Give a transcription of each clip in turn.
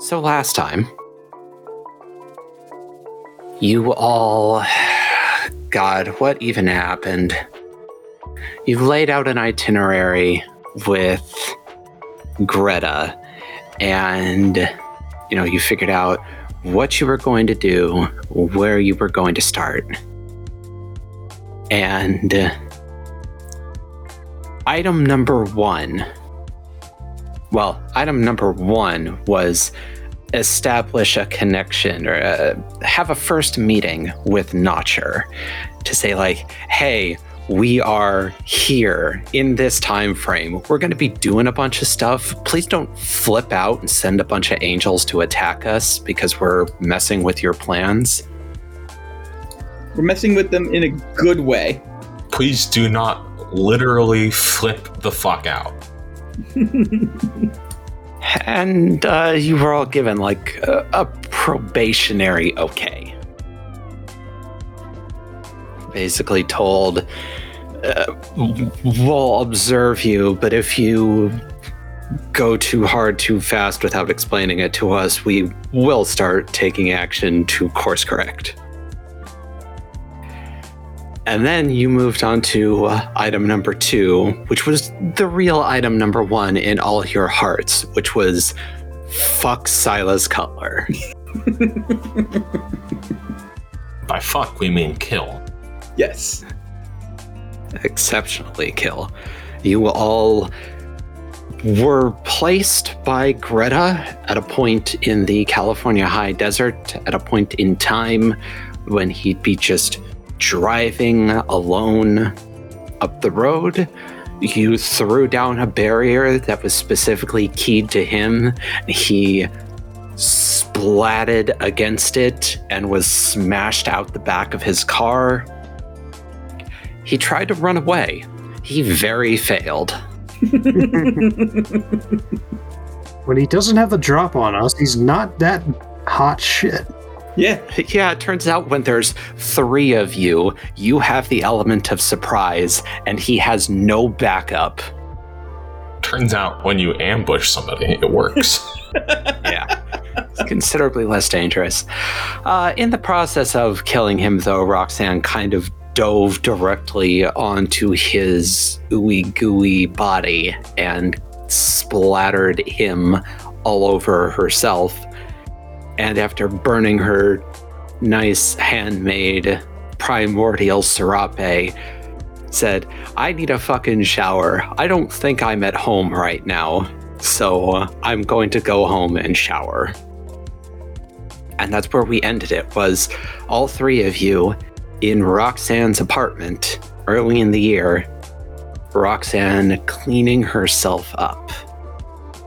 So last time, you all. God, what even happened? You've laid out an itinerary with Greta, and you know, you figured out what you were going to do, where you were going to start. And item number one well, item number one was establish a connection or uh have a first meeting with Notcher to say like, "Hey, we are here in this time frame. We're going to be doing a bunch of stuff. Please don't flip out and send a bunch of angels to attack us because we're messing with your plans." We're messing with them in a good way. Please do not literally flip the fuck out. And uh, you were all given like a, a probationary okay. Basically, told, uh, we'll observe you, but if you go too hard too fast without explaining it to us, we will start taking action to course correct. And then you moved on to uh, item number two, which was the real item number one in all your hearts, which was fuck Silas Cutler. By fuck, we mean kill. Yes. Exceptionally kill. You all were placed by Greta at a point in the California high desert, at a point in time when he'd be just driving alone up the road. You threw down a barrier that was specifically keyed to him. He splatted against it and was smashed out the back of his car. He tried to run away. He very failed. When he doesn't have the drop on us, he's not that hot shit. Yeah. Yeah, it turns out when there's three of you, you have the element of surprise, and he has no backup. Turns out when you ambush somebody, it works. yeah. It's considerably less dangerous. Uh, in the process of killing him, though, Roxanne kind of dove directly onto his ooey gooey body and splattered him all over herself. And after burning her nice handmade primordial serape, said, I need a fucking shower. I don't think I'm at home right now. So uh, I'm going to go home and shower. And that's where we ended it was all three of you in Roxanne's apartment early in the year. Roxanne cleaning herself up.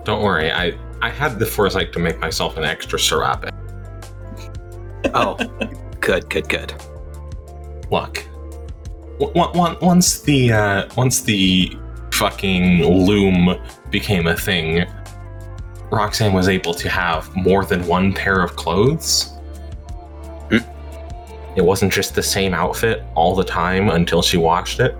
Don't worry, I, I had the foresight to make myself an extra serape. Oh, good, good, good. Look, once the uh, once the fucking loom became a thing, Roxanne was able to have more than one pair of clothes. Hmm. It wasn't just the same outfit all the time until she watched it.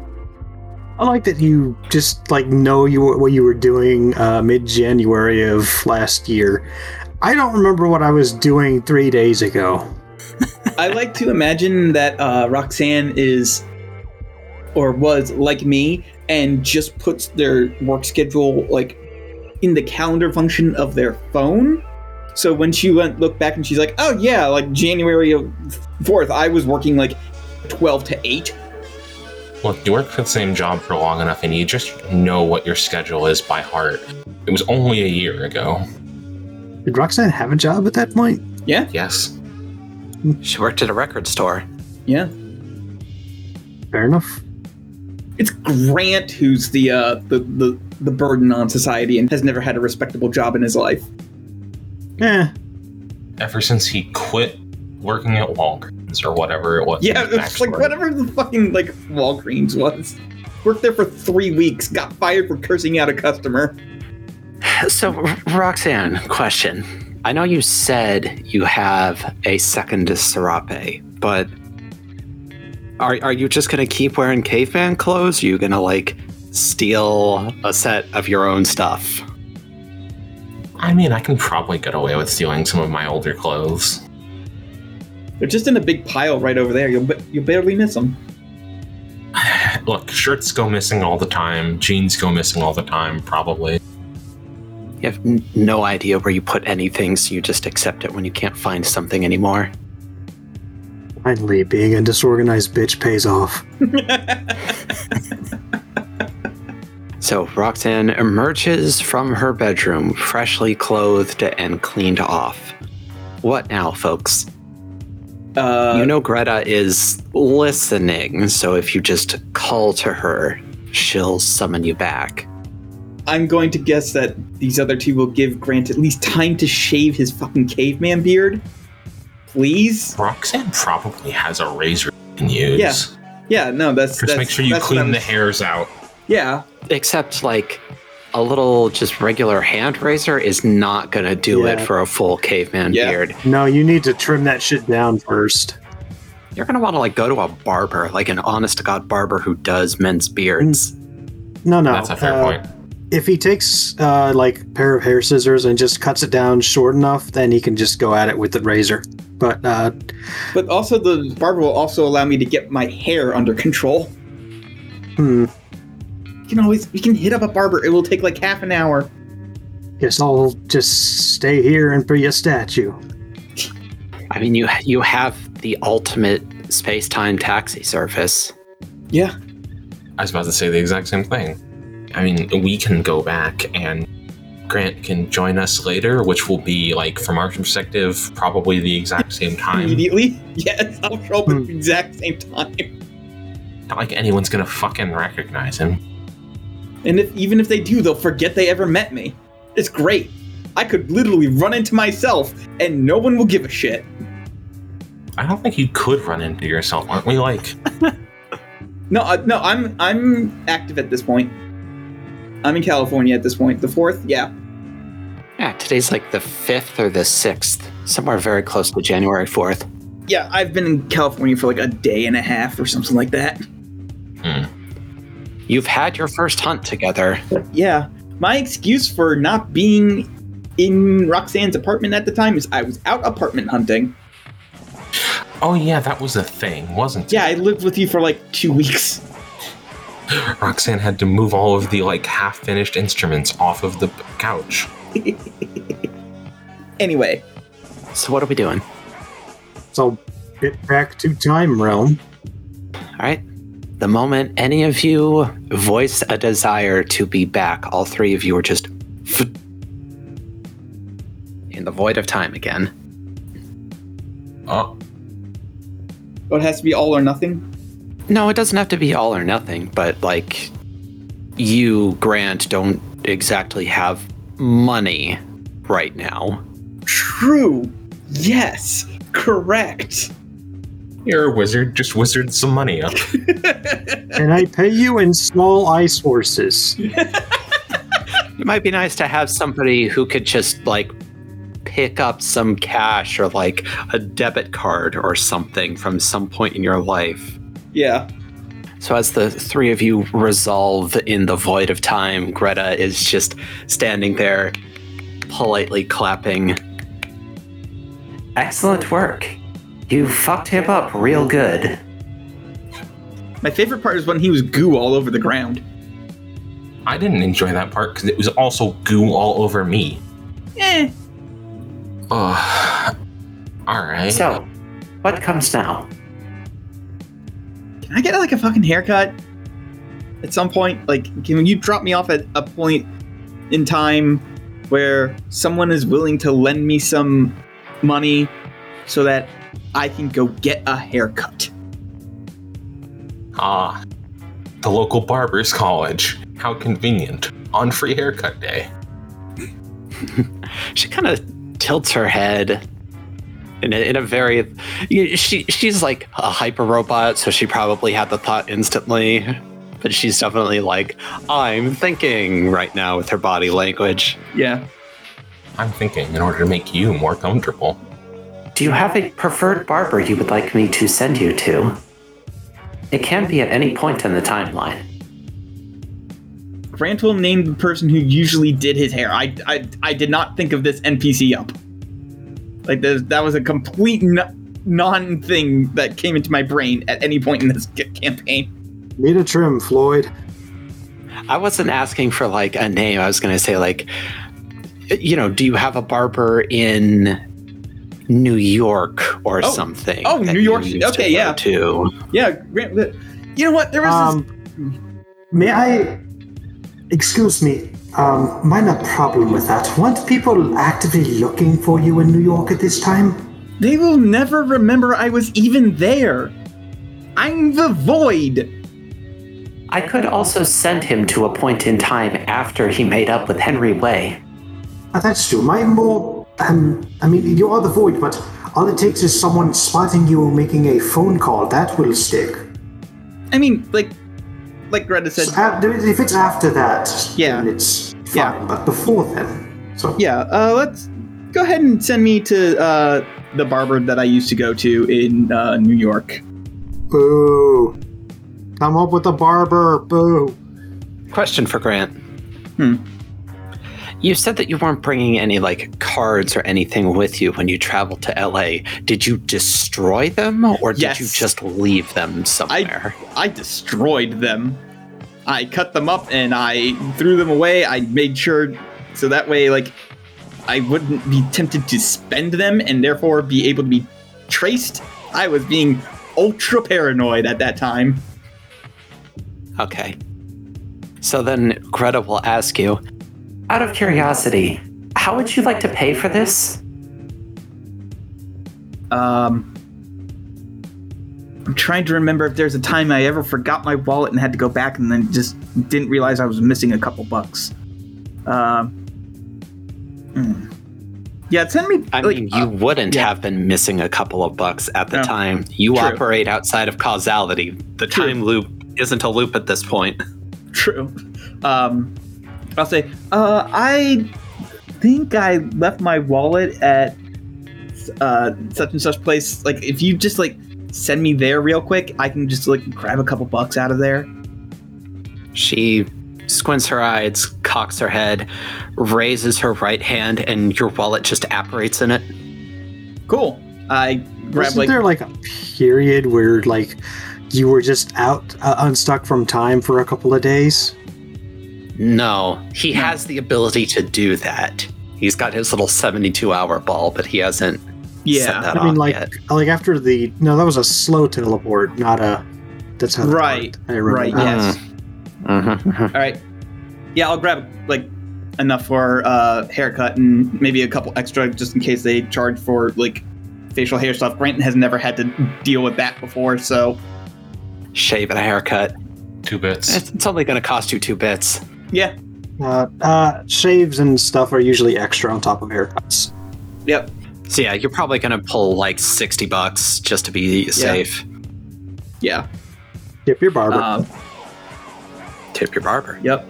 I like that you just like know you what you were doing uh, mid January of last year. I don't remember what I was doing three days ago. I like to imagine that uh, Roxanne is or was like me and just puts their work schedule like in the calendar function of their phone. So when she went look back and she's like, "Oh yeah, like January 4th, I was working like 12 to 8." Look, you work for the same job for long enough and you just know what your schedule is by heart. It was only a year ago. Did Roxanne have a job at that point? Yeah. Yes. She worked at a record store. Yeah. Fair enough. It's Grant who's the uh the the the burden on society and has never had a respectable job in his life. Eh, Ever since he quit working at Walgreens or whatever it was. Yeah, in his it's like whatever the fucking like Walgreens was. Worked there for three weeks, got fired for cursing out a customer. So, R- Roxanne, question. I know you said you have a second serape, but are, are you just going to keep wearing caveman clothes? Are you going to, like, steal a set of your own stuff? I mean, I can probably get away with stealing some of my older clothes. They're just in a big pile right over there. You'll ba- you'll barely miss them. Look, shirts go missing all the time, jeans go missing all the time, probably. You have n- no idea where you put anything, so you just accept it when you can't find something anymore. Finally, being a disorganized bitch pays off. So Roxanne emerges from her bedroom, freshly clothed and cleaned off. What now, folks? Uh, you know Greta is listening, so if you just call to her, she'll summon you back. I'm going to guess that these other two will give Grant at least time to shave his fucking caveman beard. Please? Roxanne probably has a razor you can use. Yeah. Yeah, no, that's Just that's, make sure you clean the hairs out. Yeah, Except, like, a little just regular hand razor is not gonna do it for a full caveman Yeah. beard. No, you need to trim that shit down first. You're gonna wanna, like, go to a barber, like an honest to God barber who does men's beards. No, no. That's a fair uh, point. If he takes uh, like a pair of hair scissors and just cuts it down short enough, then he can just go at it with the razor. But uh, but also the barber will also allow me to get my hair under control. hmm, You can always we can hit up a barber. It will take like half an hour. guess I'll just stay here and be a statue. I mean, you you have the ultimate space-time taxi service. Yeah, I was about to say the exact same thing. I mean, we can go back and Grant can join us later, which will be like, from our perspective, probably the exact same time. immediately. Yes, I'll show up at the exact same time. Not like anyone's gonna fucking recognize him. And if even if they do, they'll forget they ever met me. It's great. I could literally run into myself and no one will give a shit. I don't think you could run into yourself, aren't we? Like, No, uh, no, I'm I'm active at this point. I'm in California at this point. The fourth, yeah. Yeah, today's like the 5th or the 6th, somewhere very close to January 4th. Yeah, I've been in California for like a day and a half or something like that. You've had your first hunt together. Yeah. My excuse for not being in Roxanne's apartment at the time is I was out apartment hunting. oh yeah, that was a thing, wasn't it? Yeah, I lived with you for like two weeks. Roxanne had to move all of the like half-finished instruments off of the couch. Anyway, So what are we doing? So get back to time realm. All right. The moment any of you voice a desire to be back, all three of you are just f- in the void of time again. Oh, oh, it has to be all or nothing. No, it doesn't have to be all or nothing, but like you, Grant, don't exactly have money right now. True. Yes. Correct. You're a wizard. Just wizard some money up. And I pay you in small ice horses. It might be nice to have somebody who could just like pick up some cash or like a debit card or something from some point in your life. Yeah. So, as the three of you resolve in the void of time, Greta is just standing there, politely clapping. Excellent work. You fucked him up real good. My favorite part is when he was goo all over the ground. I didn't enjoy that part because it was also goo all over me. Eh. Ugh. All right. So, what comes now? Can I get like a fucking haircut? At some point, like, can you drop me off at a point in time where someone is willing to lend me some money so that I can go get a haircut? Ah, the local barber's college. How convenient. On free haircut day. She kind of tilts her head in a, in a very. you- She she's like a hyper robot, so she probably had the thought instantly. But she's definitely like, I'm thinking right now with her body language. Yeah. I'm thinking in order to make you more comfortable. Do you have a preferred barber you would like me to send you to? It can be at any point in the timeline. Grant will name the person who usually did his hair. I, I, I did not think of this NPC up. Like there's- that was a complete n- non thing that came into my brain at any point in this ca- campaign. Need a trim, Floyd. I wasn't asking for like a name. I was going to say like, you know, do you have a barber in New York or Oh. something? Oh, New York. used to Okay, yeah. To Yeah, You know what? There was this. Um, may I? Excuse me. Um, minor problem with that. Weren't people actively looking for you in New York at this time? They will never remember I was even there. I'm the void. I could also send him to a point in time after he made up with Henry Way. Uh, that's true. My more, um, I mean, you are the void, but all it takes is someone spotting you making a phone call. That will stick. I mean, like, like Greta said. So, uh, if it's after that, Yeah. then it's fine. Yeah. But before then, so Yeah, uh, let's go ahead and send me to uh, the barber that I used to go to in uh, New York. Boo. Come up with a barber. Boo. Question for Grant. Hmm. You said that you weren't bringing any like cards or anything with you when you traveled to LA. Did you destroy them or did you just leave them somewhere? I destroyed them. I cut them up and I threw them away. I made sure so that way, like, I wouldn't be tempted to spend them and therefore be able to be traced. I was being ultra paranoid at that time. Okay. So then Greta will ask you, out of curiosity, how would you like to pay for this? Um, I'm trying to remember if there's a time I ever forgot my wallet and had to go back and then just didn't realize I was missing a couple bucks. Um, hmm. yeah, send me. I like, mean, you uh, wouldn't yeah. have been missing a couple of bucks at the No. time. You True. operate outside of causality. The True. time loop isn't a loop at this point. True. Um, I'll say, uh, I think I left my wallet at uh, such and such place. Like, if you just like send me there real quick, I can just like grab a couple bucks out of there. She squints her eyes, cocks her head, raises her right hand, and your wallet just apparates in it. Cool. I grab Wasn't like there like a period where like you were just out uh, unstuck from time for a couple of days? No, he has the ability to do that. He's got his little 72 hour ball, but he hasn't yeah. set that I mean, like yet. like after the no, that was a slow teleport, not a. That's how. Right, worked. I remember right, that. yes. Mhm. All right. Yeah, I'll grab like enough for uh haircut and maybe a couple extra just in case they charge for like facial hair stuff. Granton has never had to deal with that before, so Shave and a haircut. Two bits. It's, it's only going to cost you two bits. Yeah. Uh, uh, shaves and stuff are usually extra on top of haircuts. Yep. So yeah, you're probably going to pull like 60 bucks just to be safe. Yeah. Tip your barber. Um, Tip your barber. yep.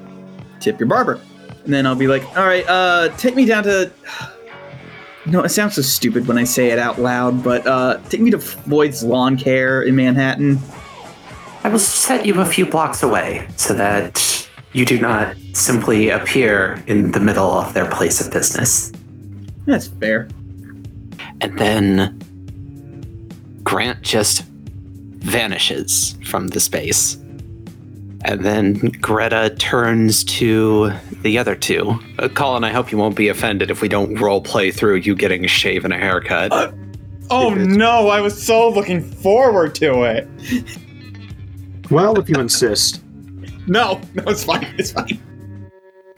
Tip your barber. And then I'll be like, all right, uh, take me down to. No, it sounds so stupid when I say it out loud, but uh, take me to Floyd's Lawn Care in Manhattan. I will set you a few blocks away so that you do not simply appear in the middle of their place of business. That's fair. And then Grant just vanishes from the space. And then Greta turns to the other two. Uh, Colin, I hope you won't be offended if we don't role play through you getting a shave and a haircut. Oh no, I was so looking forward to it. well, if you insist. No, no, it's fine. It's fine.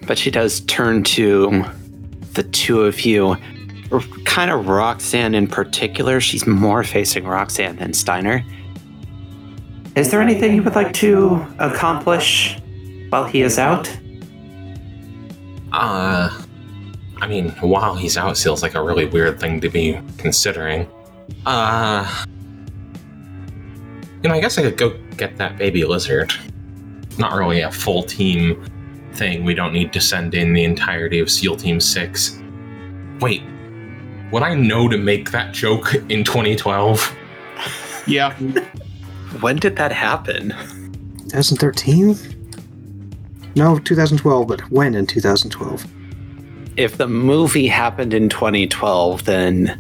But she does turn to the two of you. Kind of Roxanne in particular. She's more facing Roxanne than Steiner. Is there anything you would like to accomplish while he is out? Uh, I mean, while he's out feels like a really weird thing to be considering. Uh, you know, I guess I could go get that baby lizard. Not really a full team thing. We don't need to send in the entirety of SEAL Team 6. Wait, would I know to make that joke in 2012? Yeah. When did that happen? 2013? No, 2012, but when in 2012? If the movie happened in 2012, then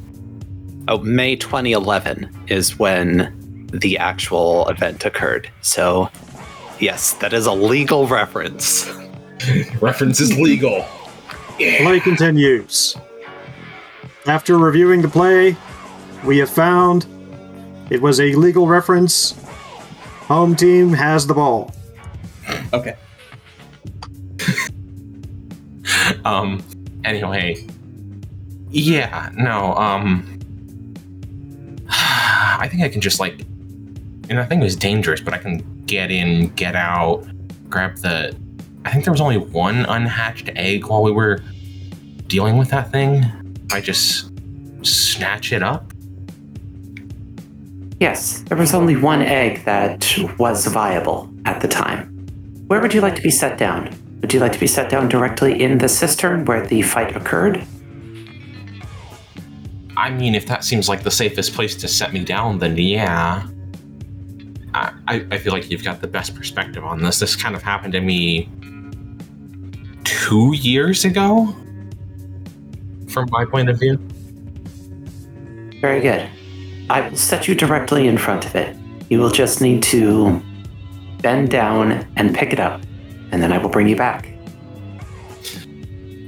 oh, May 2011 is when the actual event occurred. So, yes, that is a legal reference. Reference is legal. Play continues. After reviewing the play, we have found it was a legal reference. Home team has the ball. Okay. Um. Anyway. Yeah. No. Um. I think I can just like. And I think it was dangerous, but I can get in, get out, grab the. I think there was only one unhatched egg while we were dealing with that thing. I just snatch it up. Yes, there was only one egg that was viable at the time. Where would you like to be set down? Would you like to be set down directly in the cistern where the fight occurred? I mean, if that seems like the safest place to set me down, then yeah. I, I, feel like you've got the best perspective on this. This kind of happened to me two years ago, from my point of view. Very good. I will set you directly in front of it. You will just need to bend down and pick it up, and then I will bring you back.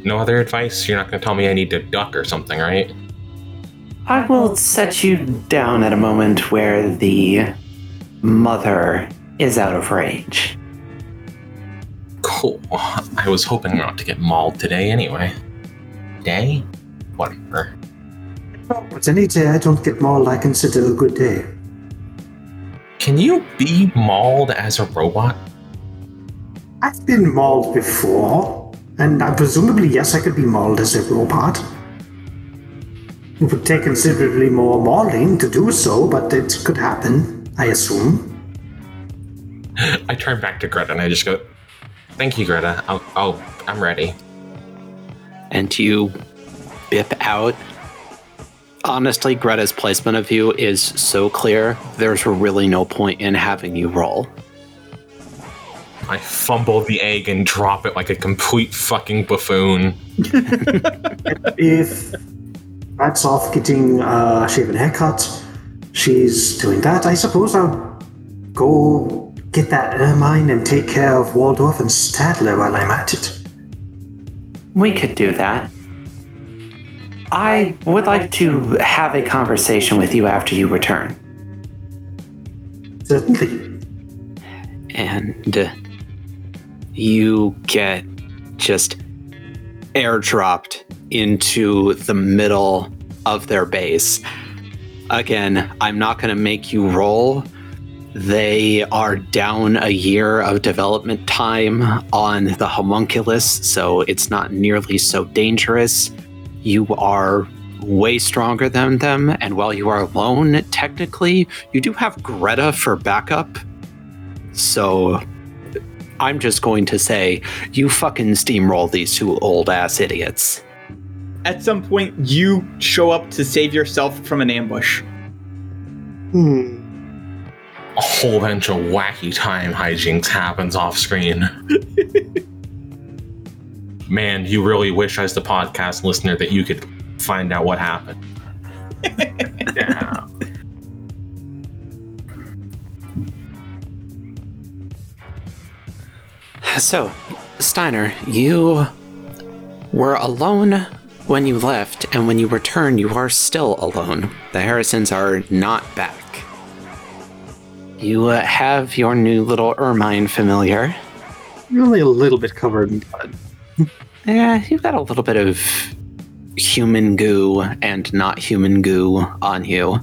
No other advice? You're not going to tell me I need to duck or something, right? I will set you down at a moment where the mother is out of range. Cool. I was hoping not to get mauled today anyway. Day? Whatever. But any day I don't get mauled, I consider a good day. Can you be mauled as a robot? I've been mauled before, and uh, presumably, yes, I could be mauled as a robot. It would take considerably more mauling to do so, but it could happen, I assume. I turn back to Greta and I just go, "Thank you, Greta. I'll, I'll I'm ready." and you bip out. Honestly, Greta's placement of you is so clear, there's really no point in having you roll. I fumble the egg and drop it like a complete fucking buffoon. If that's off getting a shaven haircut, she's doing that. I suppose I'll go get that ermine and take care of Waldorf and Statler while I'm at it. We could do that. I would like to have a conversation with you after you return. Certainly. And uh, you get just airdropped into the middle of their base. Again, I'm not going to make you roll. They are down a year of development time on the homunculus, so it's not nearly so dangerous. You are way stronger than them, and while you are alone, technically, you do have Greta for backup. So I'm just going to say, you fucking steamroll these two old ass idiots. At some point, you show up to save yourself from an ambush. Hmm. A whole bunch of wacky time hijinks happens off screen. Man, you really wish as the podcast listener that you could find out what happened. yeah. So, Steiner, you were alone when you left, and when you return, you are still alone. The Harrisons are not back. You uh, have your new little ermine familiar. You're only a little bit covered in blood. Yeah, you've got a little bit of human goo and not human goo on you.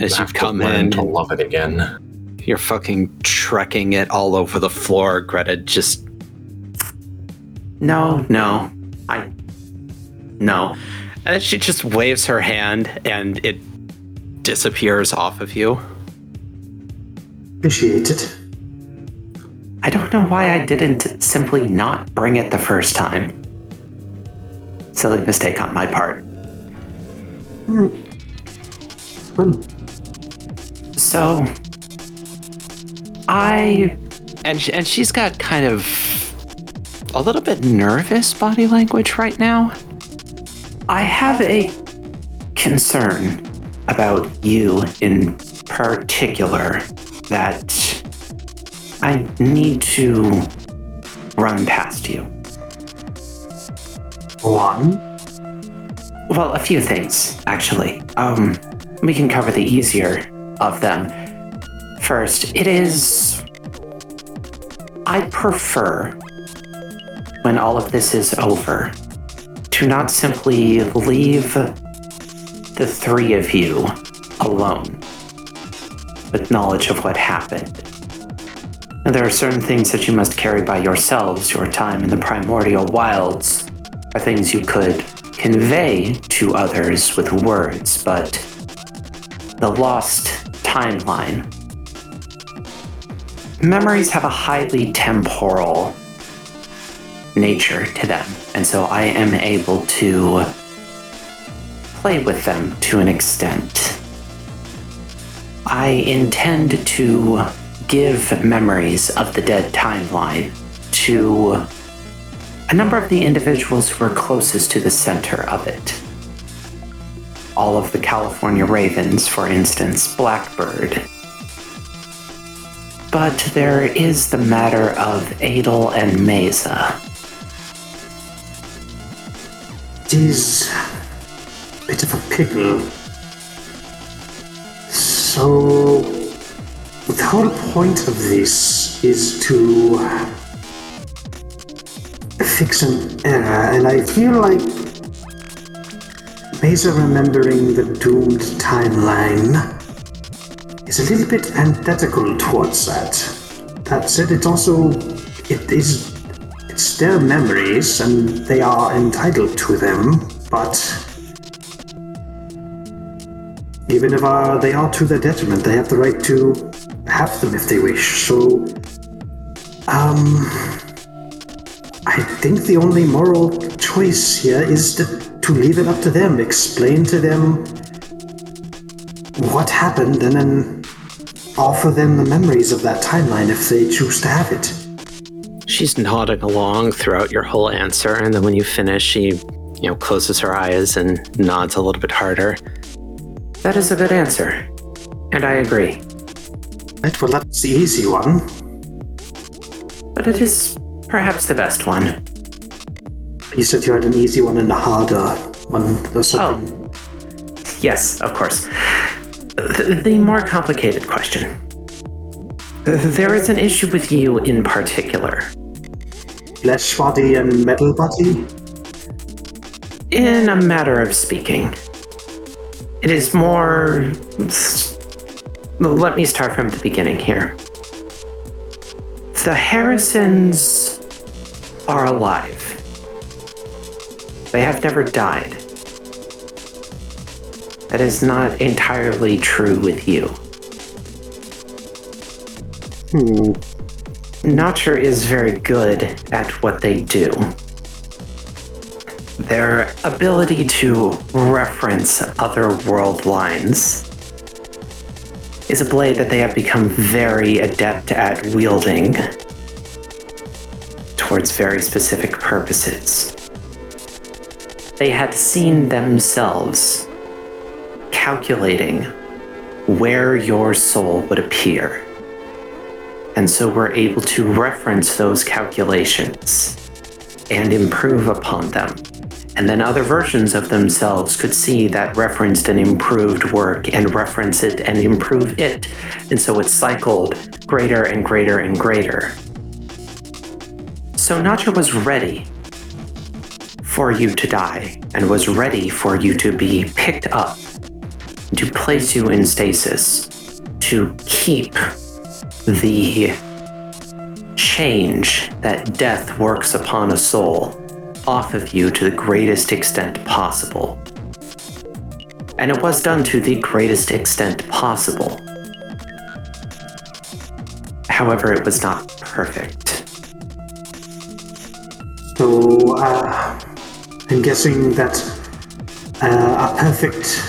As you Have to come learn in, to love it again. you're fucking trekking it all over the floor. Greta just. No, no. I. No. And then she just waves her hand and it disappears off of you. Appreciate it. I don't know why I didn't simply not bring it the first time. Silly mistake on my part. So, I and sh- and she's got kind of a little bit nervous body language right now. I have a concern about you in particular that I need to run past you. One. Well, a few things, actually. Um, we can cover the easier of them. First, it is. I prefer, when all of this is over, to not simply leave the three of you alone with knowledge of what happened. There are certain things that you must carry by yourselves. Your time in the primordial wilds are things you could convey to others with words, but the lost timeline. Memories have a highly temporal nature to them, and so I am able to play with them to an extent. I intend to give memories of the dead timeline to a number of the individuals who are closest to the center of it. All of the California Ravens, for instance, Blackbird. But there is the matter of Adel and Mesa. It is a bit of a pickle. So, the whole point of this is to fix an error, and I feel like Mesa remembering the doomed timeline is a little bit antithetical towards that. That said, it's also it is it's their memories and they are entitled to them, but even if uh, they are to their detriment, they have the right to have them if they wish. So, um, I think the only moral choice here is to, to leave it up to them, explain to them what happened, and then offer them the memories of that timeline if they choose to have it. She's nodding along throughout your whole answer, and then when you finish, she, you know, closes her eyes and nods a little bit harder. That is a good answer, and I agree. Right, well, that's the easy one. But it is perhaps the best one. You said you had an easy one and a harder one or something. Oh. Yes, of course. The, the more complicated question. There is an issue with you in particular. Flesh body and metal body? In a matter of speaking, it is more. Let me start from the beginning here. The Harrisons are alive. They have never died. That is not entirely true with you. Hmm. Notcher is very good at what they do. Their ability to reference other world lines is a blade that they have become very adept at wielding towards very specific purposes. They had seen themselves calculating where your soul would appear and so we're able to reference those calculations and improve upon them. And then other versions of themselves could see that referenced and improved work and reference it and improve it. And so it cycled greater and greater and greater. So Nacha was ready for you to die and was ready for you to be picked up, to place you in stasis, to keep the change that death works upon a soul off of you to the greatest extent possible. And it was done to the greatest extent possible. However, it was not perfect. So, uh, I'm guessing that uh, a perfect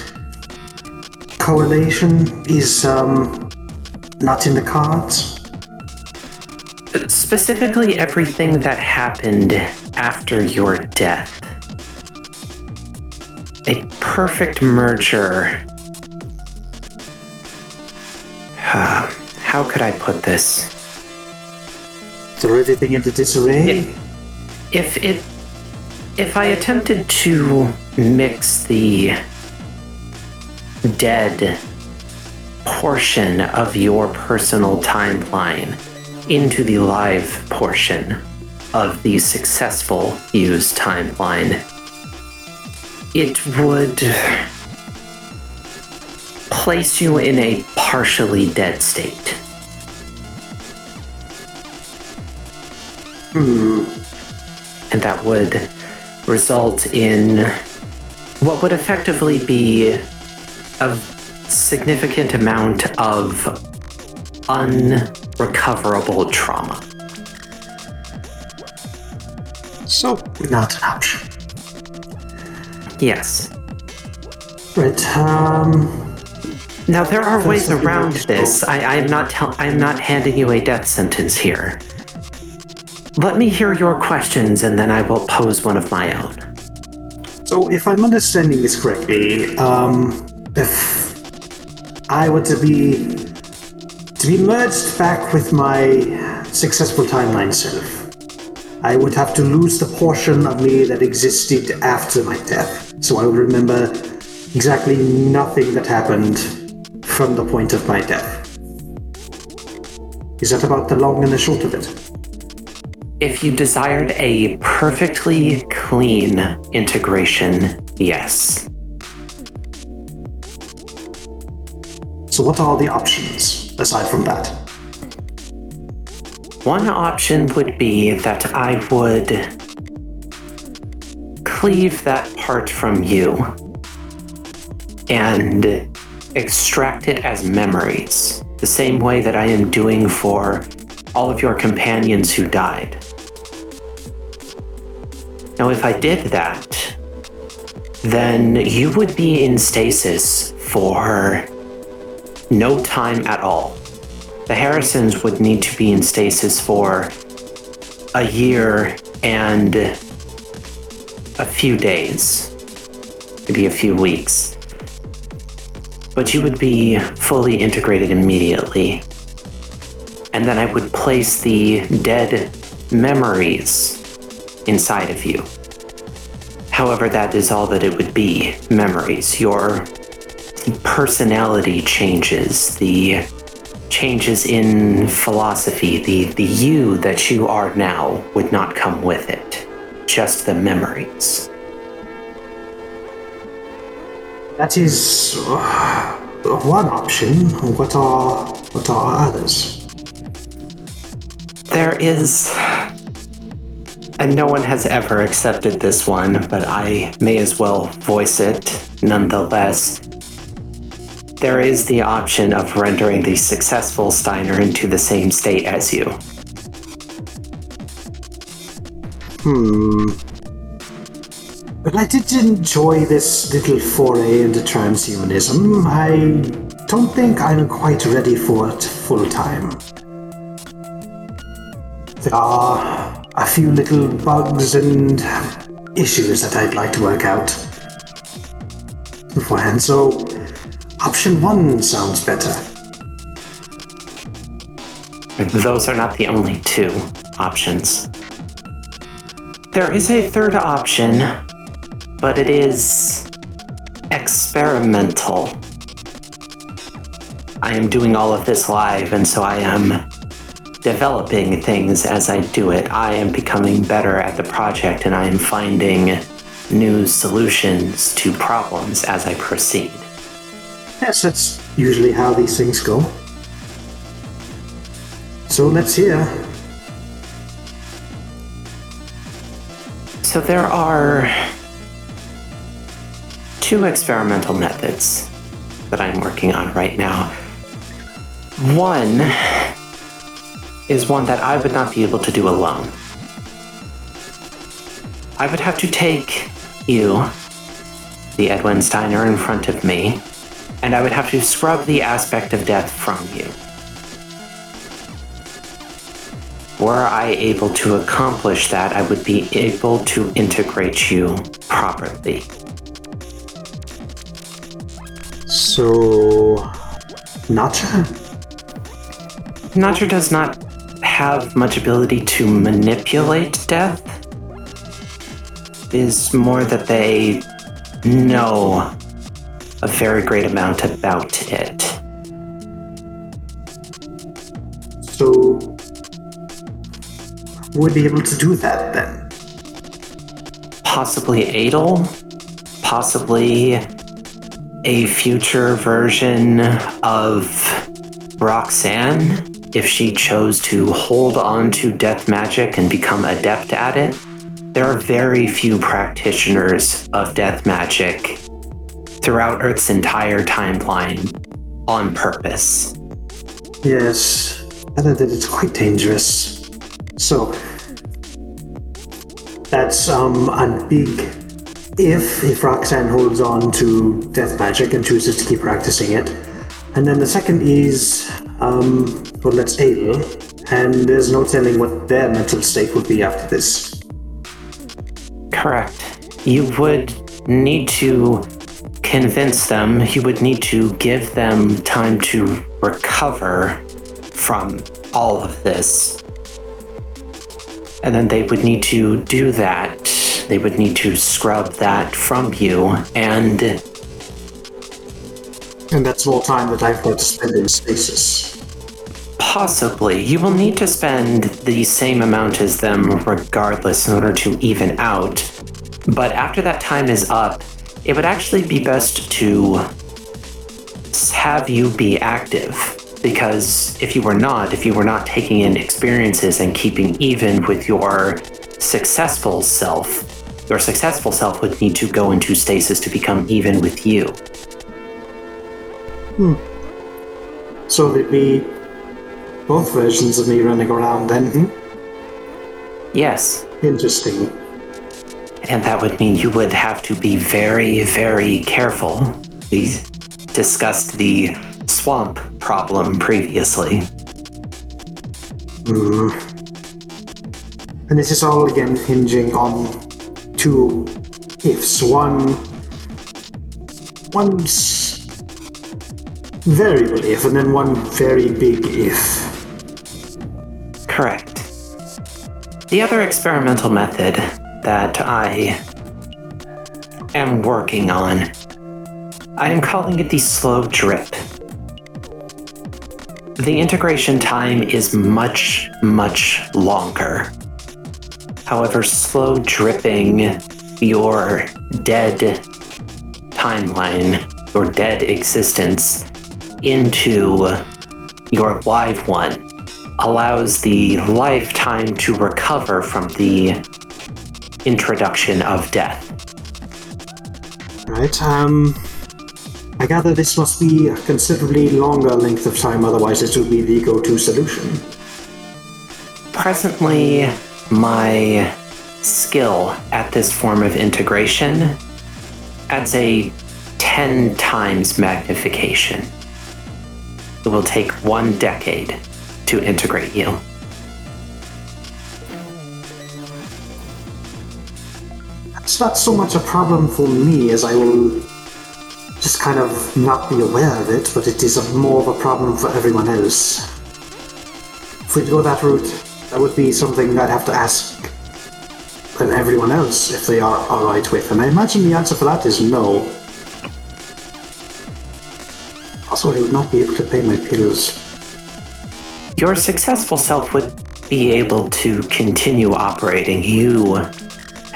correlation is um, not in the cards. specifically everything that happened after your death. A perfect merger. How could I put this? Throw everything into disarray. If it if I attempted to mix the dead portion of your personal timeline into the live portion of the successful use timeline, it would place you in a partially dead state. Hmm. And that would result in what would effectively be a significant amount of unrecoverable trauma. So, not an option. Yes. Right, um. Now there are ways around this. I, I am not tell, I am not handing you a death sentence here. Let me hear your questions and then I will pose one of my own. So, if I'm understanding this correctly, um, if I were to be to be merged back with my successful timeline self, I would have to lose the portion of me that existed after my death. So I would remember exactly nothing that happened from the point of my death. Is that about the long and the short of it? If you desired a perfectly clean integration, yes. So, what are the options aside from that? One option would be that I would cleave that part from you and extract it as memories, the same way that I am doing for all of your companions who died. Now, if I did that, then you would be in stasis for no time at all. The Harrisons would need to be in stasis for a year and a few days, maybe a few weeks. But you would be fully integrated immediately. And then I would place the dead memories inside of you. However, that is all that it would be memories. Your personality changes, the changes in philosophy, the, the you that you are now would not come with it, just the memories. That is uh, one option. What are what are others? There is. And no one has ever accepted this one, but I may as well voice it nonetheless. There is the option of rendering the successful Steiner into the same state as you. Hmm. But I did enjoy this little foray into transhumanism. I don't think I'm quite ready for it full time. There are a few little bugs and issues that I'd like to work out beforehand, so option one sounds better. Those are not the only two options. There is a third option, but it is experimental. I am doing all of this live, and so I am developing things as I do it. I am becoming better at the project, and I am finding new solutions to problems as I proceed. Yes, that's usually how these things go. So let's hear. So there are two experimental methods that I'm working on right now. One is one that I would not be able to do alone. I would have to take you, the Edwin Steiner in front of me, and I would have to scrub the aspect of death from you. Were I able to accomplish that, I would be able to integrate you properly. So, Nacha? Nacher does not have much ability to manipulate death. It is more that they know a very great amount about it. So, who would be able to do that then? Possibly Adel, possibly a future version of Roxanne if she chose to hold on to death magic and become adept at it. There are very few practitioners of death magic throughout Earth's entire timeline on purpose. Yes, I know that it's quite dangerous. So, that's um a big if if Roxanne holds on to death magic and chooses to keep practicing it. And then the second is um well that's Adel, and there's no telling what their mental state would be after this. Correct. You would need to convince them, you would need to give them time to recover from all of this. And then they would need to do that. They would need to scrub that from you. And And that's more time that I've got to spend in stasis. possibly, you will need to spend the same amount as them regardless in order to even out. But after that time is up, it would actually be best to have you be active. Because if you were not, if you were not taking in experiences and keeping even with your successful self, your successful self would need to go into stasis to become even with you. Hmm. So it'd be both versions of me running around then. hmm? Yes, Interesting. And that would mean you would have to be very, very careful. We discussed the swamp problem previously. Hmm. And this is all again hinging on two ifs. One, one's variable if, and then one very big if. Correct. The other experimental method that I am working on, I am calling it the slow drip. The integration time is much, much longer. However, slow dripping your dead timeline, your dead existence, into your live one allows the lifetime to recover from the introduction of death. Right. Um. I gather this must be a considerably longer length of time, otherwise, this would be the go-to solution. Presently, my skill at this form of integration adds a 10 times magnification. It will take one decade to integrate you. It's not so much a problem for me as I will just kind of not be aware of it, but it is a more of a problem for everyone else. If we go that route, that would be something I'd have to ask then everyone else if they are alright with, and I imagine the answer for that is no. Also, I would not be able to pay my pills. Your successful self would be able to continue operating. You,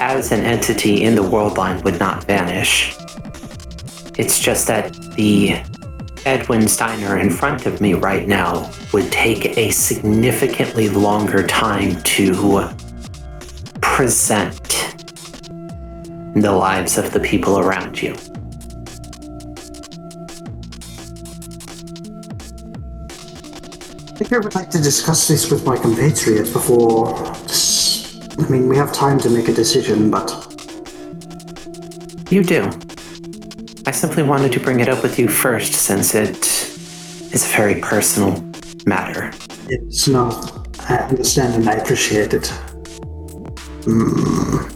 as an entity in the world line, would not vanish. It's just that the Edwin Steiner in front of me right now would take a significantly longer time to present the lives of the people around you. I think I would like to discuss this with my compatriots before. I mean, we have time to make a decision, but You do. I simply wanted to bring it up with you first since it is a very personal matter. it's not. I understand and I appreciate it. Hmm.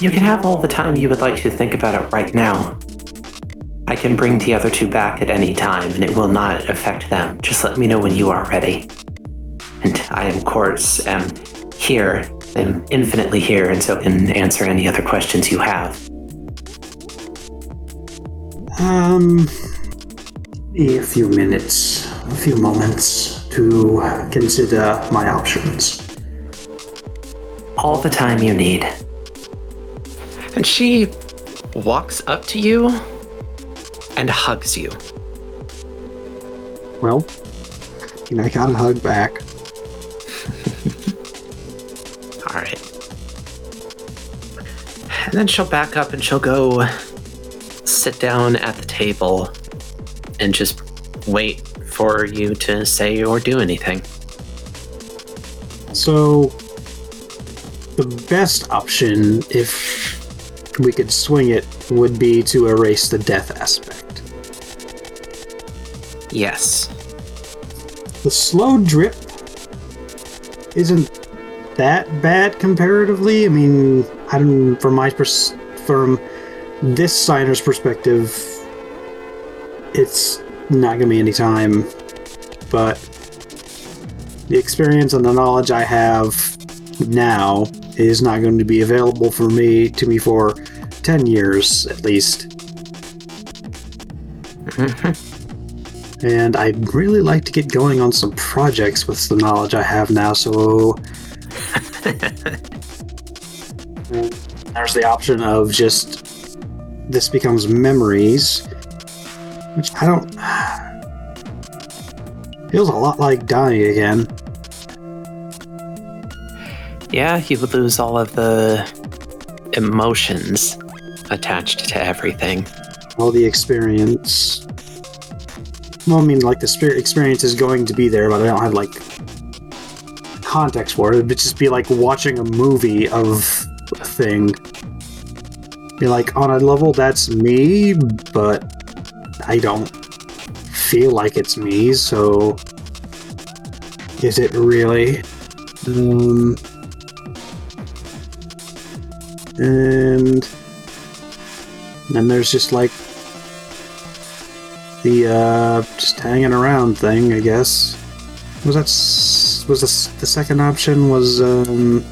You can have all the time you would like to think about it right now. I can bring the other two back at any time, and it will not affect them. Just let me know when you are ready. And I, of course, am here. am infinitely here, and so can answer any other questions you have. Um, a few minutes, a few moments to consider my options. All the time you need. And she walks up to you and hugs you. Well, you know, I got a hug back. And then she'll back up and she'll go sit down at the table and just wait for you to say or do anything. So, the best option, if we could swing it, would be to erase the death aspect. Yes. The slow drip isn't that bad comparatively. I mean, I don't. From my pers- from this Steiner's perspective, it's not gonna be any time. But the experience and the knowledge I have now is not going to be available for me to me for ten years at least. And I'd really like to get going on some projects with the knowledge I have now, so. There's the option of just. This becomes memories. Which I don't. Feels a lot like dying again. Yeah, you would lose all of the emotions attached to everything. All the experience. Well, I mean, like, the spirit experience is going to be there, but I don't have, like, context for it. It'd just be like watching a movie of thing. Be like, on a level, that's me, but I don't feel like it's me, so. Is it really? Um. And. Then there's just like. The, uh. Just hanging around thing, I guess. Was that. Was this, the second option was, um.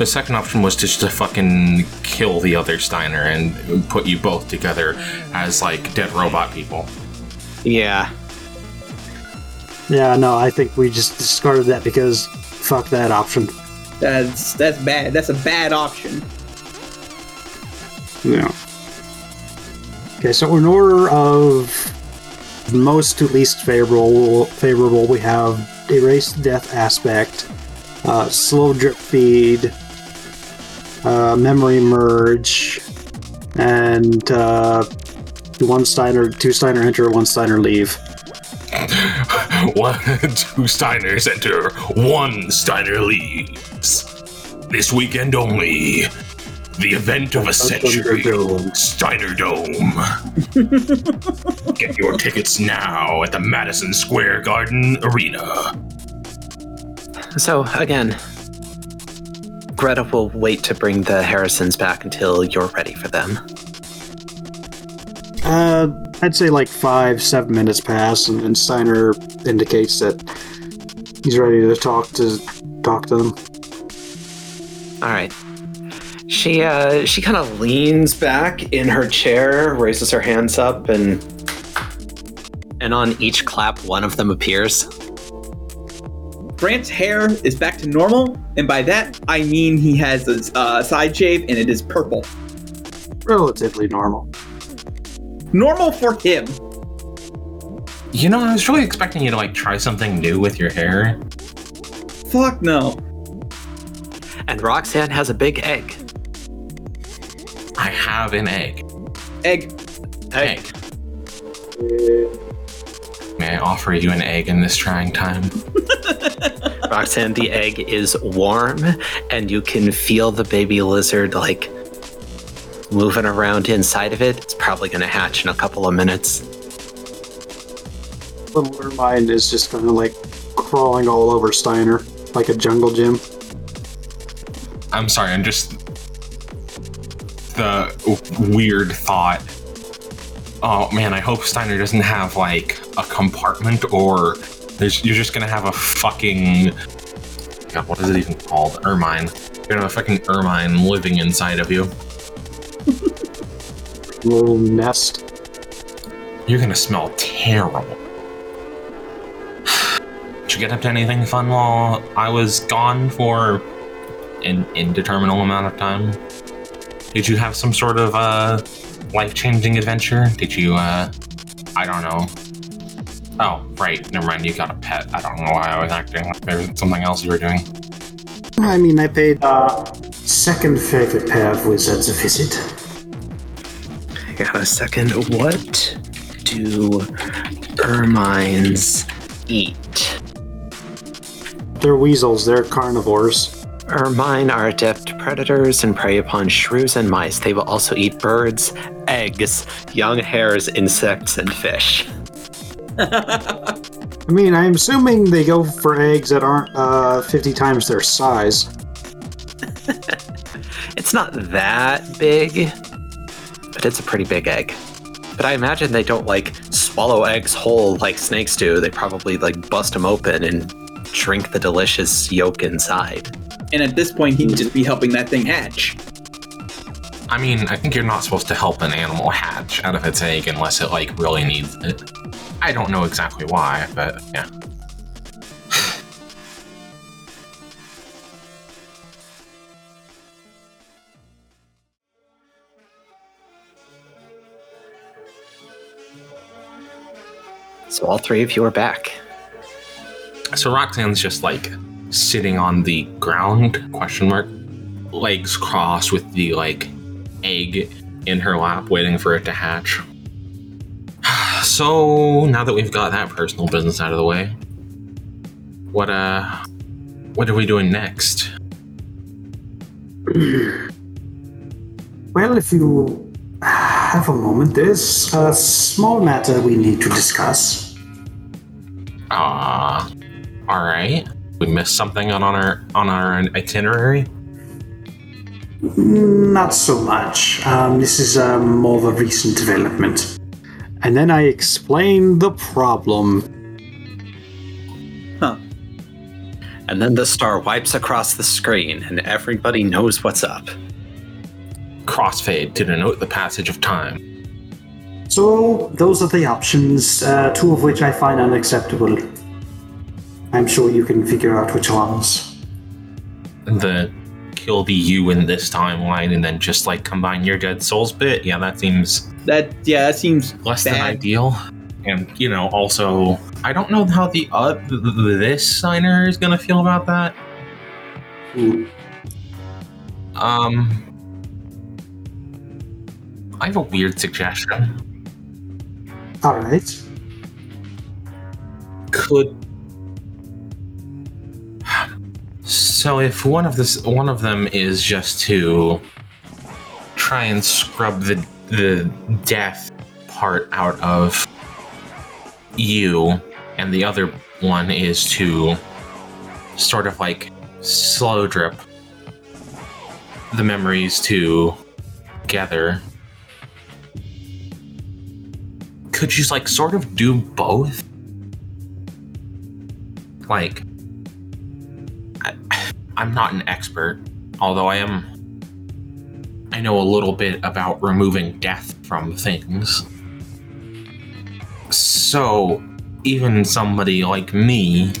The second option was just to fucking kill the other Steiner and put you both together as like dead robot people. Yeah. Yeah, no, I think we just discarded that because fuck that option. That's that's bad. That's a bad option. Yeah. Okay, so in order of most to least favorable, favorable, we have erase death aspect, uh, slow drip feed, uh, memory merge, and uh, one Steiner, two Steiner enter, one Steiner leave. one, two Steiners enter, one Steiner leaves. This weekend only. The event of a century. Steiner Dome. Get your tickets now at the Madison Square Garden Arena. So, again, Greta will wait to bring the Harrisons back until you're ready for them. Uh, I'd say like five, seven minutes pass, and, and Steiner indicates that he's ready to talk to talk to them. All right. She uh she kind of leans back in her chair, raises her hands up and and on each clap one of them appears. Grant's hair is back to normal, and by that I mean he has a uh, side shave and it is purple. Relatively normal. Normal for him. You know, I was really expecting you to like try something new with your hair. Fuck no. And Roxanne has a big egg. I have an egg. Egg. Egg. May I offer you an egg in this trying time? Roxanne, the egg is warm and you can feel the baby lizard like moving around inside of it. It's probably going to hatch in a couple of minutes. Little Ermine is just kind of like crawling all over Steiner like a jungle gym. I'm sorry, I'm just the weird thought. Oh man, I hope Steiner doesn't have like a compartment or there's, you're just gonna have a fucking God, what is it even called? Ermine. You're gonna have a fucking ermine living inside of you. Little nest. You're gonna smell terrible. Did you get up to anything fun while I was gone for an indeterminate amount of time? Did you have some sort of uh, life-changing adventure? Did you, uh, I don't know. Oh, right. Never mind. You got a pet. I don't know why I was acting like there was something else you were doing. I mean, I paid. Uh, second favorite pair of wizards a visit. I got a second. What do ermines eat? They're weasels. They're carnivores. Ermine are adept predators and prey upon shrews and mice. They will also eat birds, eggs, young hares, insects, and fish. I mean, I'm assuming they go for eggs that aren't uh, 50 times their size. It's not that big, but it's a pretty big egg. But I imagine they don't like swallow eggs whole like snakes do. They probably like bust them open and drink the delicious yolk inside. And at this point, he'd just be helping that thing hatch. I mean, I think you're not supposed to help an animal hatch out of its egg unless it like really needs it. I don't know exactly why, but yeah. So all three of you are back. So Roxanne's just like sitting on the ground, question mark, legs crossed with the like egg in her lap, waiting for it to hatch. So now that we've got that personal business out of the way, what uh, what are we doing next? Well, if you have a moment, there's a small matter we need to discuss. Ah, all right. We missed something on our on our itinerary. Not so much. Um, this is um, more of a recent development. And then I explain the problem. Huh. And then the star wipes across the screen and everybody knows what's up. Crossfade to denote the passage of time. So, those are the options, uh, two of which I find unacceptable. I'm sure you can figure out which ones. The kill the you in this timeline and then just like combine your dead souls bit. Yeah, that seems That yeah, that seems less than ideal. And you know, also, I don't know how the uh, th- th- this Steiner is gonna feel about that. Hmm. Um, I have a weird suggestion. Alright. Could so if one of this one of them is just to try and scrub the the death part out of you, and the other one is to sort of like slow drip the memories to together. Could you like sort of do both? Like, I'm not an expert, although I am. I know a little bit about removing death from things. So, even somebody like me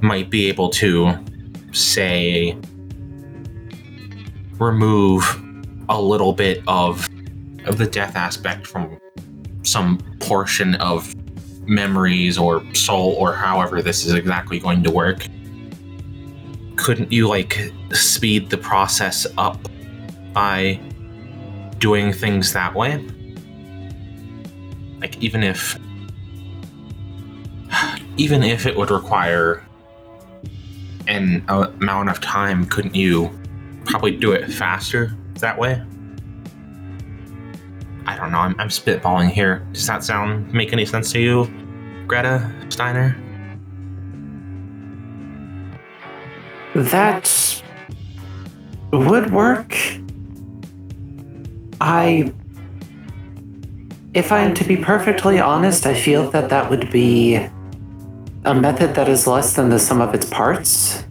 might be able to, say, remove a little bit of, of the death aspect from some portion of memories or soul or however this is exactly going to work. Couldn't you, like, speed the process up by doing things that way? Like, even if. Even if it would require an amount of time, couldn't you probably do it faster that way? I don't know. I'm, I'm spitballing here. Does that sound make any sense to you, Greta Steiner? That would work. I. If I am to be perfectly honest, I feel that that would be a method that is less than the sum of its parts.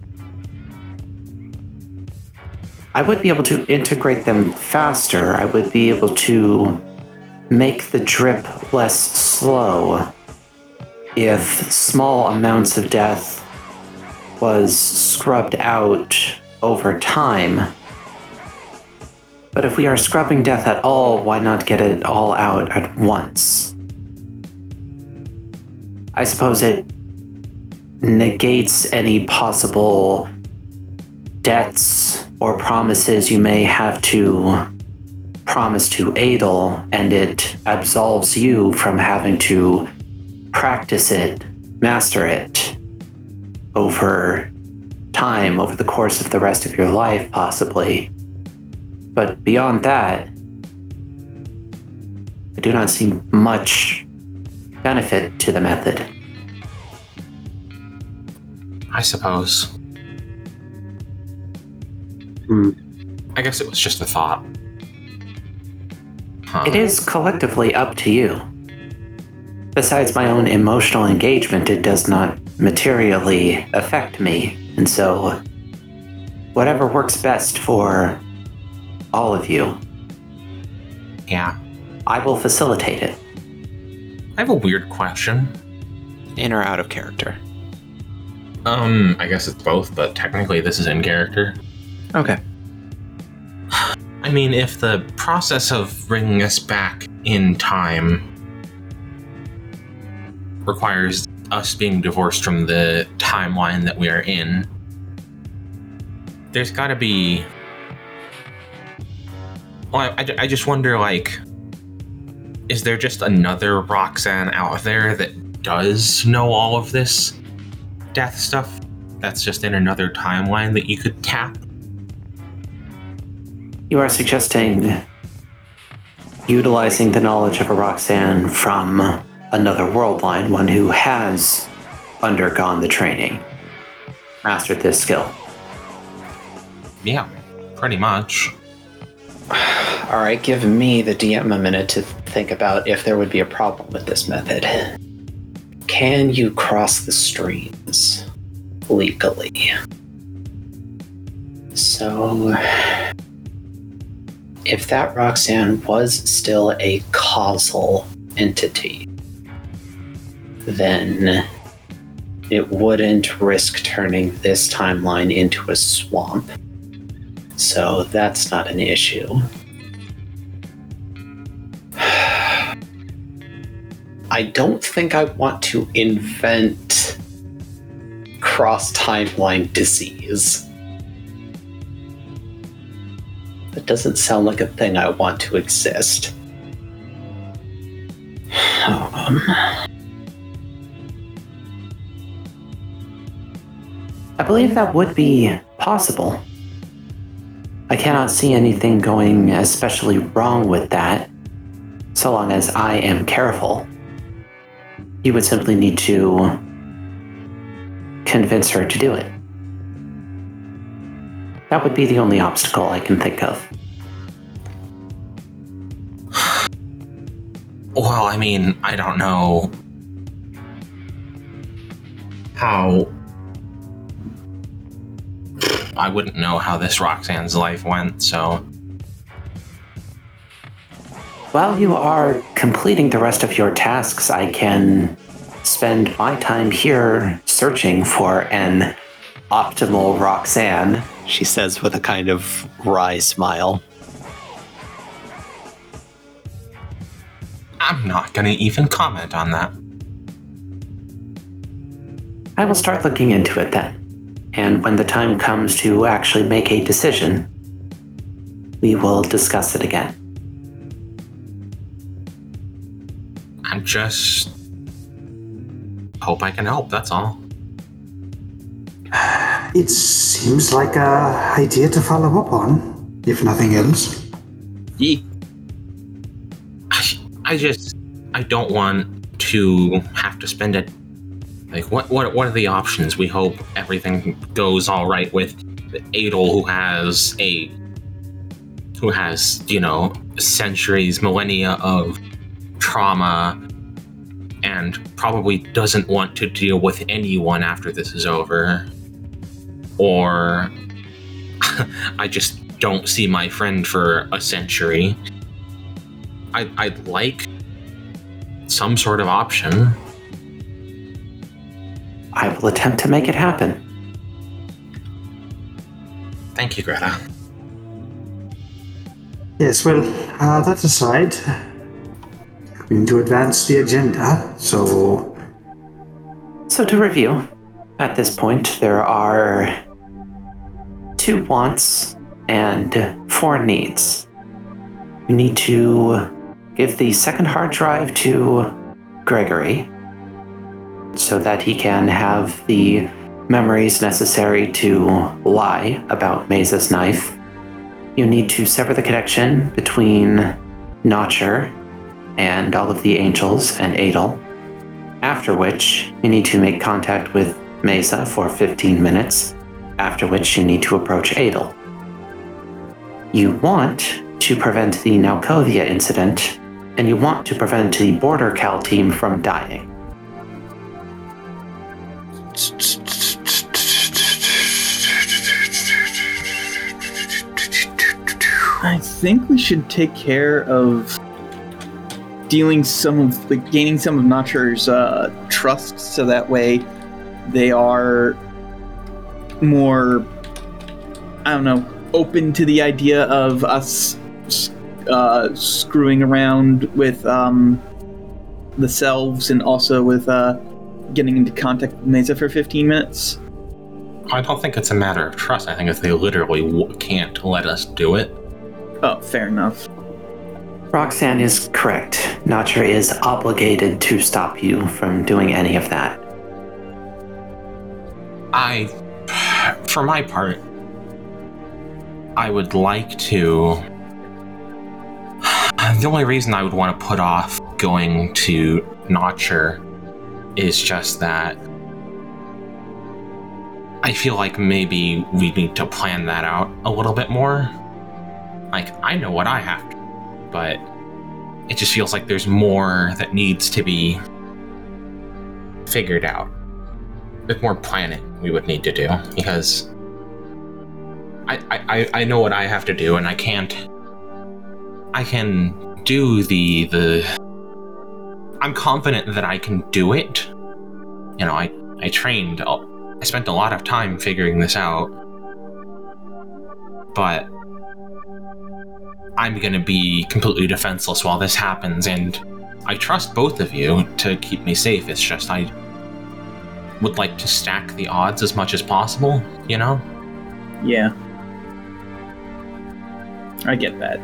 I would be able to integrate them faster. I would be able to make the drip less slow if small amounts of death was scrubbed out over time. But if we are scrubbing death at all, why not get it all out at once? I suppose it negates any possible debts or promises you may have to promise to Adel, and it absolves you from having to practice it, master it over time, over the course of the rest of your life, possibly. But beyond that, I do not see much benefit to the method. I suppose. Hmm. I guess it was just a thought. Huh. It is collectively up to you. Besides my own emotional engagement, it does not materially affect me, and so whatever works best for all of you, Yeah. I will facilitate it. I have a weird question. In or out of character? Um, I guess it's both, but technically this is in character. Okay. I mean, if the process of bringing us back in time requires us being divorced from the timeline that we are in, there's got to be. Well, I, I, just wonder, like, is there just another Roxanne out there that does know all of this death stuff? That's just in another timeline that you could tap? You are suggesting utilizing the knowledge of a Roxanne from another world line, one who has undergone the training, mastered this skill. Yeah, pretty much. All right, give me the DM a minute to think about if there would be a problem with this method. Can you cross the streams legally? So, if that Roxanne was still a causal entity, then it wouldn't risk turning this timeline into a swamp. So that's not an issue. I don't think I want to invent cross timeline disease. That doesn't sound like a thing I want to exist. Um, I believe that would be possible. I cannot see anything going especially wrong with that, so long as I am careful. You would simply need to convince her to do it. That would be the only obstacle I can think of. Well, I mean, I don't know how. I wouldn't know how this Roxanne's life went, so While you are completing the rest of your tasks, I can spend my time here searching for an optimal Roxanne. she says with a kind of wry smile. I'm not gonna even comment on that. I will start looking into it then. And when the time comes to actually make a decision, we will discuss it again. I'm just hope I can help. That's all. It seems like a idea to follow up on, if nothing else. Yee. I, I just I don't want to have to spend it. Like, what, what, what are the options? We hope everything goes all right with Adel, who has a, who has you know centuries, millennia of trauma, and probably doesn't want to deal with anyone after this is over. Or I just don't see my friend for a century. I, I'd like some sort of option. I will attempt to make it happen. Thank you, Greta. Yes, well, uh, that aside, we need to advance the agenda, so So, to review, at this point, there are two wants and four needs. You need to give the second hard drive to Gregory so that he can have the memories necessary to lie about Mesa's knife. You need to sever the connection between Notcher and all of the angels and Adel. After which, you need to make contact with Mesa for 15 minutes, after which you need to approach Adel. You want to prevent the Nalkovia incident, and you want to prevent the Border Cal team from dying. I think we should take care of dealing some of like gaining some of Notcher's uh, trust, so that way they are more, I don't know, open to the idea of us uh, screwing around with um, the selves and also with uh, getting into contact with Mesa for 15 minutes. I don't think it's a matter of trust. I think if they literally w- can't let us do it, Oh, fair enough. Roxanne is correct. Notcher is obligated to stop you from doing any of that. I, for my part, I would like to. The only reason I would want to put off going to Notcher is just that I feel like maybe we need to plan that out a little bit more. Like, I know what I have to, but it just feels like there's more that needs to be figured out bit more planning we would need to do because I I- I know what I have to do and I can't I can do the the I'm confident that I can do it. You know, I I trained I spent a lot of time figuring this out. But I'm going to be completely defenseless while this happens and I trust both of you to keep me safe. It's just I would like to stack the odds as much as possible, you know? Yeah. I get that.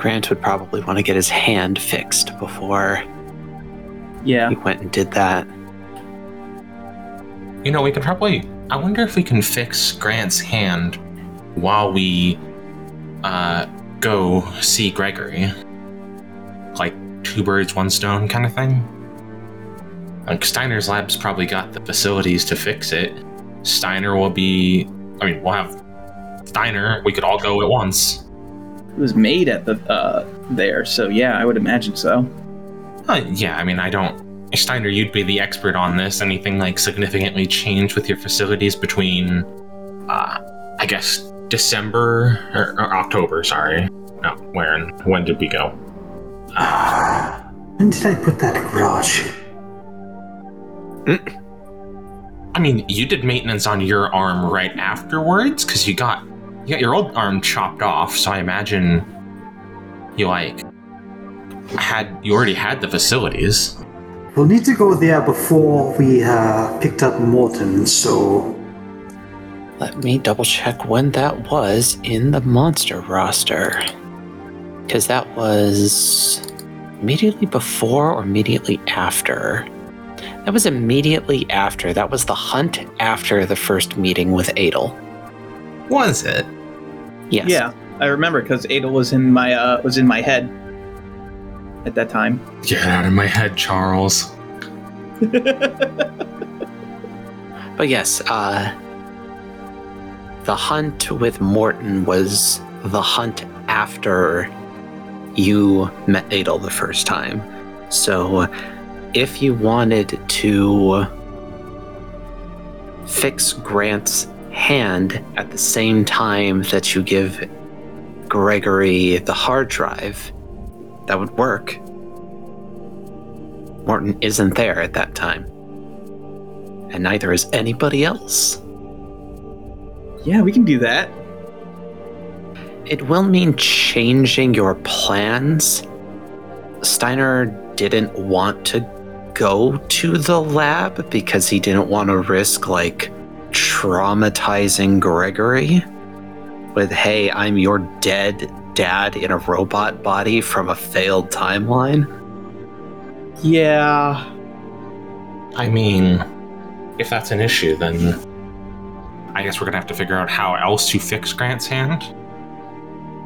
Grant would probably want to get his hand fixed before Yeah. he went and did that. You know, we could probably. I wonder if we can fix Grant's hand while we uh, go see Gregory. Like two birds, one stone kind of thing. Like Steiner's lab's probably got the facilities to fix it. Steiner will be. I mean, we'll have Steiner. We could all go at once. It was made at the uh there, so yeah, I would imagine so. Uh, yeah, I mean, I don't. Steiner, you'd be the expert on this. Anything like significantly changed with your facilities between, uh, I guess, December or, or October? Sorry, no, when? When did we go? when did I put that garage? I mean, you did maintenance on your arm right afterwards because you got you got your old arm chopped off. So I imagine you like had you already had the facilities. We'll need to go there before we uh, picked up Morton, so Let me double check when that was in the monster roster. Because that was immediately before or immediately after. That was immediately after. That was the hunt after the first meeting with Adel. Was it? Yes. Yeah, I remember because Adel was in my uh was in my head. at that time. Get out of my head, Charles. But yes, uh, the hunt with Morton was the hunt after you met Adel the first time. So if you wanted to fix Grant's hand at the same time that you give Gregory the hard drive, that would work. Morton isn't there at that time. And neither is anybody else. Yeah, we can do that. It will mean changing your plans. Steiner didn't want to go to the lab because he didn't want to risk, like, traumatizing Gregory with, hey, I'm your dead dad in a robot body from a failed timeline. Yeah. I mean, if that's an issue, then I guess we're gonna have to figure out how else to fix Grant's hand.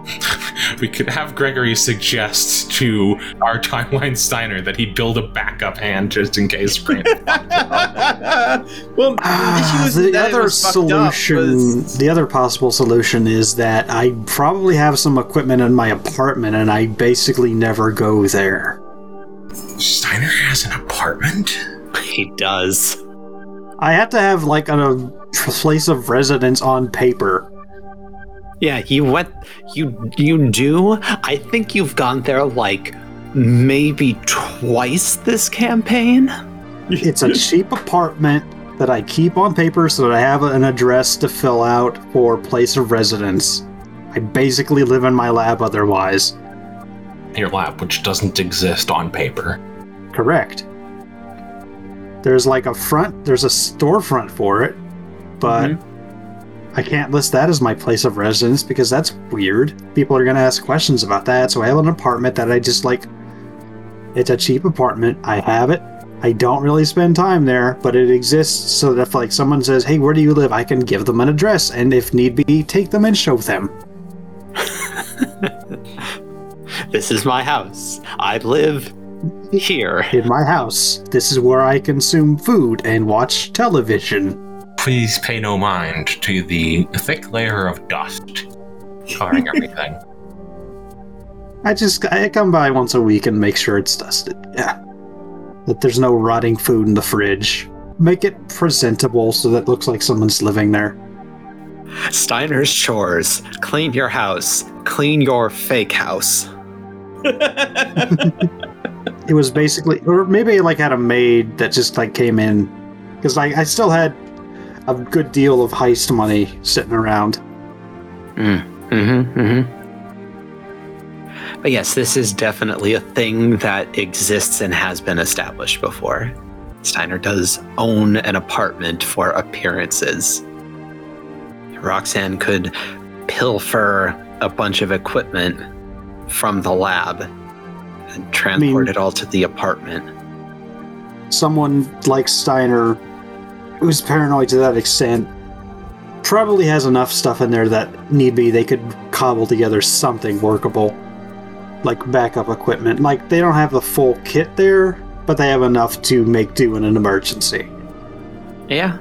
we could have Gregory suggest to our timeline Steiner that he build a backup hand just in case Grant. well, the Ah, issue is the that it other was fucked up solution, was- the other possible solution is that I probably have some equipment in my apartment and I basically never go there. Steiner has an apartment. He does. I have to have like a place of residence on paper. Yeah, you went. You you do. I think you've gone there like maybe twice this campaign. It's a cheap apartment that I keep on paper so that I have an address to fill out for place of residence. I basically live in my lab otherwise. Your lab, which doesn't exist on paper. Correct. There's like a front, there's a storefront for it, but mm-hmm. I can't list that as my place of residence because that's weird. People are going to ask questions about that. So I have an apartment that I just like. It's a cheap apartment. I have it. I don't really spend time there, but it exists so that if like someone says, "Hey, where do you live?" I can give them an address and if need be, take them and show them. This is my house. I live here. In my house, this is where I consume food and watch television. Please pay no mind to the thick layer of dust covering everything. I just I come by once a week and make sure it's dusted. Yeah. That there's no rotting food in the fridge. Make it presentable so that it looks like someone's living there. Steiner's chores. Clean your house. Clean your fake house. It was basically, or maybe I like had a maid that just like came in, because like I still had a good deal of heist money sitting around. Mm-hmm. Mm-hmm. But yes, this is definitely a thing that exists and has been established before. Steiner does own an apartment for appearances. Roxanne could pilfer a bunch of equipment from the lab and transport mean- it all to the apartment. Someone like Steiner, who's paranoid to that extent, probably has enough stuff in there that need be they could cobble together something workable, like backup equipment. Like they don't have the full kit there, but they have enough to make do in an emergency. Yeah.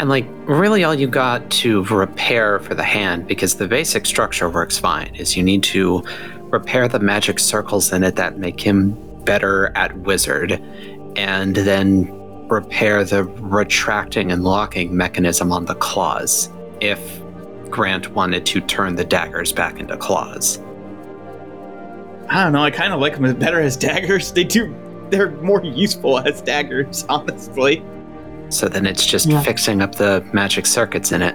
And like really all you got to repair for the hand because the basic structure works fine is you need to repair the magic circles in it that make him better at wizard and then repair the retracting and locking mechanism on the claws if Grant wanted to turn the daggers back into claws. I don't know. I kind of like them better as daggers. They do. They're more useful as daggers, honestly, So then it's just Yeah. fixing up the magic circuits in it.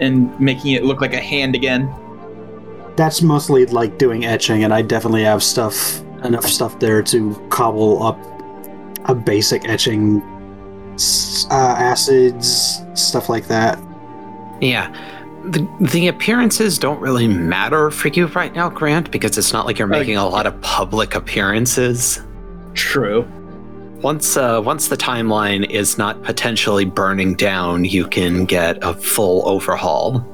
and making it look like a hand again. That's mostly like doing etching, and I definitely have stuff enough stuff there to cobble up a basic etching, uh, acids, stuff like that. Yeah. The, the appearances don't really matter for you right now, Grant, because it's not like you're making a lot of public appearances. True. Once uh, once the timeline is not potentially burning down, you can get a full overhaul.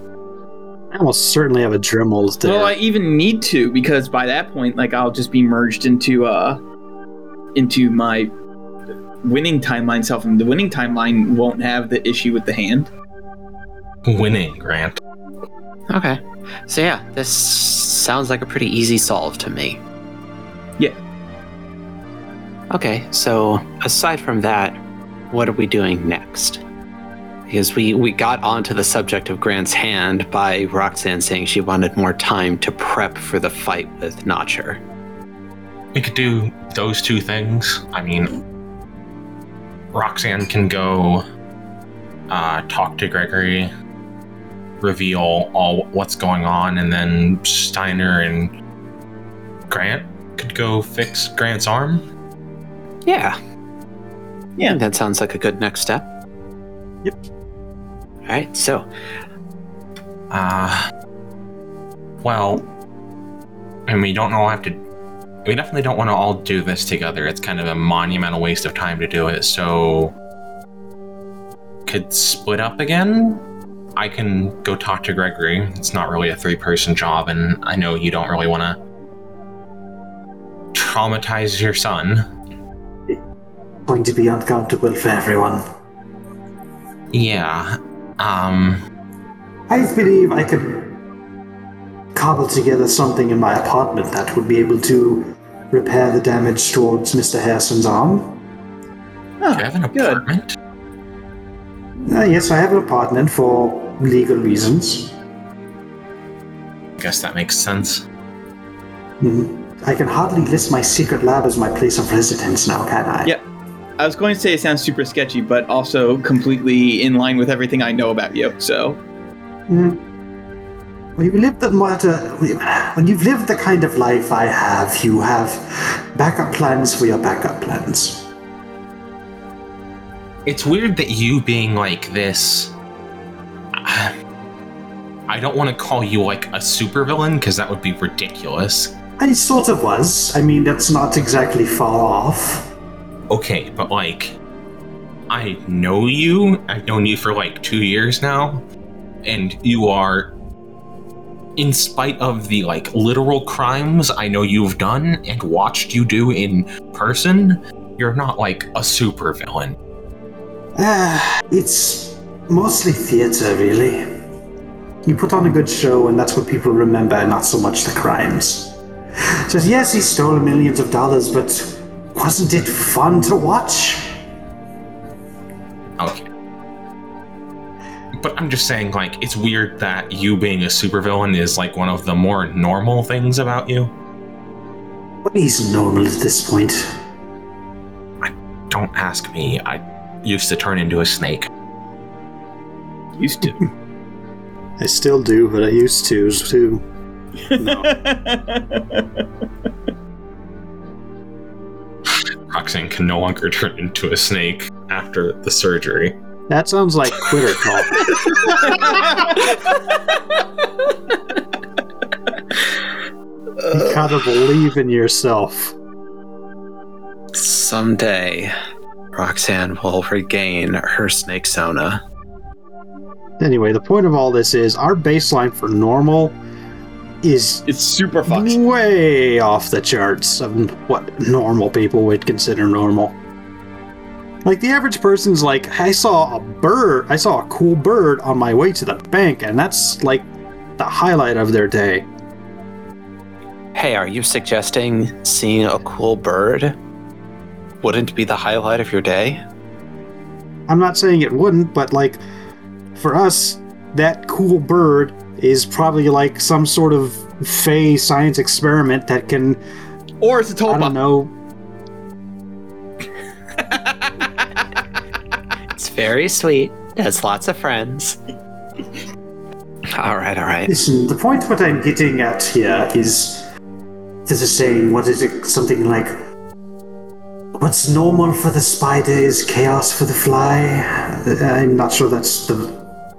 I almost certainly have a Dremel there. Well, I even need to because by that point, like I'll just be merged into uh into my winning timeline self, and the winning timeline won't have the issue with the hand. Winning, Grant. Okay. So yeah, this sounds like a pretty easy solve to me. Yeah. Okay, so aside from that, what are we doing next? Because we, we got onto the subject of Grant's hand by Roxanne saying she wanted more time to prep for the fight with Notcher. We could do those two things. I mean, Roxanne can go uh, talk to Gregory, reveal all what's going on, and then Steiner and Grant could go fix Grant's arm. Yeah. Yeah. That sounds like a good next step. Yep. All right, so Uh, well, and we don't all have to. We definitely don't want to all do this together. It's kind of a monumental waste of time to do it. So, could split up again. I can go talk to Gregory. It's not really a three-person job, and I know you don't really want to traumatize your son. It's Going to be uncomfortable for everyone. Yeah. Um. I believe I could cobble together something in my apartment that would be able to repair the damage towards Mr. Harrison's arm. Do you have an apartment? Uh, yes, I have an apartment for legal reasons. I guess that makes sense. Mhm. I can hardly list my secret lab as my place of residence now, can I? Yeah. I was going to say it sounds super sketchy, but also completely in line with everything I know about you. So, Mm. When you live the matter, when you've lived the kind of life I have, you have backup plans for your backup plans. It's weird that you being like this. I don't want to call you like a supervillain because that would be ridiculous. I sort of was. I mean, that's not exactly far off. Okay, but like, I know you. I've known you for like two years now, and you are, in spite of the like literal crimes I know you've done and watched you do in person, you're not like a supervillain. Ah, it's mostly theater, really. You put on a good show, and that's what people remember, not so much the crimes. So, yes, he stole millions of dollars, but wasn't it fun to watch? Okay. But I'm just saying, like, it's weird that you being a supervillain is like one of the more normal things about you. But he's normal at this point. I, Don't ask me. I used to turn into a snake. used to. I still do, but I used to too. No. Roxanne can no longer turn into a snake after the surgery. That sounds like quitter call. you gotta believe in yourself. someday Roxanne will regain her snake sona. Anyway, the point of all this is our baseline for normal is it's super fucked. way off the charts of what normal people would consider normal. Like the average person's like, I saw a bird, I saw a cool bird on my way to the bank, and that's like the highlight of their day. Hey, are you suggesting seeing a cool bird wouldn't be the highlight of your day? I'm not saying it wouldn't, but like for us, that cool bird is probably like some sort of fey science experiment that can, Or it's a topa. I don't know, very sweet. Has lots of friends. All right, all right. Listen, the point what I'm getting at here is there's a saying, what is it? Something like, what's normal for the spider is chaos for the fly. Uh, I'm not sure that's the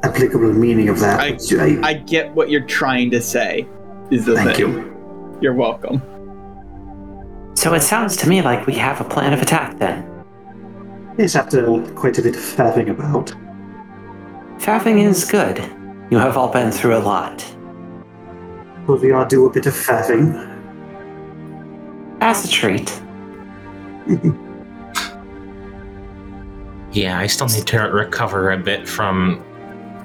applicable meaning of that. I- I- I get what you're trying to say. Is the thank thing. you. You're welcome. So it sounds to me like we have a plan of attack then. Yes, after quite a bit of faffing about. Faffing is good. You have all been through a lot. Will we all do a bit of faffing? As a treat. Yeah, I still need to recover a bit from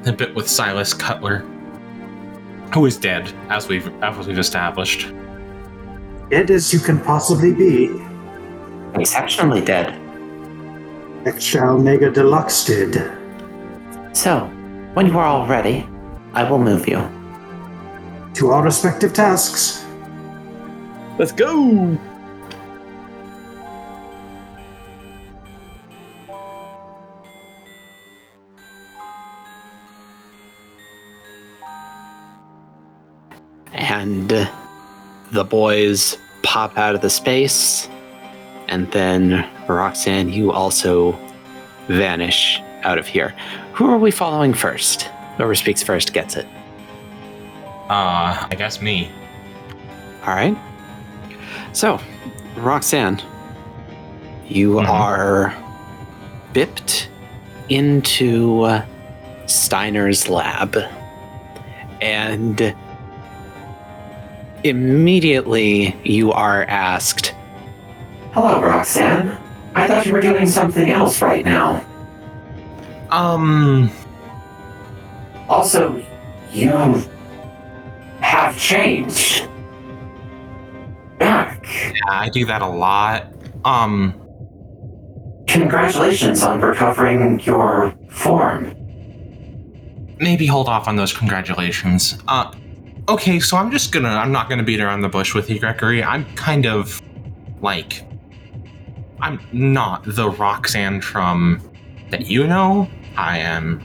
the bit with Silas Cutler, who is dead, as we've as we've established. Dead as you can possibly be. Exceptionally dead. Extra Mega Deluxe did. So, when you are all ready, I will move you. To our respective tasks. Let's go. and uh, the boys pop out of the space, and then Roxanne, you also vanish out of here. Who are we following first? Whoever speaks first gets it. Uh, I guess me. All right. So, Roxanne, you Mhm. are bipped into uh, Steiner's lab, and immediately you are asked, Hello, Roxanne. I thought you were doing something else right now. Um, Also, you have changed. Back. yeah, I do that a lot. Um, Congratulations on recovering your form. maybe hold off on those congratulations. Uh, okay, so I'm just gonna, I'm not gonna beat around the bush with you, Gregory. I'm kind of like, I'm not the Roxanne from that you know. I am,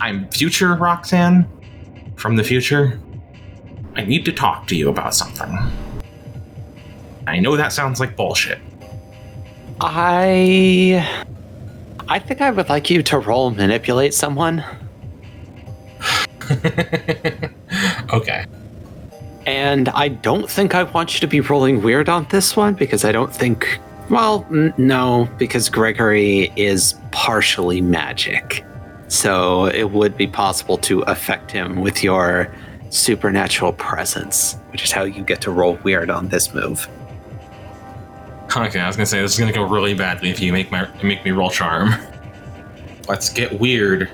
I'm future Roxanne from the future. I need to talk to you about something. I know that sounds like bullshit. I. I think I would like you to roll manipulate someone. okay. And I don't think I want you to be rolling weird on this one because I don't think. Well, n- no, because Gregory is partially magic. So it would be possible to affect him with your supernatural presence, which is how you get to roll weird on this move. Okay, I was gonna say this is gonna go really badly if you make my make me roll charm. Let's get weird.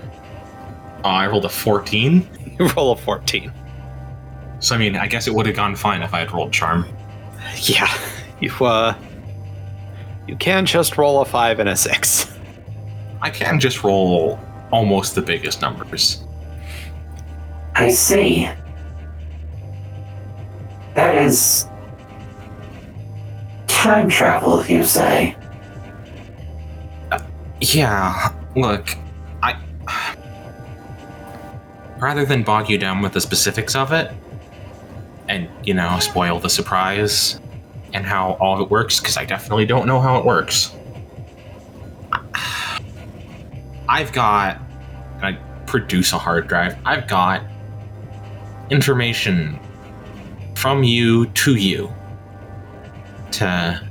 Uh, I rolled a 14. You roll a 14. So I mean, I guess it would have gone fine if I had rolled charm. Yeah, you, uh. You can just roll a 5 and a 6. I can just roll almost the biggest numbers. I see. That is. time travel, you say? Uh, yeah, look, I rather than bog you down with the specifics of it and, you know, spoil the surprise and how all of it works because I definitely don't know how it works. I've got I produce a hard drive. I've got information from you to you to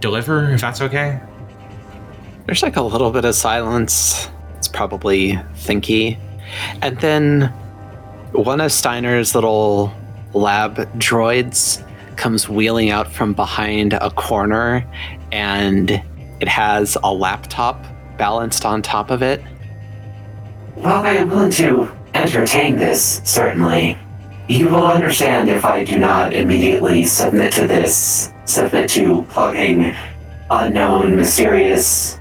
deliver if that's okay. There's like a little bit of silence. It's probably thinky. And then one of Steiner's little lab droids comes wheeling out from behind a corner and it has a laptop balanced on top of it. Well, I am willing to entertain this, certainly, you will understand if I do not immediately submit to this, submit to plugging unknown, mysterious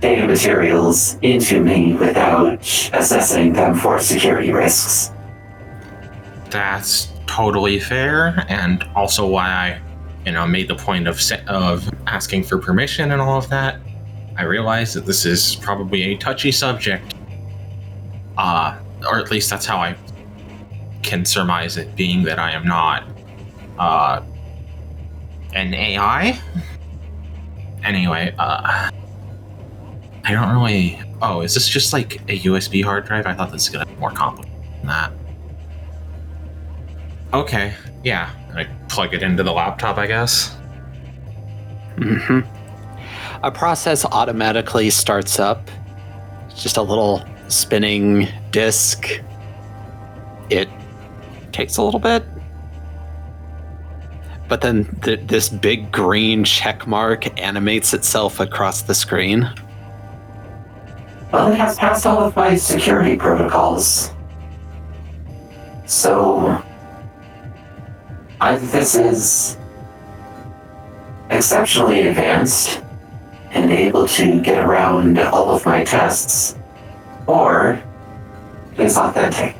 data materials into me without assessing them for security risks. That's totally fair, and also why I, you know, made the point of of asking for permission and all of that. I realize that this is probably a touchy subject, uh, or at least that's how I can surmise it, being that I am not uh, an AI. Anyway, uh, I don't really. Oh, is this just like a USB hard drive? I thought this was gonna be more complicated than that. Okay, yeah. I plug it into the laptop, I guess. hmm A process automatically starts up. It's just a little spinning disk. It takes a little bit. But then th- this big green check mark animates itself across the screen. Well, it has passed all of my security protocols. So, either this is exceptionally advanced and able to get around all of my tests, or is authentic.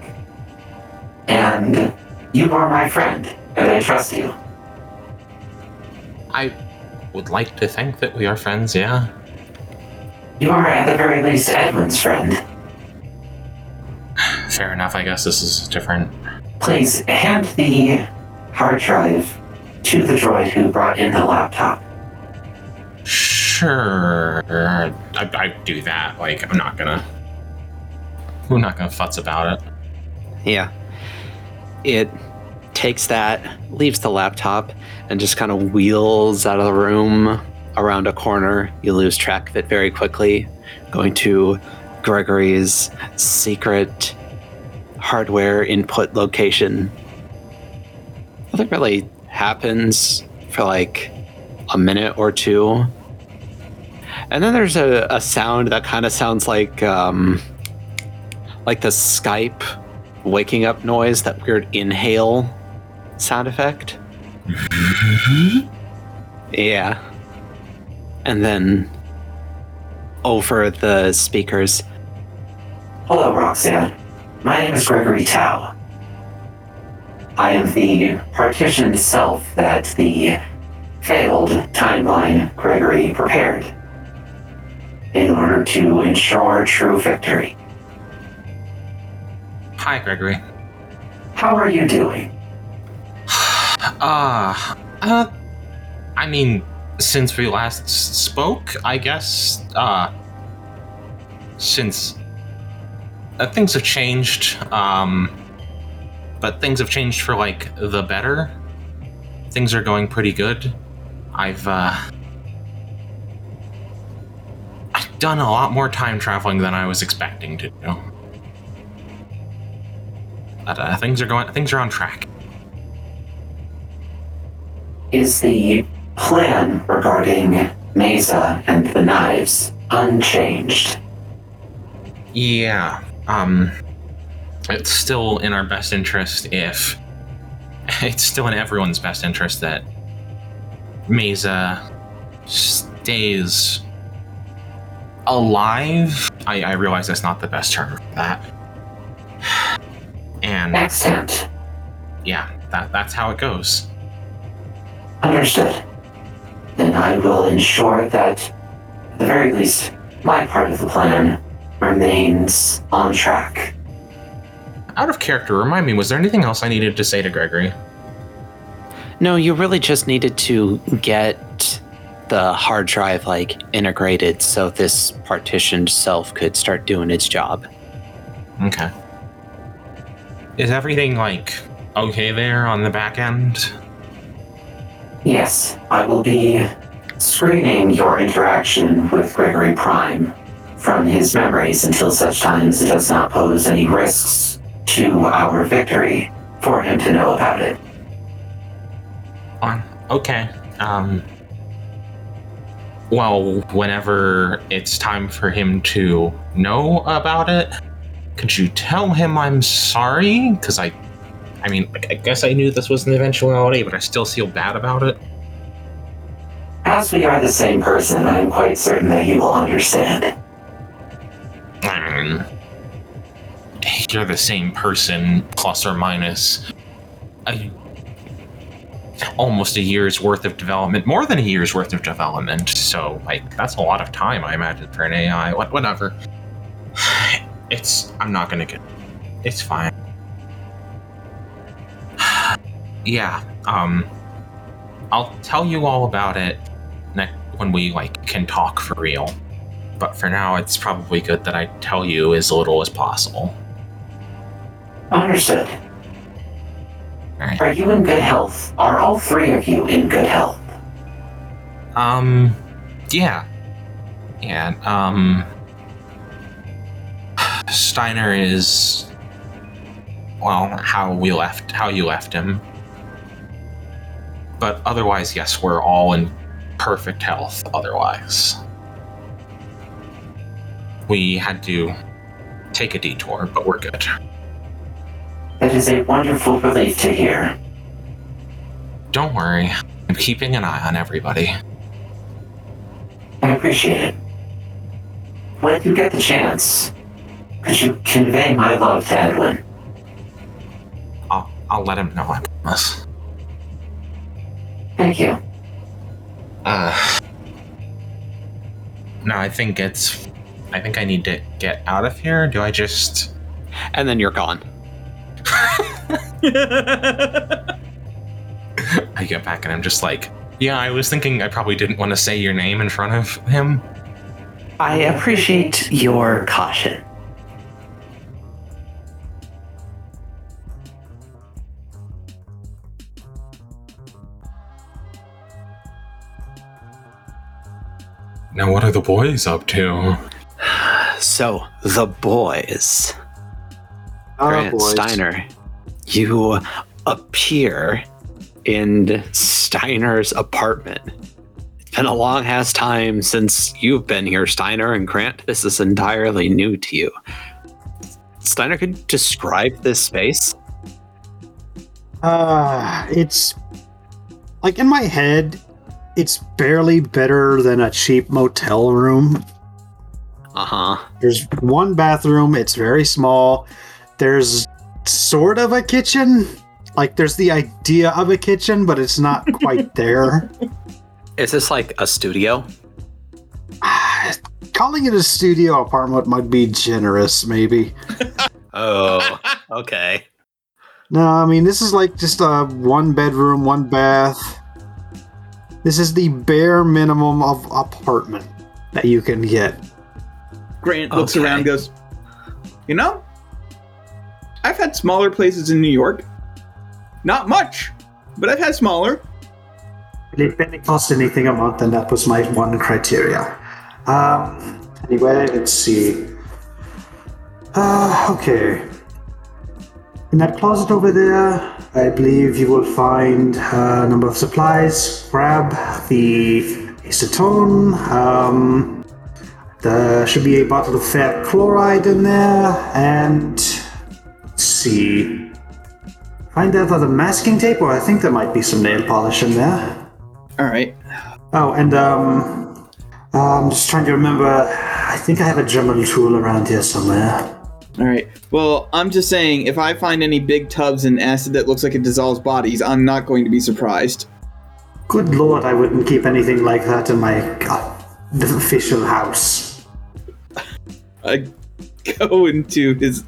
And you are my friend, and I trust you. I would like to think that we are friends, yeah. You are at the very least Edwin's friend. Fair enough, I guess this is different. Please hand the hard drive to the droid who brought in the laptop. Sure. I, I do that. Like, I'm not gonna. We're not gonna futz about it. Yeah. It takes that, leaves the laptop, and just kind of wheels out of the room around a corner. You lose track of it very quickly, going to Gregory's secret hardware input location. Nothing really happens for like a minute or two. And then there's a, a sound that kind of sounds like um, like the Skype waking up noise, that weird inhale sound effect. yeah. And then over the speakers, Hello, Roxanne. My name is Gregory Tao. I am the partitioned self that the failed timeline Gregory prepared in order to ensure true victory. Hi, Gregory. How are you doing? Uh, uh, I mean, since we last spoke, I guess, uh, since uh, things have changed, um, but things have changed for, like, the better. Things are going pretty good. I've, uh, I've done a lot more time traveling than I was expecting to do. But, uh, things are going, things are on track. Is the plan regarding Mesa and the knives unchanged? Yeah. Um it's still in our best interest if it's still in everyone's best interest that Mesa stays alive. I, I realize that's not the best term for that. And Extant. yeah, that that's how it goes. Understood. Then I will ensure that, at the very least, my part of the plan remains on track. Out of character, remind me, was there anything else I needed to say to Gregory? no, you really just needed to get the hard drive like integrated so this partitioned self could start doing its job. Okay. Is everything like okay there on the back end? Yes, I will be screening your interaction with Gregory Prime from his memories until such times it does not pose any risks to our victory for him to know about it. On. Okay. Um. Well, whenever it's time for him to know about it, could you tell him I'm sorry? Because I, I mean, I guess I knew this was an eventuality, but I still feel bad about it. As we are the same person, I am quite certain that he will understand. I mean, you're the same person, plus or minus a, almost a year's worth of development, more than a year's worth of development. So, like, that's a lot of time, I imagine, for an AI. What, whatever. It's. I'm not gonna get. It's fine. yeah. Um. I'll tell you all about it next when we like can talk for real. But for now, it's probably good that I tell you as little as possible. Understood. Alright. Are you in good health? Are all three of you in good health? Um, yeah. Yeah, um. Steiner is well, how we left, how you left him. But otherwise, yes, we're all in perfect health. Otherwise, we had to take a detour, but we're good. That is a wonderful relief to hear. Don't worry, I'm keeping an eye on everybody. I appreciate it. When you get the chance, could you convey my love to Edwin? I'll I'll let him know. I promise. Thank you. Uh, no, I think it's. I think I need to get out of here. Do I just? And then you're gone. I get back and I'm just like, yeah. I was thinking I probably didn't want to say your name in front of him. I appreciate your caution. Now, what are the boys up to? So, the boys. Oh, Grant boys. Steiner, you appear in Steiner's apartment. It's been a long ass time since you've been here, Steiner, and Grant, this is entirely new to you. Steiner could you describe this space. Uh, it's like in my head, it's barely better than a cheap motel room. Uh huh. There's one bathroom, it's very small. There's sort of a kitchen. Like there's the idea of a kitchen, but it's not quite there. Is this like a studio? Calling it a studio apartment might be generous, maybe. Oh, okay. No, I mean this is like just a one bedroom, one bath. This is the bare minimum of apartment that you can get. Grant looks Okay. around and goes, You know, I've had smaller places in New York. Not much, but I've had smaller. It didn't cost anything a month, and that was my one criteria. Um, anyway, let's see. Uh, okay. In that closet over there, I believe you will find a number of supplies. Grab the acetone. Um, there should be a bottle of ferric chloride in there, and see. Find out the masking tape, or I think there might be some nail polish in there. All right. Oh, and um, I'm just trying to remember. I think I have a Dremel tool around here somewhere. All right. Well, I'm just saying, if I find any big tubs in acid that looks like it dissolves bodies, I'm not going to be surprised. Good lord, I wouldn't keep anything like that in my uh, official house. I go into his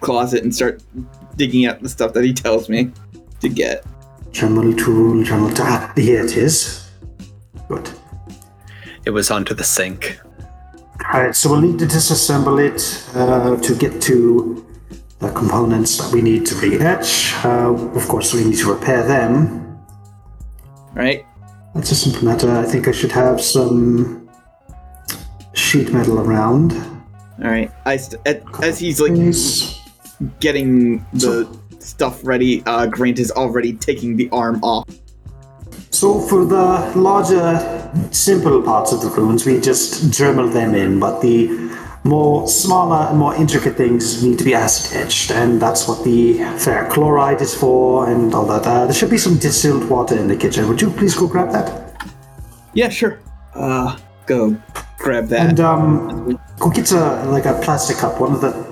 closet and start digging out the stuff that he tells me to get. Dremel tool, Dremel tool. Ah, here it is. Good. It was onto the sink. Alright, so we'll need to disassemble it uh, to get to the components that we need to re-etch. Uh, of course, we need to repair them. All right. That's a simple matter. I think I should have some sheet metal around. All right. I st- at, as he's like Please. Getting the stuff ready, uh, Grant is already taking the arm off. So for the larger, simple parts of the runes, we just Dremel them in, but the more smaller and more intricate things need to be acid etched, and that's what the ferric chloride is for, and all that. Uh, there should be some distilled water in the kitchen. Would you please go grab that? Yeah, sure. Uh, go grab that. And um, go get a like a plastic cup. One of the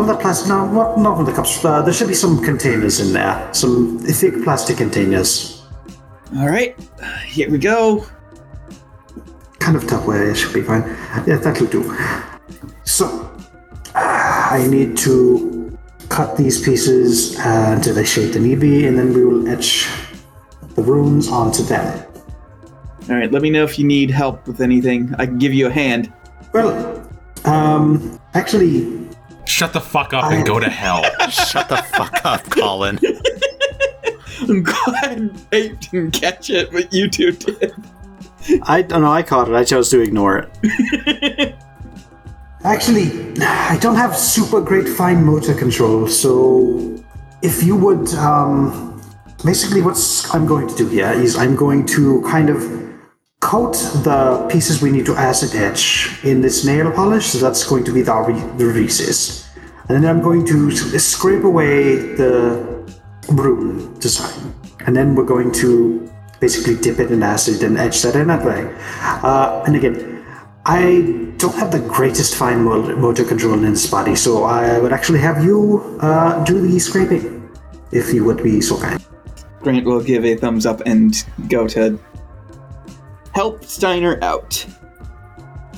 of the plastic. No, not not of the cups. Uh, there should be some containers in there. Some thick plastic containers. All right. Here we go. kind of Tupperware, it should be fine. Yeah, that'll do. So, I need to cut these pieces uh, until they shape the be, and then we will etch the runes onto them. All right. Let me know if you need help with anything. I can give you a hand. Well, um, actually, Shut the fuck up and go to hell. Shut the fuck up, Colin. I'm glad I didn't catch it, but you two did. I don't know. I caught it. I chose to ignore it. Actually, I don't have super great fine motor control, so if you would, um, basically, what I'm going to do here is I'm going to kind of coat the pieces we need to acid etch in this nail polish. So that's going to be the, re- the releases, and then I'm going to scrape away the rune design, and then we're going to basically dip it in acid and etch that in that way. Uh, and again, I don't have the greatest fine motor control in this body, so I would actually have you uh, do the scraping, if you would be so kind. Grant will give a thumbs up and go to help Steiner out.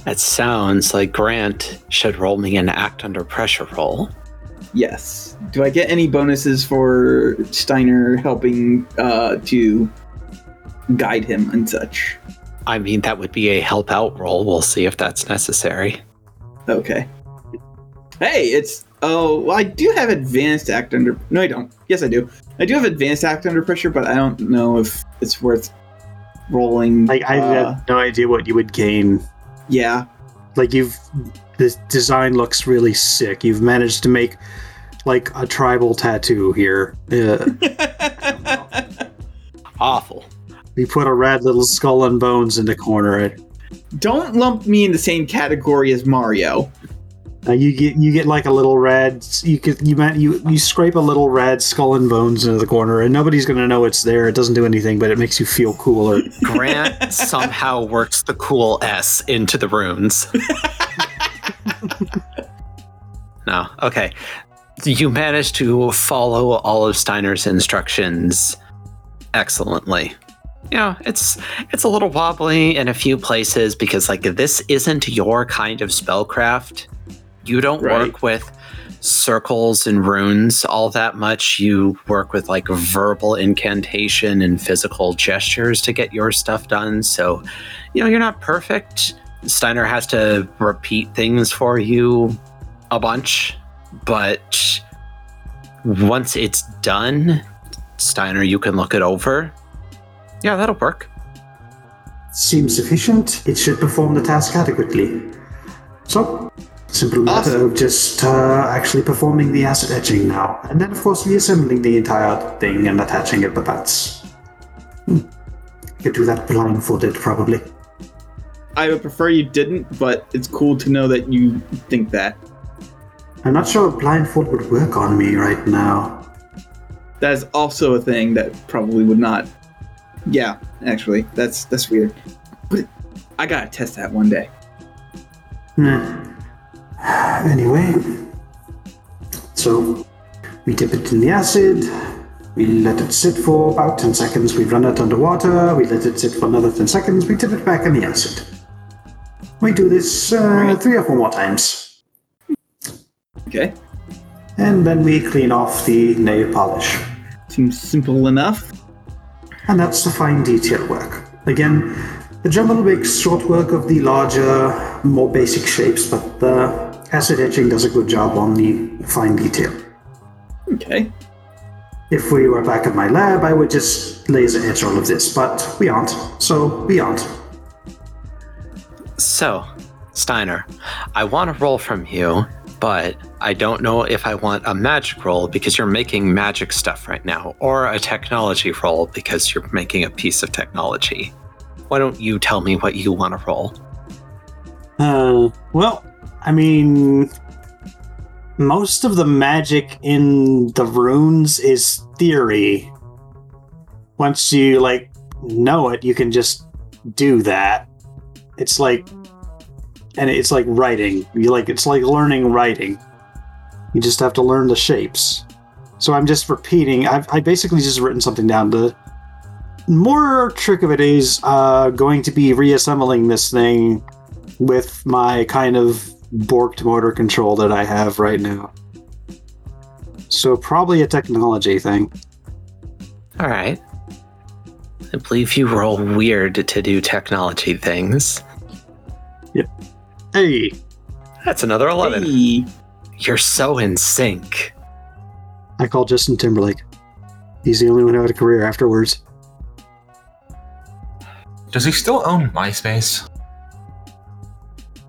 That sounds like Grant should roll me an act under pressure roll. Yes. Do I get any bonuses for Steiner helping uh, to guide him and such? I mean, that would be a help out roll. We'll see if that's necessary. Okay. Hey, it's oh, well, I do have advanced act under. No, I don't. Yes, I do. I do have advanced act under pressure, but I don't know if it's worth rolling. Like I uh, had no idea what you would gain. Yeah. Like you've the design looks really sick. You've managed to make like a tribal tattoo here. Uh, Awful. you put a rad little skull and bones in the corner. don't lump me in the same category as Mario. Uh, you get you get like a little red. You could you man you you scrape a little red skull and bones into the corner, and nobody's gonna know it's there. It doesn't do anything, but it makes you feel cooler. Grant somehow works the cool S into the runes. no, okay. You managed to follow all of Steiner's instructions excellently. You know, it's it's a little wobbly in a few places because like this isn't your kind of spellcraft. You don't Right. work with circles and runes all that much. You work with like verbal incantation and physical gestures to get your stuff done. So, you know, you're not perfect. Steiner has to repeat things for you a bunch, but once it's done, Steiner, you can look it over. Yeah, that'll work. Seems sufficient. It should perform the task adequately. So, simple matter Awesome. of just uh, actually performing the acid etching now. And then, of course, reassembling the entire thing and attaching it, but that's. Hmm. Could do that blindfolded, probably. I would prefer you didn't, but it's cool to know that you think that. I'm not sure a blindfold would work on me right now. That is also a thing that probably would not. Yeah, actually, that's that's weird. But I gotta test that one day. Hmm. Anyway, so we dip it in the acid, we let it sit for about 10 seconds, we run it underwater, we let it sit for another 10 seconds, we dip it back in the acid. We do this uh, three or four more times, Okay, and then we clean off the nail polish. seems simple enough. And that's the fine detail work. Again, the Dremel makes short work of the larger, more basic shapes, but the acid etching does a good job on the fine detail. Okay, If we were back at my lab, I would just laser etch all of this, but we aren't, so we aren't. So, Steiner, I want a roll from you, but I don't know if I want a magic roll because you're making magic stuff right now, or a technology roll because you're making a piece of technology. Why don't you tell me what you want to roll? Uh, well, I mean, most of the magic in the runes is theory. Once you like know it, you can just do that. It's like, and it's like writing. You like it's like learning writing. You just have to learn the shapes. So I'm just repeating. I've I basically just written something down. The more trick of it is uh, going to be reassembling this thing with my kind of borked motor control that I have right now. So probably a technology thing. All right. I believe you roll weird to do technology things. Yep. Hey, That's another 11. Hey, You're so in sync. I call Justin Timberlake. He's the only one who had a career afterwards. Does he still own MySpace?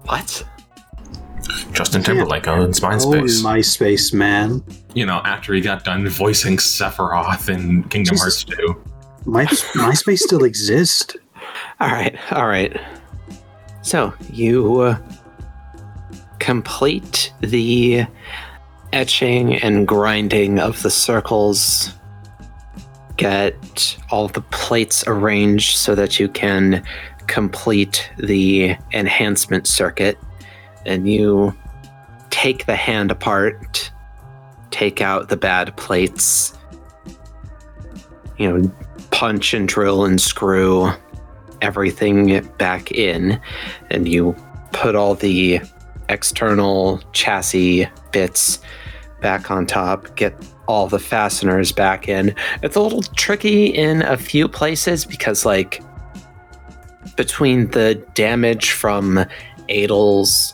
What? Justin Timberlake owns Oh, Mindspace. MySpace, man. you know, after he got done voicing Sephiroth in Kingdom Jesus. Hearts 2. My MySpace still exists. All right, all right. So you uh, complete the etching and grinding of the circles, get all the plates arranged so that you can complete the enhancement circuit, and you take the hand apart, take out the bad plates, you know, punch and drill and screw everything back in and you put all the external chassis bits back on top, get all the fasteners back in. It's a little tricky in a few places because, like, between the damage from Adel's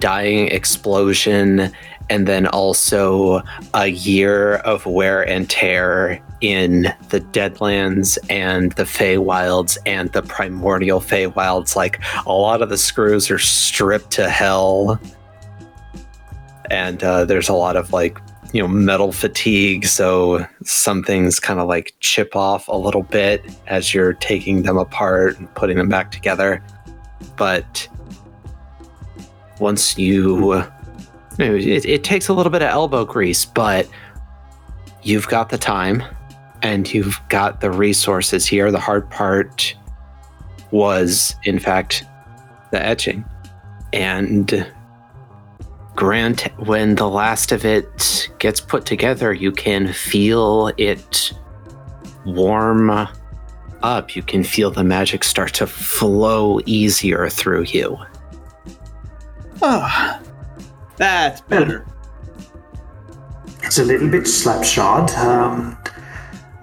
dying explosion and then also a year of wear and tear in the Deadlands and the Feywilds and the Primordial Feywilds. Like a lot of the screws are stripped to hell, and uh, there's a lot of like you know metal fatigue. So some things kind of like chip off a little bit as you're taking them apart and putting them back together. But once you uh, it, it takes a little bit of elbow grease, but you've got the time and you've got the resources here. The hard part was, in fact, the etching. And Grant, when the last of it gets put together, you can feel it warm up. You can feel the magic start to flow easier through you. Ah, that's better. It's a little bit slapshod. Um,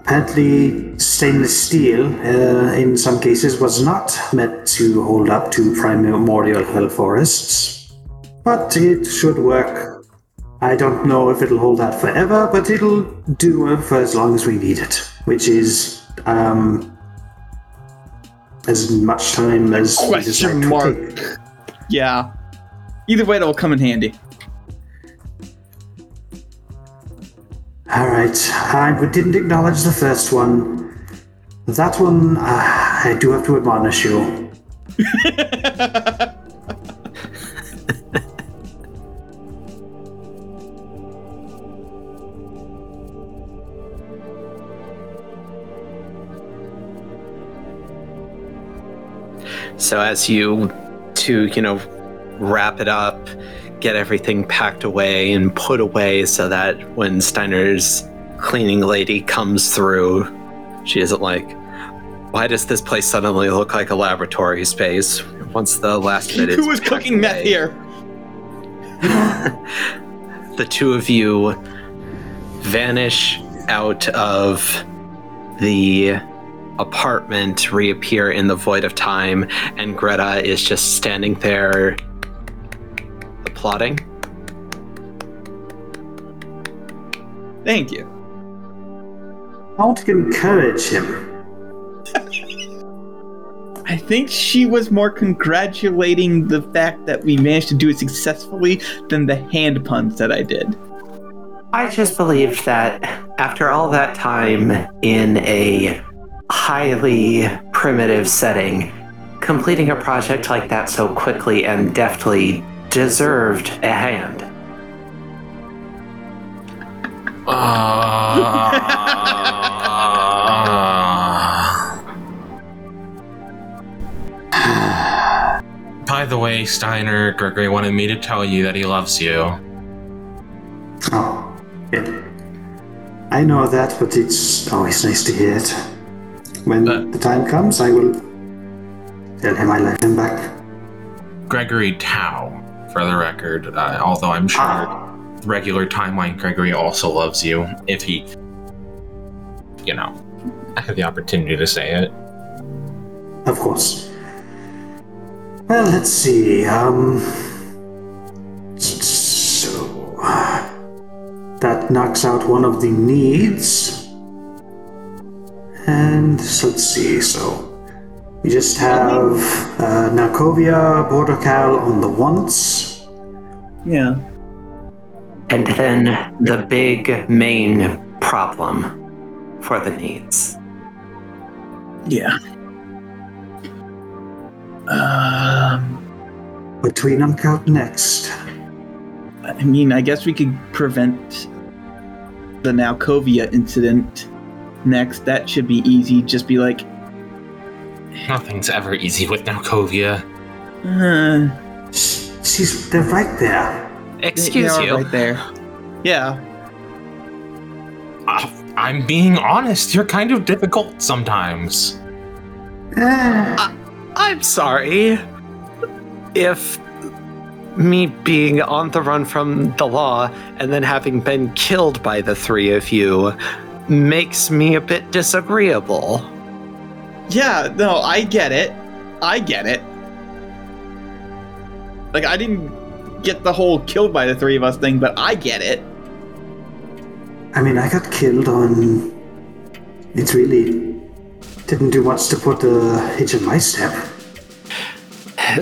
apparently, stainless steel, uh, in some cases, was not meant to hold up to primordial hell forests. But it should work. I don't know if it'll hold out forever, but it'll do for as long as we need it, which is um, as much time as we decide Question to mark. take. Yeah. Either way, it'll come in handy. All right, I didn't acknowledge the first one. That one, uh, I do have to admonish you. So as you to, you know, wrap it up, get everything packed away and put away so that when Steiner's cleaning lady comes through, she isn't like, why does this place suddenly look like a laboratory space? Once the last bit is Who was cooking meth here? the two of you vanish out of the apartment, reappear in the void of time, and Greta is just standing there applauding. Thank you. I want to encourage him. I think she was more congratulating the fact that we managed to do it successfully than the hand puns that I did. I just believed that after all that time in a highly primitive setting, completing a project like that so quickly and deftly deserved a hand. By the way, Steiner, Gregory wanted me to tell you that he loves you. Oh, good. I know that, but it's always nice to hear it. When Uh. the time comes, I will tell him I love him back. Gregory Tao, for the record, uh, although I'm sure regular timeline Gregory also loves you if he, you know, I have the opportunity to say it. of course. Well, let's see. Um. So. That knocks out one of the needs. And let's see. So. We just have uh, Narkovia, Bordercal on the once. Yeah. And then the big main problem for the needs. Yeah. Um, What do we knock out next? I mean, I guess we could prevent the Nalkovia incident next. That should be easy. Just be like, Nothing's ever easy with Nalkovia. uh, She's they're right there. Excuse they are you. right there. Yeah. Uh, I'm being honest. You're kind of difficult sometimes. Eh, I'm sorry. If me being on the run from the law and then having been killed by the three of you makes me a bit disagreeable. Yeah, no, I get it. I get it. Like, I didn't get the whole killed by the three of us thing, but I get it. I mean, I got killed on. It really didn't do much to put a hitch in my step.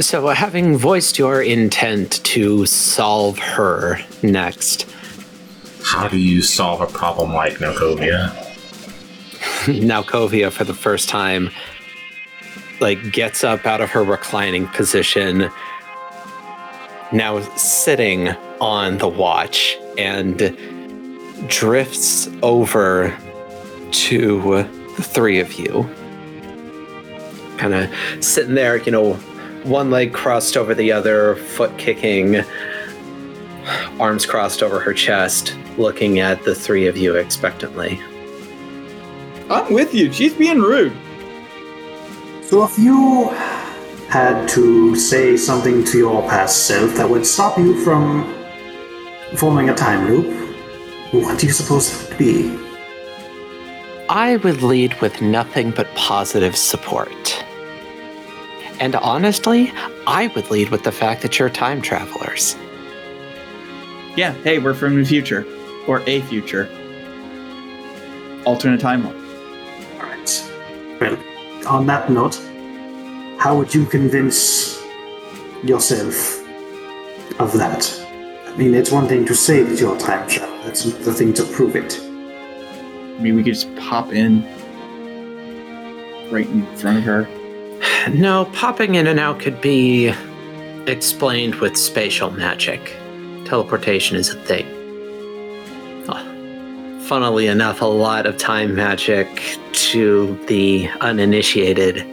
So, uh, having voiced your intent to solve her next, How do you solve a problem like Nalkovia? Nalkovia for the first time like gets up out of her reclining position now sitting on the watch and drifts over to the three of you kind of sitting there you know one leg crossed over the other foot kicking arms crossed over her chest looking at the three of you expectantly I'm with you. She's being rude. So if you had to say something to your past self that would stop you from forming a time loop, what do you suppose that would be? I would lead with nothing but positive support. And honestly, I would lead with the fact that you're time travelers. Yeah, hey, we're from the future. Or a future. Alternate timeline. Alright. Well, on that note, how would you convince yourself of that? I mean, it's one thing to say that you're a time traveler, that's the thing to prove it. I mean, we could just pop in right in front of her. No, popping in and out could be explained with spatial magic. Teleportation is a thing. Funnily enough, a lot of time magic to the uninitiated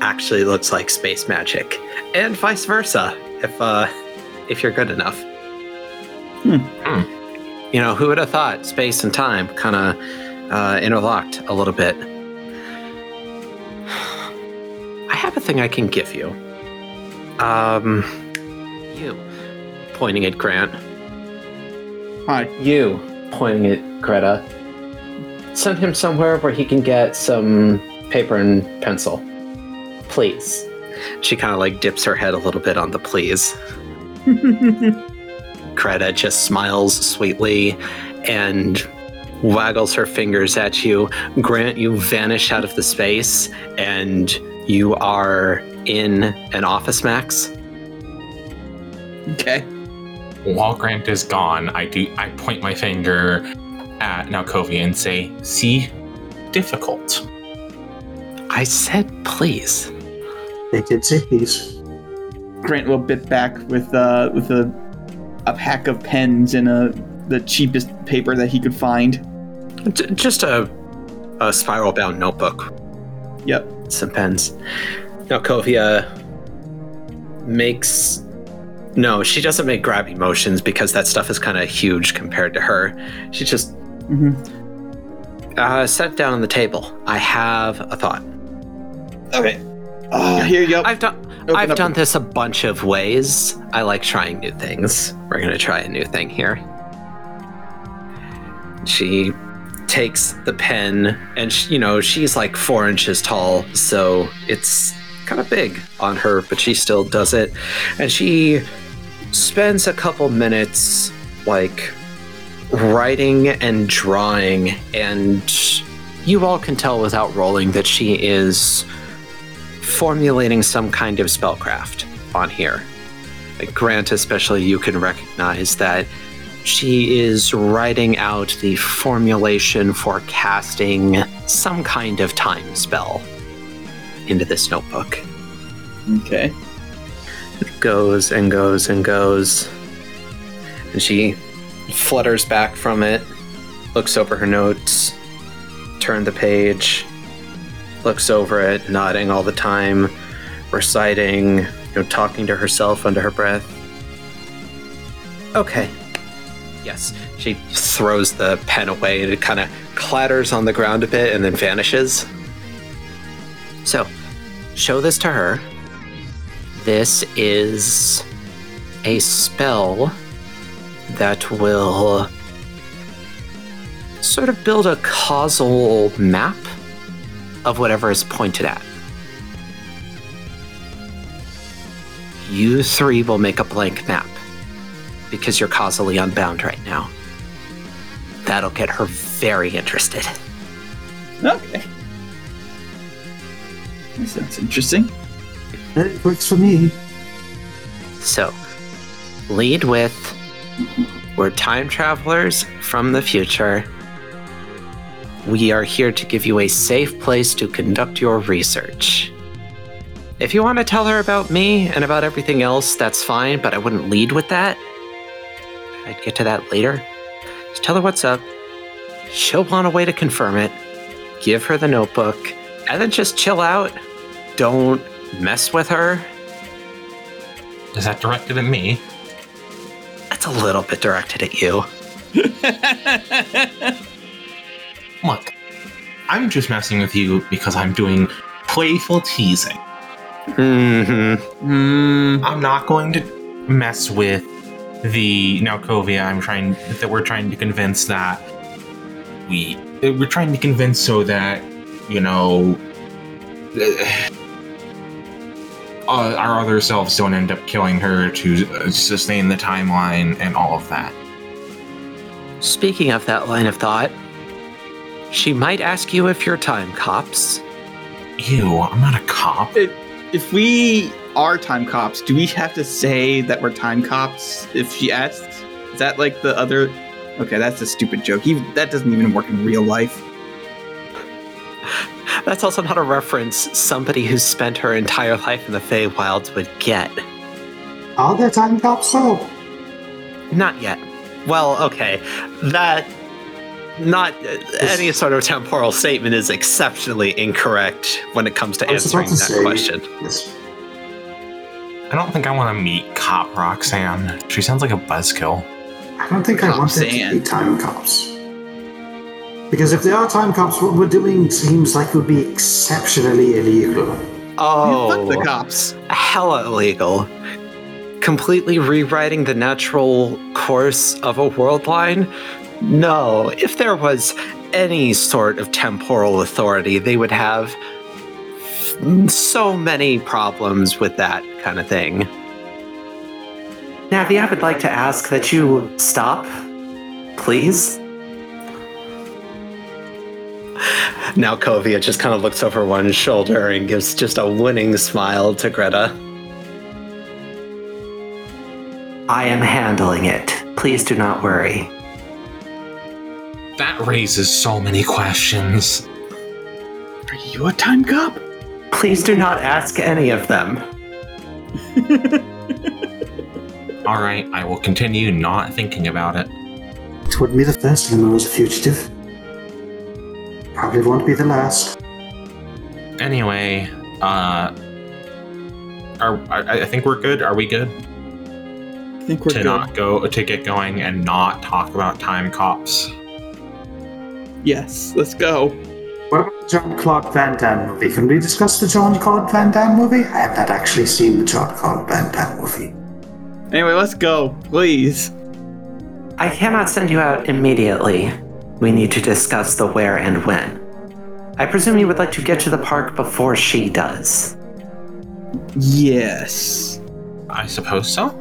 actually looks like space magic, and vice versa. If uh, if you're good enough. Hmm. Hmm. You know, who would have thought space and time kind of uh, interlocked a little bit? I have a thing I can give you. Um, you pointing at Grant. Hi. You pointing at Greta. Send him somewhere where he can get some paper and pencil. Please. She kind of like dips her head a little bit on the please. Greta just smiles sweetly and waggles her fingers at you. Grant, you vanish out of the space and you are in an OfficeMax. okay. While Grant is gone, I do I point my finger at Nalkovia and say, "See, difficult." I said please. They did say please. Grant will bit back with uh with a a pack of pens and a the cheapest paper that he could find. J- just a, a spiral bound notebook. Yep. Some pens. Nalkovia makes. No, she doesn't make grabby motions because that stuff is kind of huge compared to her. She just hmm uh, sat down on the table. I have a thought. Okay. Uh, here you go. I've done. Open I've done this a bunch of ways. I like trying new things. We're gonna try a new thing here. She takes the pen, and sh you know she's like four inches tall, so it's kind of big on her, but she still does it. And she spends a couple minutes like writing and drawing, and you all can tell without rolling that she is formulating some kind of spellcraft on here. Grant, especially, you can recognize that she is writing out the formulation for casting some kind of time spell into this notebook. Okay. Goes and goes and goes. And she flutters back from it, looks over her notes, turns the page, looks over it, nodding all the time, reciting, you know, talking to herself under her breath. Okay. Yes. She throws the pen away and it kind of clatters on the ground a bit and then vanishes. So, show this to her. This is a spell that will sort of build a causal map of whatever is pointed at. You three will make a blank map because you're causally unbound right now. That'll get her very interested. Okay. That sounds interesting. It works for me. So, lead with We're time travelers from the future. We are here to give you a safe place to conduct your research. If you want to tell her about me and about everything else, that's fine, but I wouldn't lead with that. I'd get to that later. Just tell her what's up. She'll want a way to confirm it. Give her the notebook, and then just chill out. Don't mess with her. Is that directed at me? That's a little bit directed at you. Look, I'm just messing with you because I'm doing playful teasing. hmm Hmm. I'm not going to mess with the Nalkovia. I'm trying that we're trying to convince that we we're trying to convince so that you know uh, our other selves don't end up killing her to uh, sustain the timeline and all of that. Speaking of that line of thought, she might ask you if you're time cops. Ew, I'm not a cop. If we are time cops, do we have to say that we're time cops if she asks? Is that like the other? Okay, that's a stupid joke. Even that doesn't even work in real life. That's also not a reference somebody who spent her entire life in the Feywilds would get. Are the time cops though? Not yet. Well, okay. That. Not any sort of temporal statement is exceptionally incorrect when it comes to I was about answering to that say- question. Yes. I don't think I want to meet Cop Roxanne. She sounds like a buzzkill. I don't think I want there to Roxanne. be time cops. Because if there are time cops, what we're doing seems like it would be exceptionally illegal. Oh, Fuck the cops. hella illegal. Completely rewriting the natural course of a world line? No, if there was any sort of temporal authority, they would have so many problems with that kind of thing. Navi, I would like to ask that you stop, please. Nalkovia just kind of looks over one shoulder and gives just a winning smile to Greta. I am handling it. Please do not worry. That raises so many questions. Are you a time cop? Please do not ask any of them. All right, I will continue not thinking about it. It wouldn't be the first time I was a fugitive. Probably won't be the last. Anyway, uh, are I, I think we're good. Are we good I think we're good. to good. not go to get going and not talk about time cops? Yes, let's go. What about the Jean-Claude Van Damme movie? Can we discuss the Jean-Claude Van Damme movie? I have not actually seen the Jean-Claude Van Damme movie. Anyway, let's go, please. I cannot send you out immediately. We need to discuss the where and when. I presume you would like to get to the park before she does. Yes. I suppose so.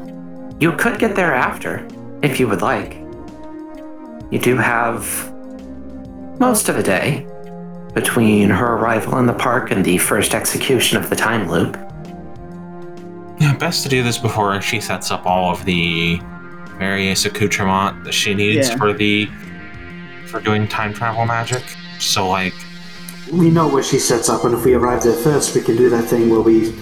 You could get there after, if you would like. You do have most of a day between her arrival in the park and the first execution of the time loop. Yeah, best to do this before she sets up all of the various accoutrements that she needs Yeah. for the for doing time travel magic. So like We know where she sets up, and if we arrive there first, we can do that thing where we,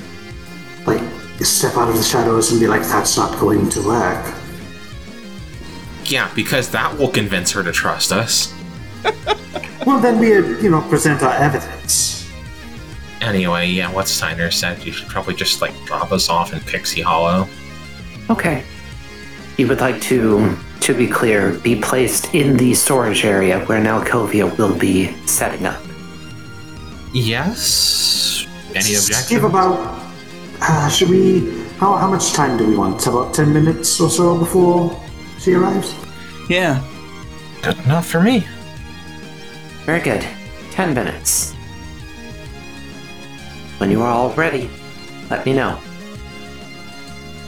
like, step out of the shadows and be like, that's not going to work. yeah, because that will convince her to trust us. Well, then we, uh, you know, present our evidence. Anyway, yeah, what Steiner said, you should probably just like drop us off in Pixie Hollow. Okay. You would like to, to be clear, be placed in the storage area where Nalkovia will be setting up. Yes. Any objections? Give about, uh, should we, how, how much time do we want? About 10 minutes or so before she arrives? Yeah. Good enough for me. Very good. Ten minutes. When you are all ready, let me know.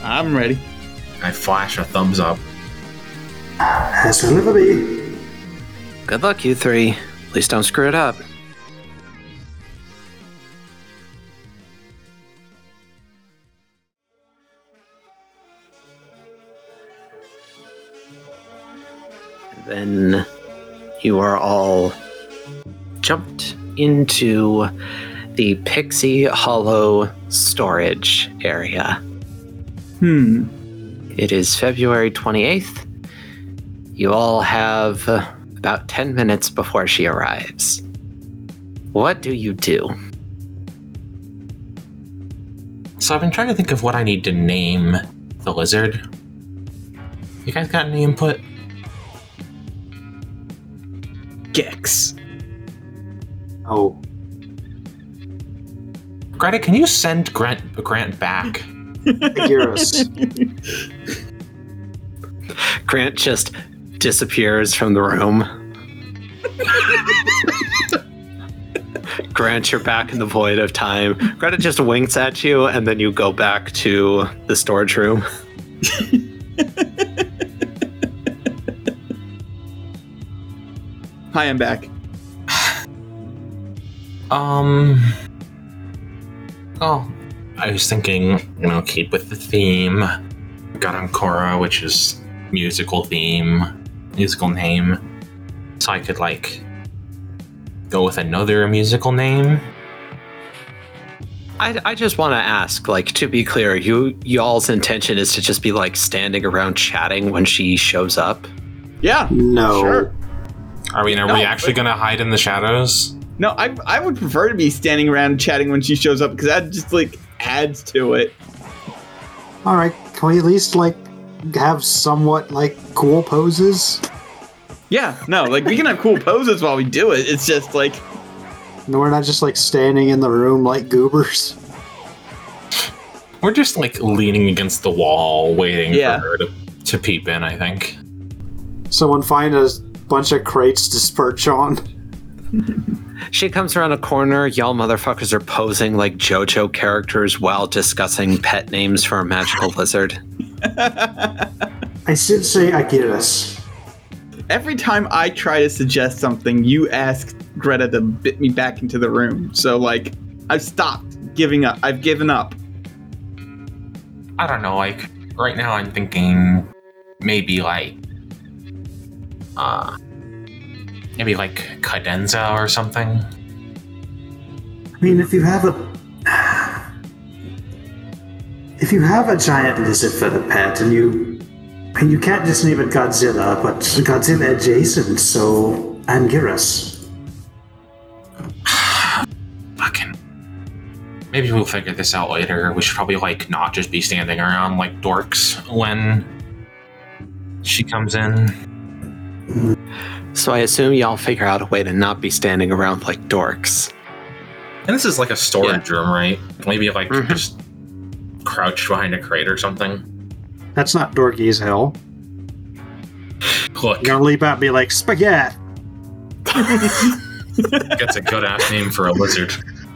I'm ready. I flash a thumbs up. As will ever be. Good luck, you three. Please don't screw it up. Then you are all jumped into the Pixie Hollow storage area. Hmm. It is February 28th. You all have uh, about 10 minutes before she arrives. What do you do? So I've been trying to think of what I need to name the lizard. You guys got any input? Gex. Oh, Greta, can you send Grant Grant back? Anguirus. Grant just disappears from the room. Grant, you're back in the void of time. Greta just winks at you, and then you go back to the storage room. Hi, I'm back. Um. Oh, I was thinking, you know, keep with the theme. Got Garankora, which is musical theme, musical name. So I could like go with another musical name. I, I just want to ask, like, to be clear, you y'all's intention is to just be like standing around chatting when she shows up. Yeah. No. Sure. Are we? Are No, we actually but- gonna hide in the shadows? No, I I would prefer to be standing around chatting when she shows up because that just like adds to it. All right. Can we at least like have somewhat like cool poses? Yeah. No, like we can have cool poses while we do it. It's just like No, we're not just like standing in the room like goobers. We're just like leaning against the wall, waiting Yeah. for her to, to peep in. I think. Someone find a bunch of crates to perch on. She comes around a corner. Y'all motherfuckers are posing like JoJo characters while discussing pet names for a magical lizard. I should say Anguirus. every time I try to suggest something, you ask Greta to bit me back into the room. So like I've stopped giving up. I've given up. I don't know. Like right now, I'm thinking maybe like, uh, maybe like cadenza or something. I mean, if you have a. If you have a giant lizard for the pet and you. And you can't just name it Godzilla, but Godzilla adjacent, so. Anguirus. Fucking. Maybe we'll figure this out later. We should probably like not just be standing around like dorks when she comes in. Mm. So I assume y'all figure out a way to not be standing around like dorks. And this is like a storage room, right? Maybe like Mhm. just crouch behind a crate or something. That's not dorky as hell. Look, You're gonna leap out and be like spaghetti. that's a good ass name for a lizard.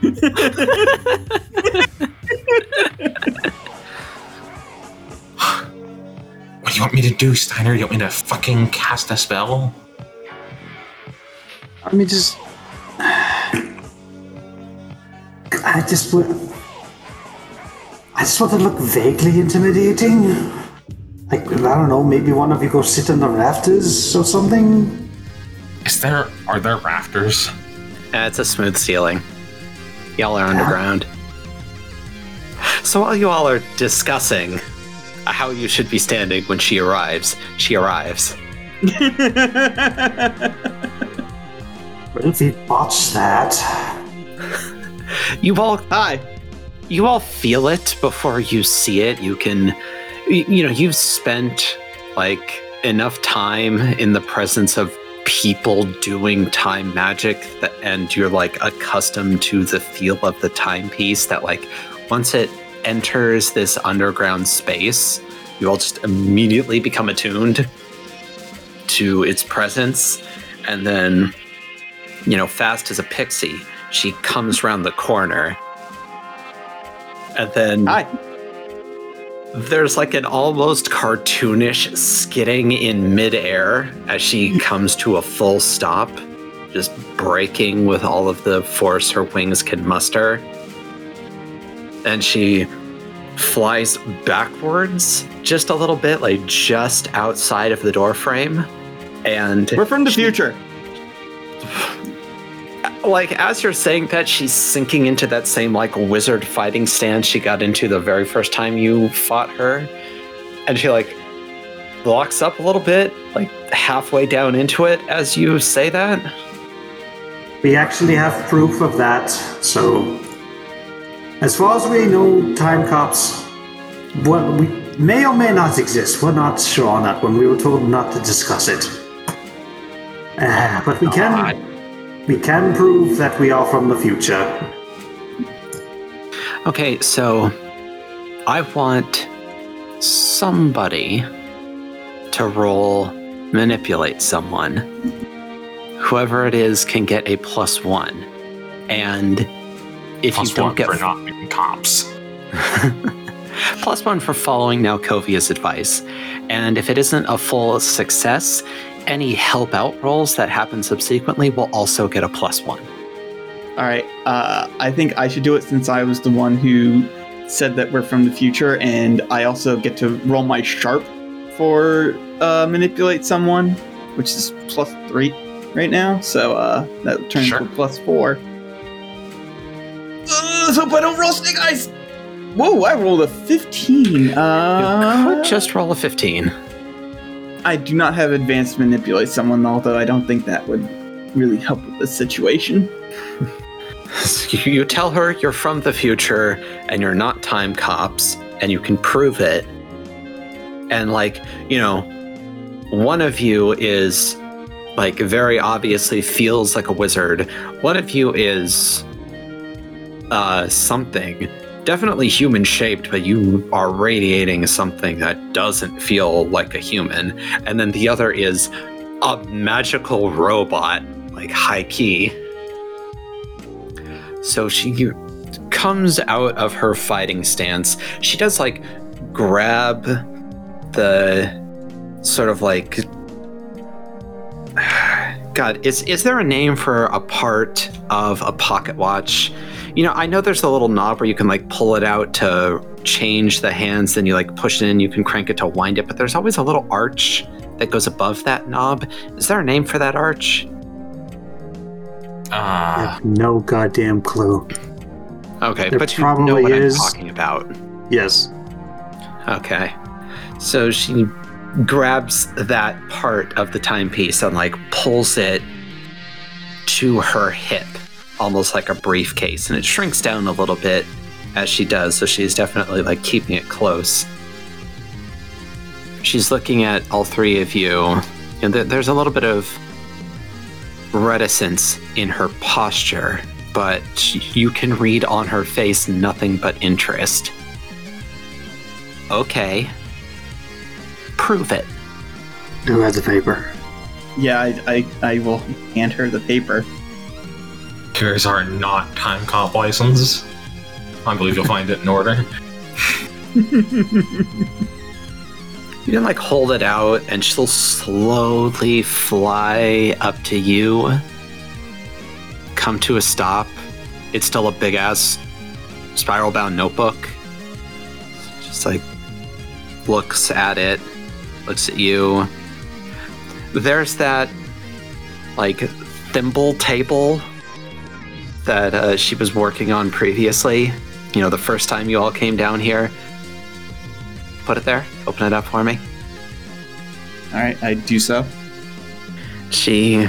what do you want me to do, Steiner? You want me to fucking cast a spell? I mean, just I just would. I just want to look vaguely intimidating. Like, I don't know, maybe one of you go sit on the rafters or something? Is there are there rafters? Uh, it's a smooth ceiling. Y'all are underground. So while you all are discussing how you should be standing when she arrives, she arrives. If we botch that? You all Hi. you all feel it before you see it. You can, you know, you've spent like enough time in the presence of people doing time magic that, and you're like accustomed to the feel of the timepiece that like once it enters this underground space, you all just immediately become attuned to its presence. And then, you know, fast as a pixie, she comes around the corner and then Hi. there's like an almost cartoonish skidding in midair as she comes to a full stop, just braking with all of the force her wings can muster. And she flies backwards just a little bit, like just outside of the door frame. And We're from the future. like as you're saying that she's sinking into that same like wizard fighting stance she got into the very first time you fought her and she like locks up a little bit like halfway down into it as you say that We actually have proof of that, so. As far as we know, time cops. Well, we may or may not exist. We're not sure on that one. We were told not to discuss it. Uh, but we can. We can prove that we are from the future. okay so i want somebody to roll manipulate someone whoever it is can get a plus one and if Plus you don't one get for not being cops. plus one for following Nalkovia's advice. And if it isn't a full success, any help out rolls that happen subsequently will also get a plus one. All right. Uh, I think I should do it since I was the one who said that we're from the future, and I also get to roll my sharp for uh, manipulate someone, which is plus three right now. So uh, that turns Sure. to plus four. Uh, let's hope I don't roll snake eyes. Whoa! I rolled a fifteen. you Uh, could just roll a 15. I do not have advanced manipulate someone, although I don't think that would really help with the situation. You tell her you're from the future and you're not time cops, and you can prove it. And, like, you know, one of you is, like, very obviously feels like a wizard. One of you is uh, something. Definitely human shaped, but you are radiating something that doesn't feel like a human. And then the other is a magical robot, like high key. So she comes out of her fighting stance. She does like grab the sort of like God, is is there a name for a part of a pocket watch? You know, I know there's a little knob where you can like pull it out to change the hands, then you like push it in, you can crank it to wind it, but there's always a little arch that goes above that knob. Is there a name for that arch? I Ah, no goddamn clue. Okay, There but you know probably what is. I'm talking about. Yes. Okay. So she grabs that part of the timepiece and like pulls it to her hip, almost like a briefcase, and it shrinks down a little bit as she does, so she's definitely like keeping it close. She's looking at all three of you, and th- there's a little bit of reticence in her posture, but you can read on her face nothing but interest. Okay. Prove it. Who has the paper? Yeah, I, I, I will hand her the paper. Here's our not time cop license. I believe you'll find it in order. You can like hold it out and she'll slowly fly up to you. Come to a stop. It's still a big ass spiral bound notebook. Just like looks at it, looks at you. There's that like thimble table that uh, she was working on previously. You know, the first time you all came down here. Put it there. Open it up for me. All right, I do so. She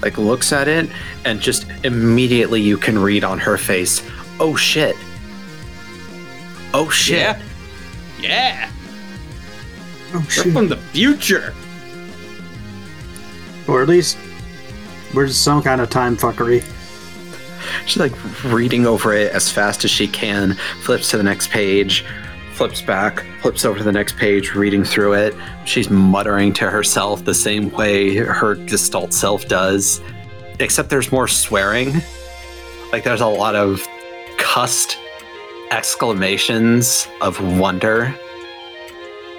like looks at it and just immediately you can read on her face, "Oh shit. Oh shit." Yeah. Yeah. Oh We're shit. from the future. Or at least we're some kind of time fuckery. She's like reading over it as fast as she can, flips to the next page, flips back, flips over to the next page, reading through it. She's muttering to herself the same way her Gestalt self does, except there's more swearing. Like there's a lot of cussed exclamations of wonder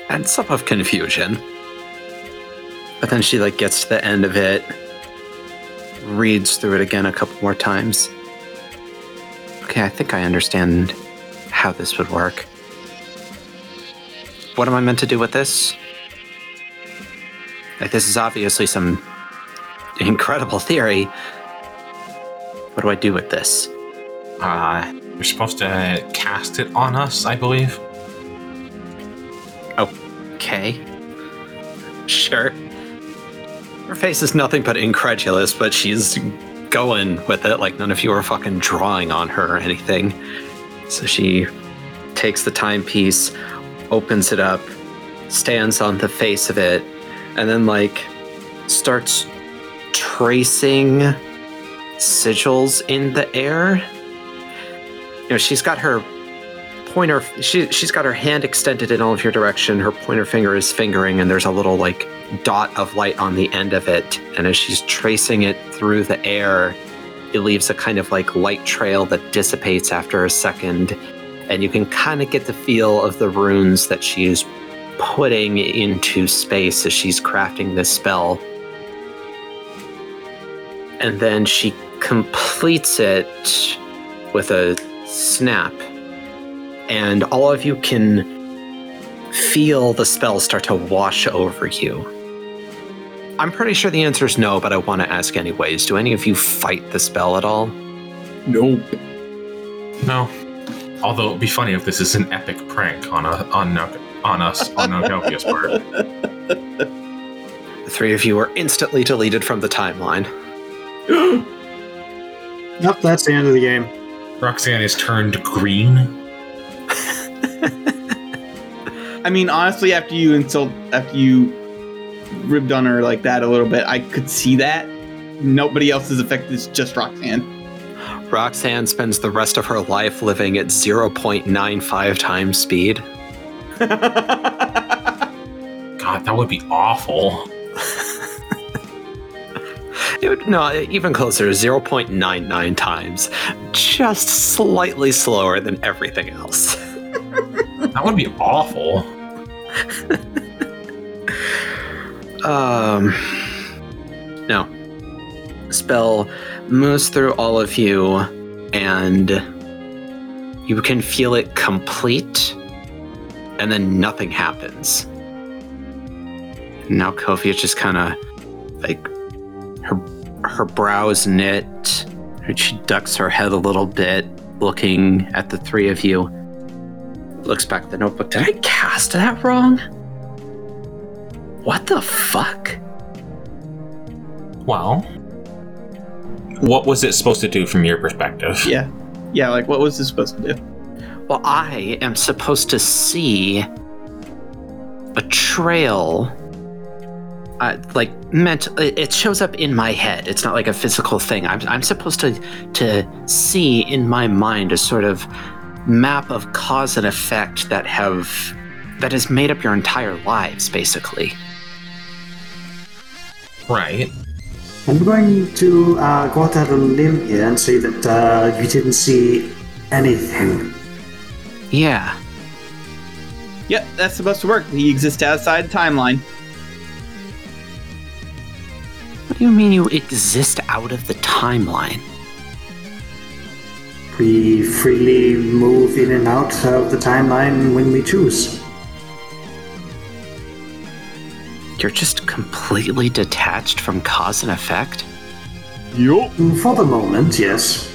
and some of confusion. But then she like gets to the end of it, reads through it again a couple more times. Okay, I think I understand how this would work. What am I meant to do with this? Like, this is obviously some incredible theory. What do I do with this? Uh, you're supposed to cast it on us, I believe. Okay. Sure. Her face is nothing but incredulous, but she's going with it like none of you are fucking drawing on her or anything. So she takes the timepiece, opens it up, stands on the face of it, and then like starts tracing sigils in the air. You know, she's got her pointer she she's got her hand extended in all of your direction. Her pointer finger is fingering and there's a little like dot of light on the end of it. And as she's tracing it through the air it leaves a kind of like light trail that dissipates after a second. And you can kind of get the feel of the runes that she's putting into space as she's crafting this spell. And then she completes it with a snap and all of you can feel the spell start to wash over you. I'm pretty sure the answer is no, but I want to ask anyways. Do any of you fight the spell at all? Nope. No. Although it'd be funny if this is an epic prank on a, on No- on us on Nodopia's part. The three of you are instantly deleted from the timeline. Yep, that's the end of the game. Roxanne is turned green. I mean, honestly, after you insult, after you ribbed on her like that a little bit, I could see that. Nobody else is affected. It's just Roxanne. Roxanne spends the rest of her life living at 0.95 times speed. God, that would be awful. It would, no, even closer, 0.99 times. Just slightly slower than everything else. That would be awful. Um, no. Spell moves through all of you, and you can feel it complete, and then nothing happens. Nalkovia is just kind of like her her brows knit, and she ducks her head a little bit, looking at the three of you. Looks back at the notebook. Did I cast that wrong? What the fuck? Well, what was it supposed to do from your perspective? Yeah. Yeah, like what was it supposed to do? Well, I am supposed to see a trail. Uh, like meant, it it shows up in my head. It's not like a physical thing. I'm, I'm supposed to to see in my mind a sort of map of cause and effect that have that has made up your entire lives, basically. Right. I'm going to uh, go out on a limb here and say that uh, you didn't see anything. Yeah. Yep, that's supposed to work. He exists outside the timeline. What do you mean you exist out of the timeline? We freely move in and out of the timeline when we choose. You're just completely detached from cause and effect? Yup. For the moment, yes.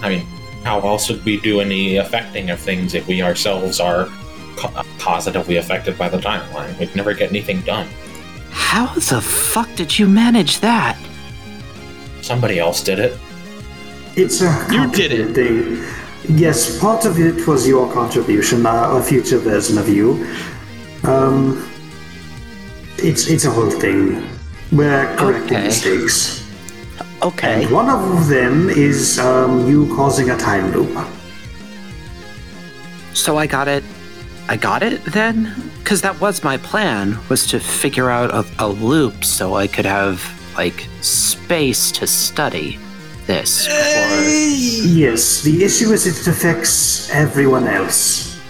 I mean, how else would we do any affecting of things if we ourselves are co- uh, positively affected by the timeline? We'd never get anything done. How the fuck did you manage that? Somebody else did it. It's a You did it. complicated thing. Yes, part of it was your contribution, uh, a future version of you. Um, it's it's a whole thing. We're correcting Okay. mistakes. Okay. And one of them is um, you causing a time loop. So I got it. I got it then? Because that was my plan, was to figure out a, a loop so I could have, like, space to study this. Or... Yes, the issue is it affects everyone else.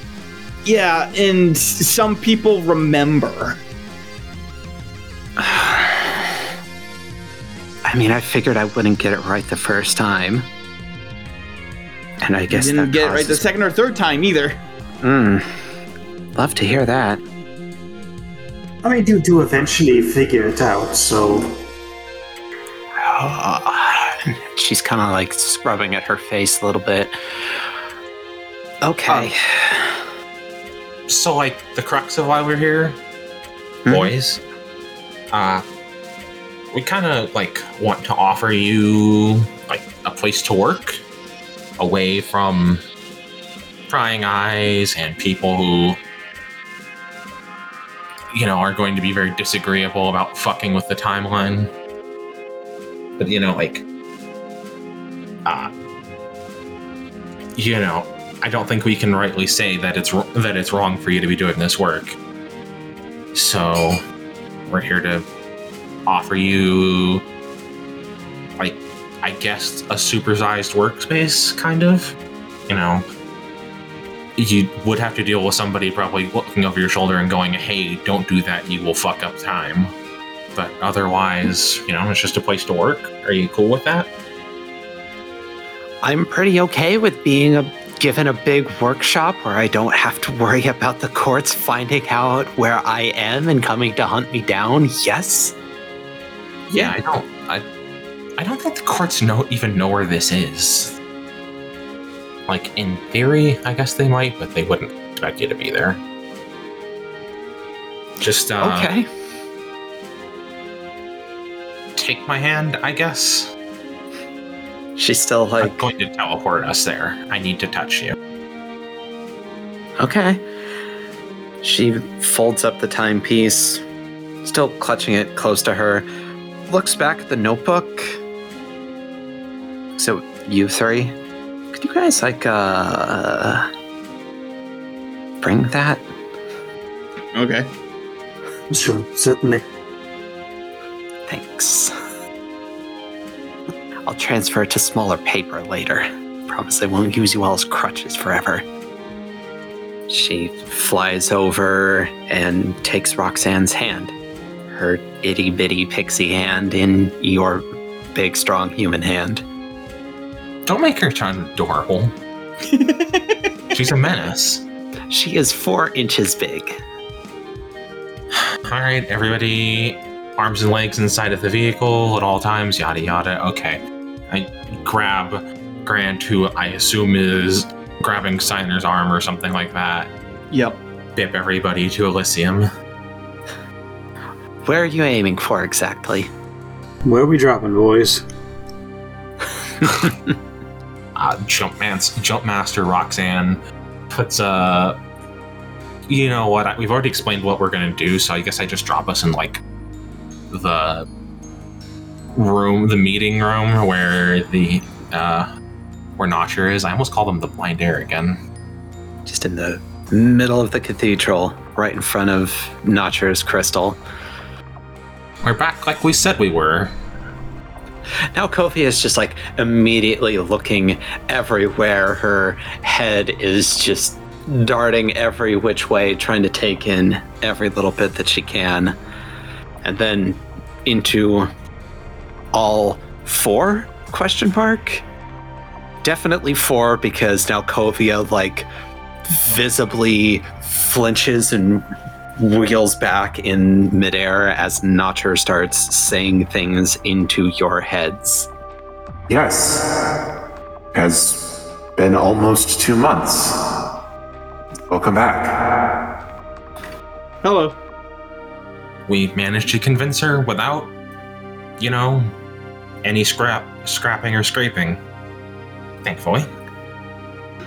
Yeah, and some people remember. I mean, I figured I wouldn't get it right the first time. And I guess Didn't that get it right the second or third time either. Mm. Love to hear that. I mean, you do eventually figure it out, so She's kind of like scrubbing at her face a little bit. Okay. So, like, the crux of why we're here, Mhm. boys, uh, we kind of like want to offer you like a place to work away from prying eyes and people who you know are going to be very disagreeable about fucking with the timeline but you know like uh you know i don't think we can rightly say that it's that it's wrong for you to be doing this work. So we're here to offer you like i guess a supersized workspace kind of? You know you would have to deal with somebody probably looking over your shoulder and going hey don't do that you will fuck up time. But otherwise you know it's just a place to work. Are you cool with that I'm pretty okay with being a given a big workshop where I don't have to worry about the courts finding out where I am and coming to hunt me down. Yes. yeah i don't i i don't think the courts know even know where this is like in theory i guess they might but they wouldn't expect you to be there just uh okay. take my hand i guess She's still like. i'm going to teleport us there i need to touch you okay. She folds up the timepiece, still clutching it close to her, looks back at the notebook. So, you three, could you guys, like, uh, bring that? Okay. sure, certainly. Thanks. I'll transfer it to smaller paper later. Promise I won't use you all as crutches forever. She flies over and takes Roxanne's hand. Her itty bitty pixie hand in your big, strong human hand. don't make her sound adorable she's a menace She is four inches big. all right everybody arms and legs inside of the vehicle at all times yada yada okay i grab grant who i assume is grabbing Steiner's arm or something like that Yep. bip everybody to Elysium. Where are you aiming for exactly? Where are we dropping, boys? Uh, Jump Man's Jump Master Roxanne puts a. You know what? I, we've already explained what we're gonna do, so I guess I just drop us in like the room, the meeting room where the uh, where Notcher is. I almost call them the blind air again. Just in the middle of the cathedral, right in front of Notcher's crystal. We're back like we said we were. Nalkovia is just like immediately looking everywhere. Her head is just darting every which way, trying to take in every little bit that she can. And then into all four question mark definitely four because Nalkovia like visibly flinches and wheels back in midair as Notcher starts saying things into your heads. Yes. Has been almost two months. Welcome back. Hello. We managed to convince her without, you know, any scrap, scrapping or scraping. Thankfully.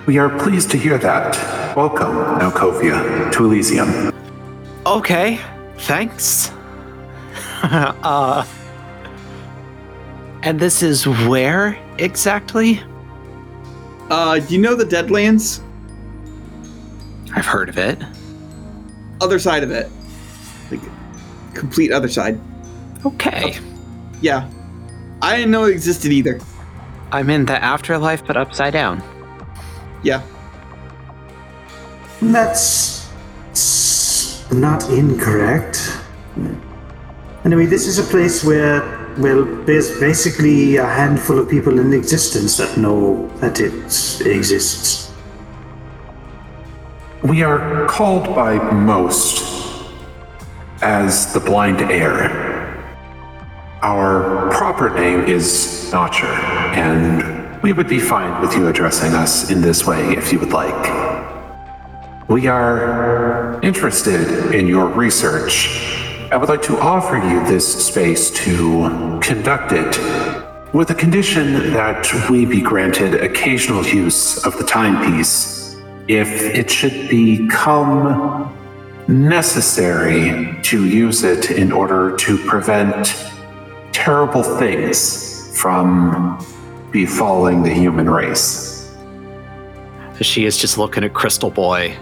We are pleased to hear that. Welcome, Nalkovia, to Elysium. Okay, thanks. uh, and this is where exactly? Uh, do you know the Deadlands? I've heard of it. Other side of it. Like, complete other side. Okay. Yeah. I didn't know it existed either. I'm in the afterlife, but upside down. Yeah. That's not incorrect. Anyway, this is a place where, well, there's basically a handful of people in existence that know that it exists. We are called by most as the Blind Heir. Our proper name is Notcher, and we would be fine with you addressing us in this way if you would like. We are interested in your research. I would like to offer you this space to conduct it with the condition that we be granted occasional use of the timepiece if it should become necessary to use it in order to prevent terrible things from befalling the human race. She is just looking at Crystal Boy.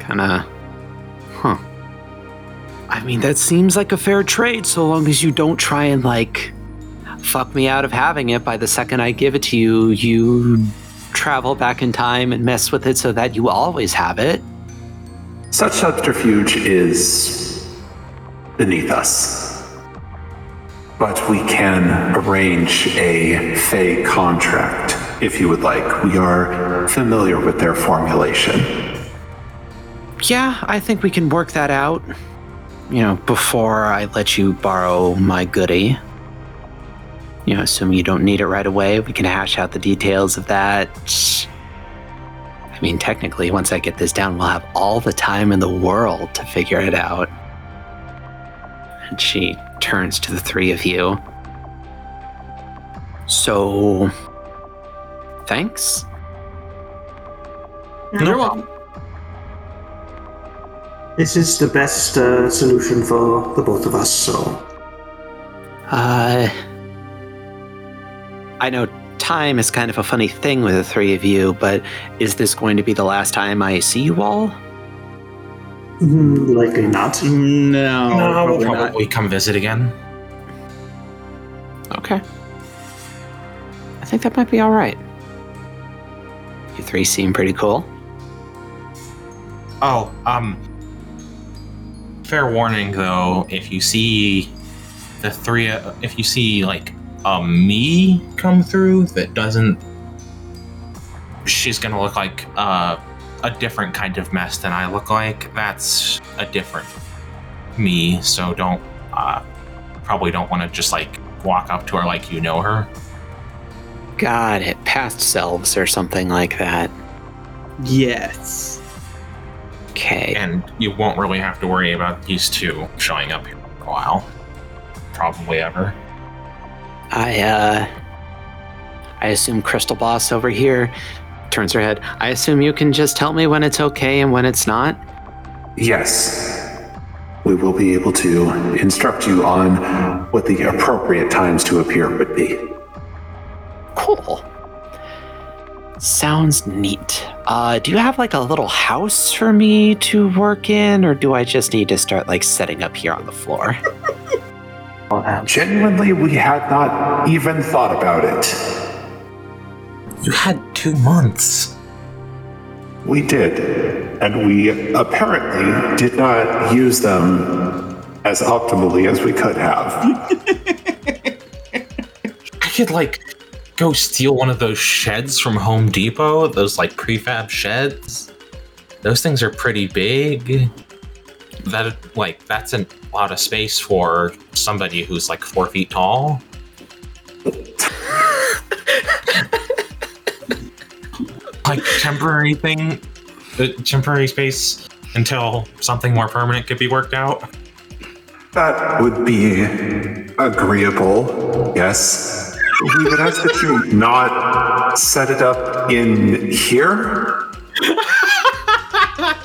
Kinda. Huh. I mean, that seems like a fair trade so long as you don't try and, like, fuck me out of having it by the second I give it to you. You travel back in time and mess with it so that you always have it. Such subterfuge is beneath us. But we can arrange a Fey contract if you would like. We are familiar with their formulation. Yeah, I think we can work that out. You know, before I let you borrow my goodie. You know, assuming you don't need it right away, we can hash out the details of that. I mean, technically, once I get this down, we'll have all the time in the world to figure it out. And she turns to the three of you. So, thanks. You're welcome. This is the best uh, solution for the both of us, so. Uh, I know time is kind of a funny thing with the three of you, but is this going to be the last time I see you all? mm, Likely not. No, no, we'll probably not. come visit again. Okay. I think that might be all right. You three seem pretty cool. Oh, um. Fair warning though, if you see the three, uh, if you see like a me come through that doesn't, she's gonna look like uh, a different kind of mess than I look like. That's a different me, so don't, uh, probably don't want to just like walk up to her like you know her. God, it. Past selves or something like that. Yes. Okay. And you won't really have to worry about these two showing up here for a while. Probably ever. I, uh. I assume Crystal Boss over here turns her head. I assume you can just tell me when it's okay and when it's not? Yes. We will be able to instruct you on what the appropriate times to appear would be. Cool. Sounds neat. Uh, do you have like a little house for me to work in, or do I just need to start like setting up here on the floor? Genuinely, we had not even thought about it. You had two months. We did, and we apparently did not use them as optimally as we could have. I could like go steal one of those sheds from Home Depot? Those like prefab sheds? Those things are pretty big. That like that's a lot of space for somebody who's like four feet tall. like temporary thing, uh, temporary space until something more permanent could be worked out. That would be agreeable, yes. We would ask that you not set it up in here.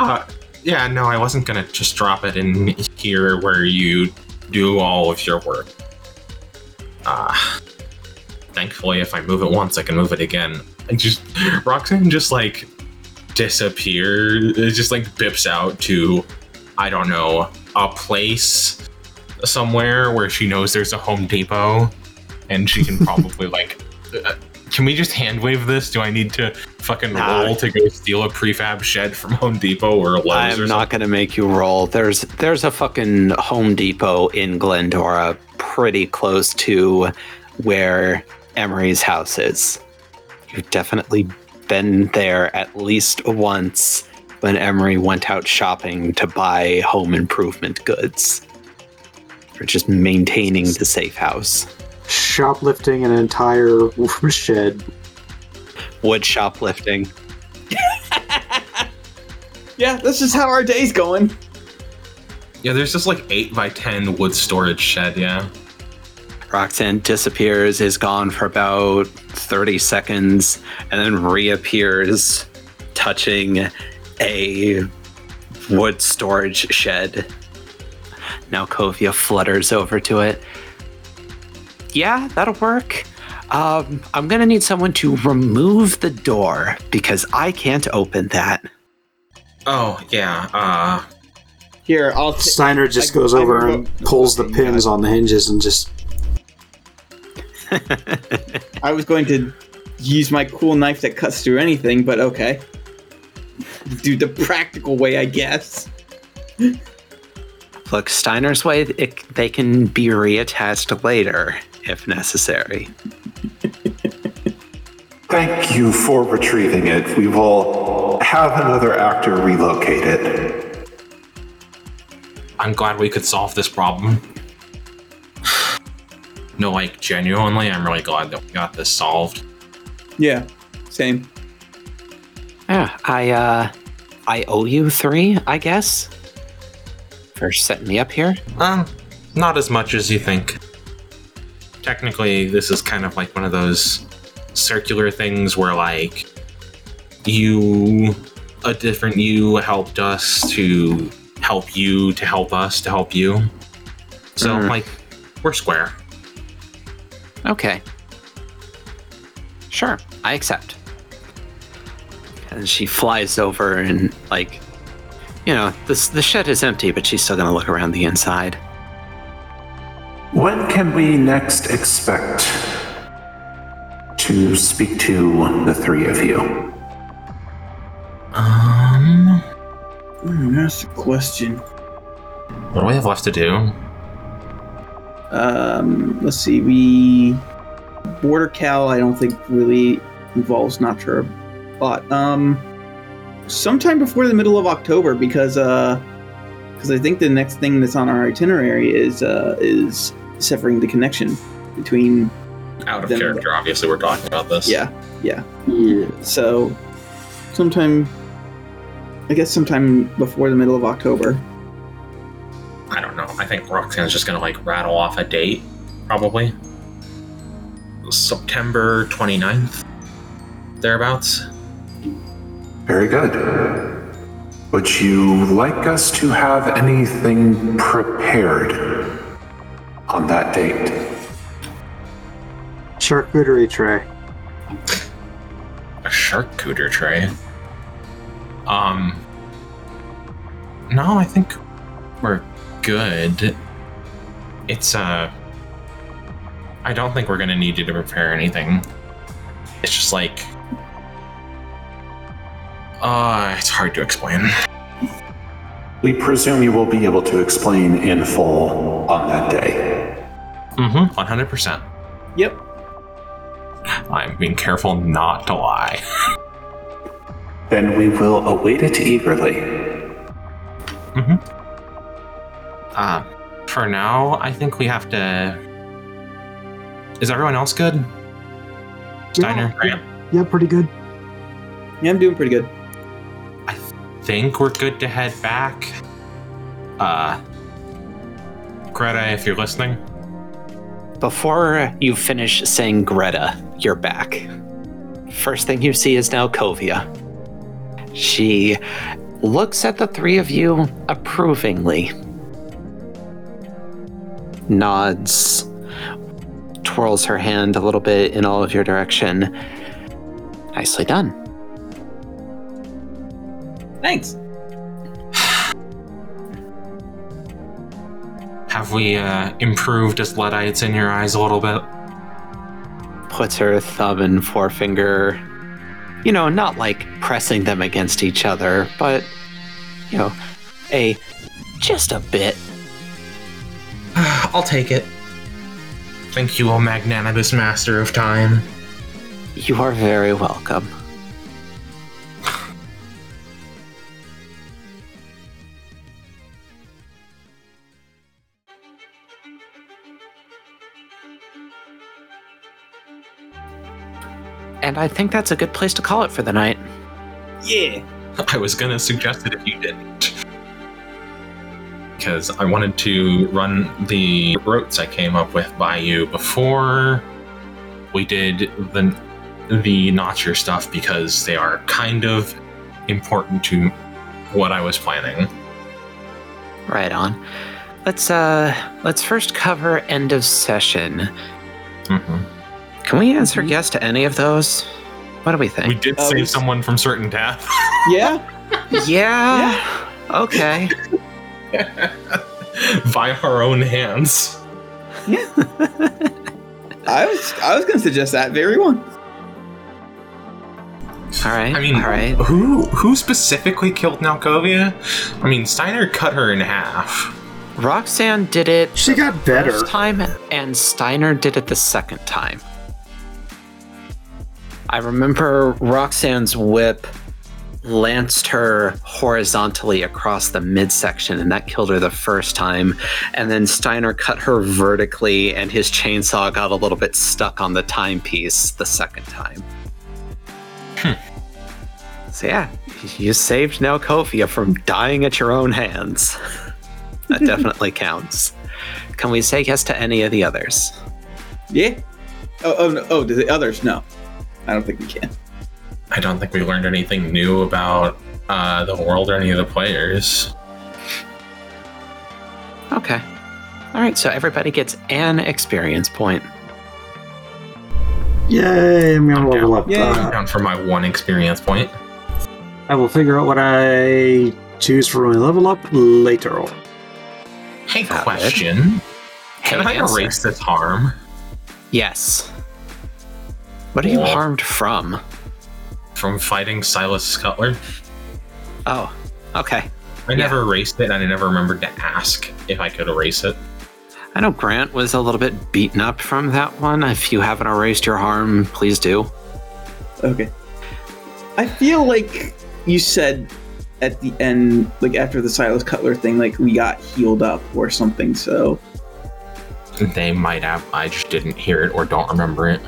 Uh, yeah, no, I wasn't gonna just drop it in here where you do all of your work. Uh, thankfully, if I move it once, I can move it again. And just Roxanne just like disappears, it just like bips out to, I don't know, a place somewhere where she knows there's a Home Depot, and she can probably like. Can we just hand wave this? Do I need to fucking Nah. roll to go steal a prefab shed from Home Depot or Lowe's I'm something? not gonna make you roll. There's there's a fucking Home Depot in Glendora, pretty close to where Emery's house is. You've definitely been there at least once when Emery went out shopping to buy home improvement goods. Or just maintaining the safe house. Shoplifting an entire shed. Wood shoplifting. Yeah, that's just how our day's going. Yeah, there's just like 8 by 10 wood storage shed, yeah. Roxanne disappears, is gone for about 30 seconds, and then reappears touching a wood storage shed. Nalkovia flutters over to it. Yeah, that'll work. Um, I'm gonna need someone to remove the door because I can't open that. Oh, yeah, uh, Here, I'll. T- Steiner just I- goes I over will- and pulls the pins on the hinges and just I was going to use my cool knife that cuts through anything, but okay. Do the practical way, I guess. Look, Steiner's way, it, they can be reattached later if necessary. Thank you for retrieving it. We will have another actor relocate it. I'm glad we could solve this problem. No, like, genuinely, I'm really glad that we got this solved. Yeah, same. Yeah, I uh I owe you three, I guess. For setting me up here. Um, not as much as you think. Technically, this is kind of like one of those circular things where, like, you, a different you, helped us to help you to help us to help you. So, Mhm. like, we're square. Okay. Sure, I accept. And she flies over and like you know, this the shed is empty, but she's still gonna look around the inside. When can we next expect to speak to the three of you? Um, Hmm, that's the question. what do we have left to do? Um, let's see. We border cal. I don't think really involves Natra but. Um, sometime before the middle of October, because uh, because I think the next thing that's on our itinerary is uh is severing the connection between Out of Then- character, obviously, we're talking about this. yeah yeah so sometime I guess sometime before the middle of October. I don't know. I think Roxanne's just gonna like rattle off a date, probably. September 29th, thereabouts. Very good. Would you like us to have anything prepared on that date? charcuterie tray. A charcuterie tray. Um. No, I think we're good. It's uh. I don't think we're gonna need you to prepare anything. It's just like. Uh, it's hard to explain. We presume you will be able to explain in full on that day. Mm-hmm. One hundred percent. Yep. I'm being careful not to lie. Then we will await it eagerly. Mm-hmm. Uh, for now, I think we have to. Is everyone else good? Steiner, Grant? Yeah, pretty good. Yeah, I'm doing pretty good. I think we're good to head back. Uh, Greta, if you're listening, Before you finish saying Greta, you're back. First thing you see is Nalkovia. She looks at the three of you approvingly, nods, twirls her hand a little bit in all of your direction. Nicely done. Thanks. Have we uh, improved as Luddites in your eyes a little bit? puts her thumb and forefinger, you know, not like pressing them against each other, but, you know, a just a bit. I'll take it. Thank you, O magnanimous master of time. You are very welcome. And I think that's a good place to call it for the night. Yeah. I was gonna suggest it if you didn't. Because I wanted to run the routes I came up with by you before we did the the notcher stuff because they are kind of important to what I was planning. Right on. Let's uh let's first cover end of session. hmm Can we answer yes to any of those? What do we think? We did Uh, save we- someone from certain death. Yeah. yeah. Okay. by our own hands. I was I was gonna suggest that very one. All right. I mean, all right. who who specifically killed Nalkovia? I mean, Steiner cut her in half. Roxanne did it She got better. first time, and Steiner did it the second time. I remember Roxanne's whip lanced her horizontally across the midsection, and that killed her the first time. And then Steiner cut her vertically, and his chainsaw got a little bit stuck on the timepiece the second time. Hmm. So yeah, you saved Nalkovia from dying at your own hands. that definitely counts. Can we say yes to any of the others? Yeah. Oh oh no. Oh, the others? No. I don't think we can. I don't think we learned anything new about uh, the world or any of the players. Okay. All right, so everybody gets an experience point. Yay, I'm gonna level up. Yay. Uh, Down for my one experience point. I will figure out what I choose for my level up later. Hey, Got it. question. Can Hey, I answer. erase this harm Yes. What are you harmed from? from fighting Silas Cutler? Oh, okay. I never erased it, and I never remembered to ask if I could erase it. I know Grant was a little bit beaten up from that one. If you haven't erased your harm, please do. Okay. I feel like you said at the end, like after the Silas Cutler thing, like we got healed up or something. So They might have. I just didn't hear it or don't remember it.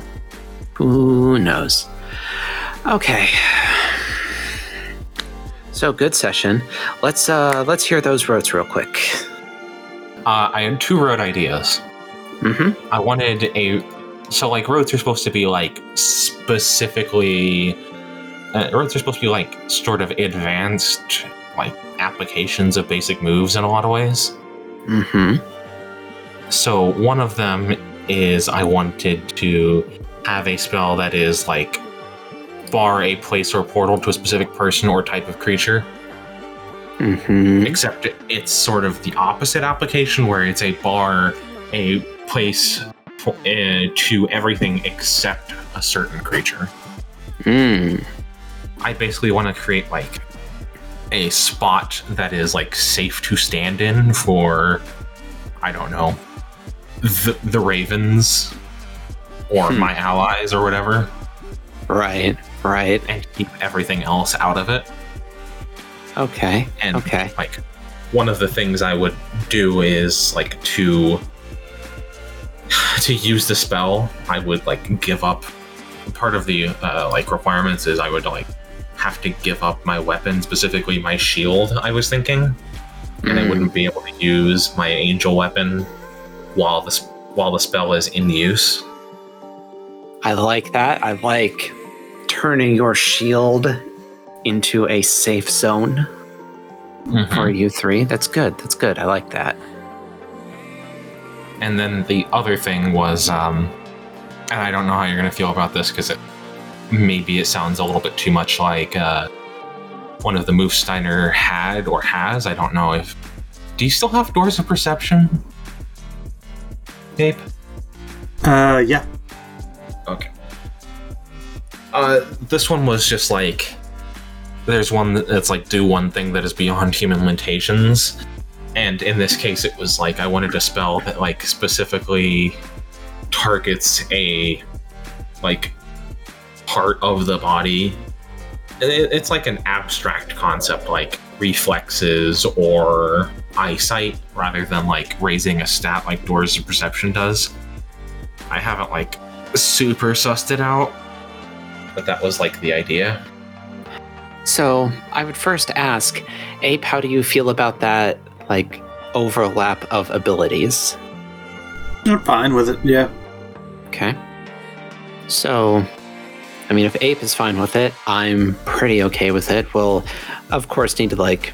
Who knows? Okay. So good session. Let's uh let's hear those rotes real quick. Uh, I had two rote ideas. Mm-hmm. I wanted a so like rotes are supposed to be like specifically uh, roads are supposed to be like sort of advanced like applications of basic moves in a lot of ways. Mm-hmm. So one of them is I wanted to have a spell that is like bar a place or portal to a specific person or type of creature. Mm-hmm. except it- it's sort of the opposite application where it's a bar a place for, uh, to everything except a certain creature Mm. i basically want to create like a spot that is like safe to stand in for i don't know the, the ravens or Hmm. my allies or whatever, Right, right. and keep everything else out of it. Okay, And okay. like one of the things I would do is like to to use the spell, I would like give up part of the uh, like requirements is I would like have to give up my weapon, specifically my shield. I was thinking, and I Mm. wouldn't be able to use my angel weapon while the s- while the spell is in use. I like that. I like turning your shield into a safe zone for you three. That's good. That's good. I like that. And then the other thing was, um, and I don't know how you're gonna feel about this because it maybe it sounds a little bit too much like uh, one of the moves Steiner had or has. I don't know if. Do you still have doors of perception? Ape. Uh, yeah. Okay. Uh, this one was just like there's one that's like do one thing that is beyond human limitations, and in this case, it was like I wanted a spell that like specifically targets a like part of the body. It- It's like an abstract concept, like reflexes or eyesight, rather than like raising a stat like Doors of Perception does. I haven't like super sussed it out, but that was like the idea. So I would first ask, Ape, how do you feel about that like overlap of abilities? I'm fine with it. Yeah. Okay. So, I mean, if Ape is fine with it, I'm pretty okay with it. We'll, of course, need to like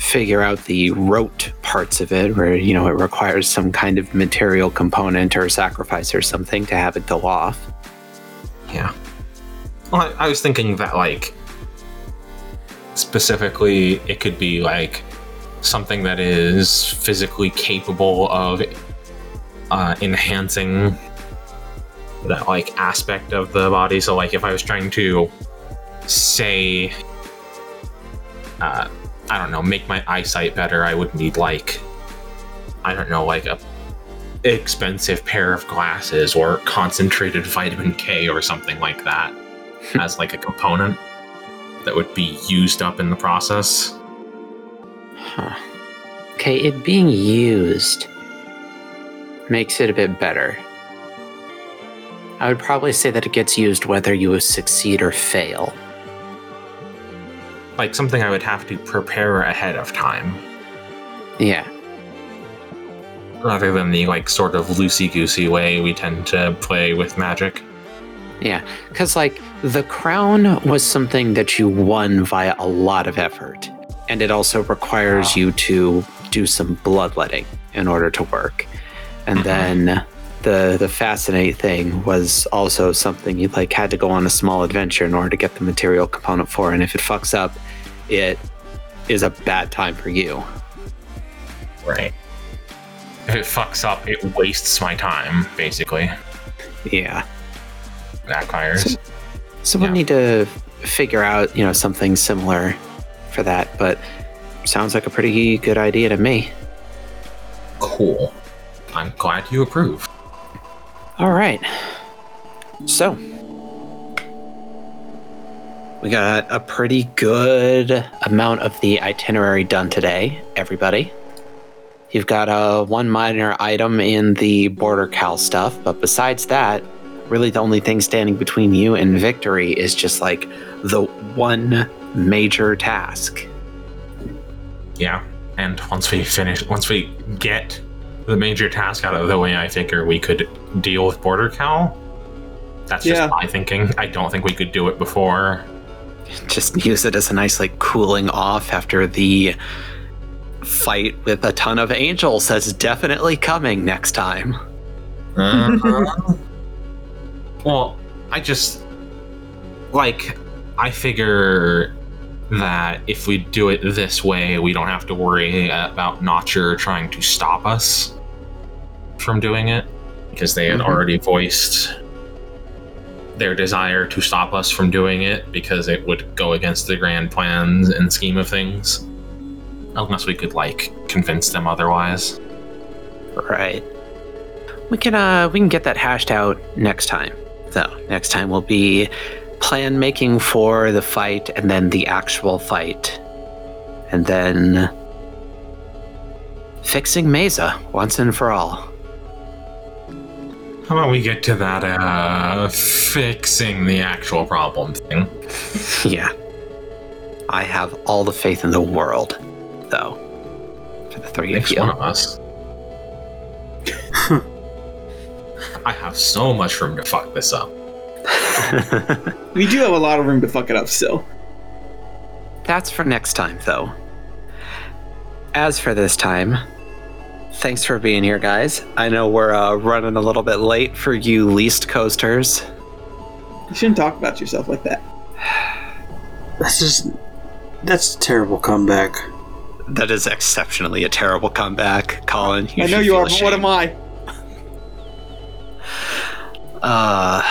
figure out the rote parts of it, where you know it requires some kind of material component or sacrifice or something to have it go off. Yeah. Well, I, I was thinking that like specifically, it could be like something that is physically capable of uh, enhancing that like aspect of the body. So, like, if I was trying to say, uh, I don't know, make my eyesight better, I would need like, I don't know, like a expensive pair of glasses or concentrated vitamin K or something like that as like a component that would be used up in the process. Huh. Okay, it being used makes it a bit better. I would probably say that it gets used whether you succeed or fail. Like something I would have to prepare ahead of time Yeah. rather than the like sort of loosey goosey way we tend to play with magic. Yeah, because like the crown was something that you won via a lot of effort, and it also requires you to do some bloodletting in order to work. And mm-hmm. then the the fascinate thing was also something you like had to go on a small adventure in order to get the material component for, and if it fucks up, it is a bad time for you. Right. If it fucks up, it wastes my time, basically. Yeah. Backfires. So we'll Yeah. need to figure out, you know, something similar for that, but sounds like a pretty good idea to me. Cool. I'm glad you approve. All right. So we got a pretty good amount of the itinerary done today, everybody. You've got a one minor item in the border cal stuff, but besides that, really the only thing standing between you and victory is just like the one major task. Yeah. And once we finish, once we get the major task out of the way, I figure we could deal with Border Cow. That's just Yeah. my thinking. I don't think we could do it before. just use it as a nice like cooling off after the fight with a ton of angels that's definitely coming next time. Uh-huh. well, I just like I figure that if we do it this way, we don't have to worry about Notcher trying to stop us from doing it because they had Mhm. already voiced their desire to stop us from doing it because it would go against the grand plans and scheme of things. Unless we could like convince them otherwise. Right. we can uh we can get that hashed out next time. So next time will be plan making for the fight and then the actual fight. And then fixing Mesa once and for all. How about we get to that uh fixing the actual problem thing? Yeah. I have all the faith in the world, though. For the three of Makes you. one of us. I have so much room to fuck this up. We do have a lot of room to fuck it up still. That's for next time, though. As for this time, thanks for being here, guys. I know we're uh, running a little bit late for you least coasters. You shouldn't talk about yourself like that. That's just that's a terrible comeback. That is exceptionally a terrible comeback, Colin. I know you feel are, but what am I? Uh,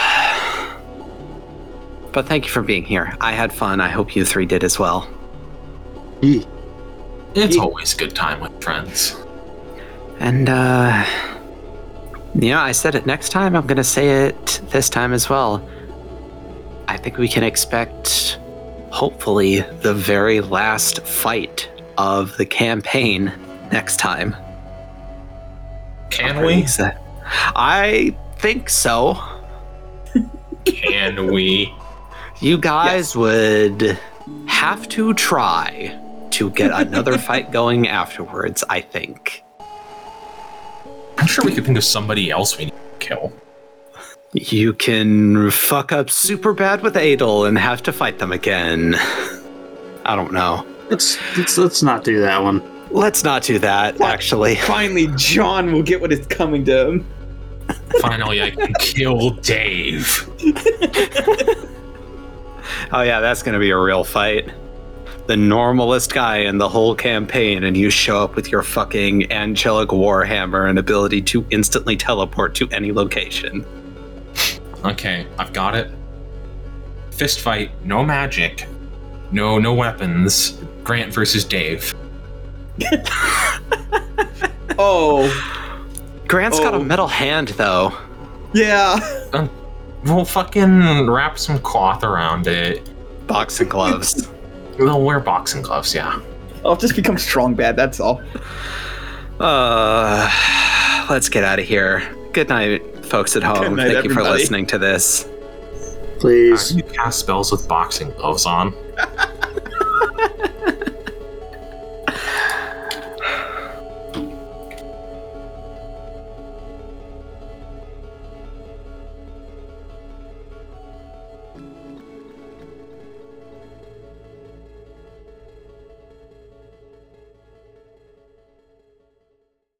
but thank you for being here. I had fun. I hope you three did as well. It's always good time with friends. And, uh, you know, I said it next time. I'm going to say it this time as well. I think we can expect, hopefully, the very last fight of the campaign next time. Can we? I think so. Can we? You guys would have to try to get another fight going afterwards, I think. I'm sure we could think of somebody else we need to kill. You can fuck up super bad with Adel and have to fight them again. I don't know. Let's let's let's not do that one. Let's not do that, What? actually. Finally, John will get what is coming to him. Finally, I can kill Dave. Oh, yeah, that's going to be a real fight. The normalest guy in the whole campaign, and you show up with your fucking angelic warhammer and ability to instantly teleport to any location. Okay, I've got it. Fist fight, no magic, no no weapons. Grant versus Dave. Oh, Grant's got a Oh. metal hand, though. yeah. Um, we'll fucking wrap some cloth around it. Boxing gloves. We'll wear boxing gloves, yeah. I'll just become strong bad, that's all. Uh, let's get out of here. Good night, folks at home. Night, Thank you for listening to this. Please. do you cast spells with boxing gloves on?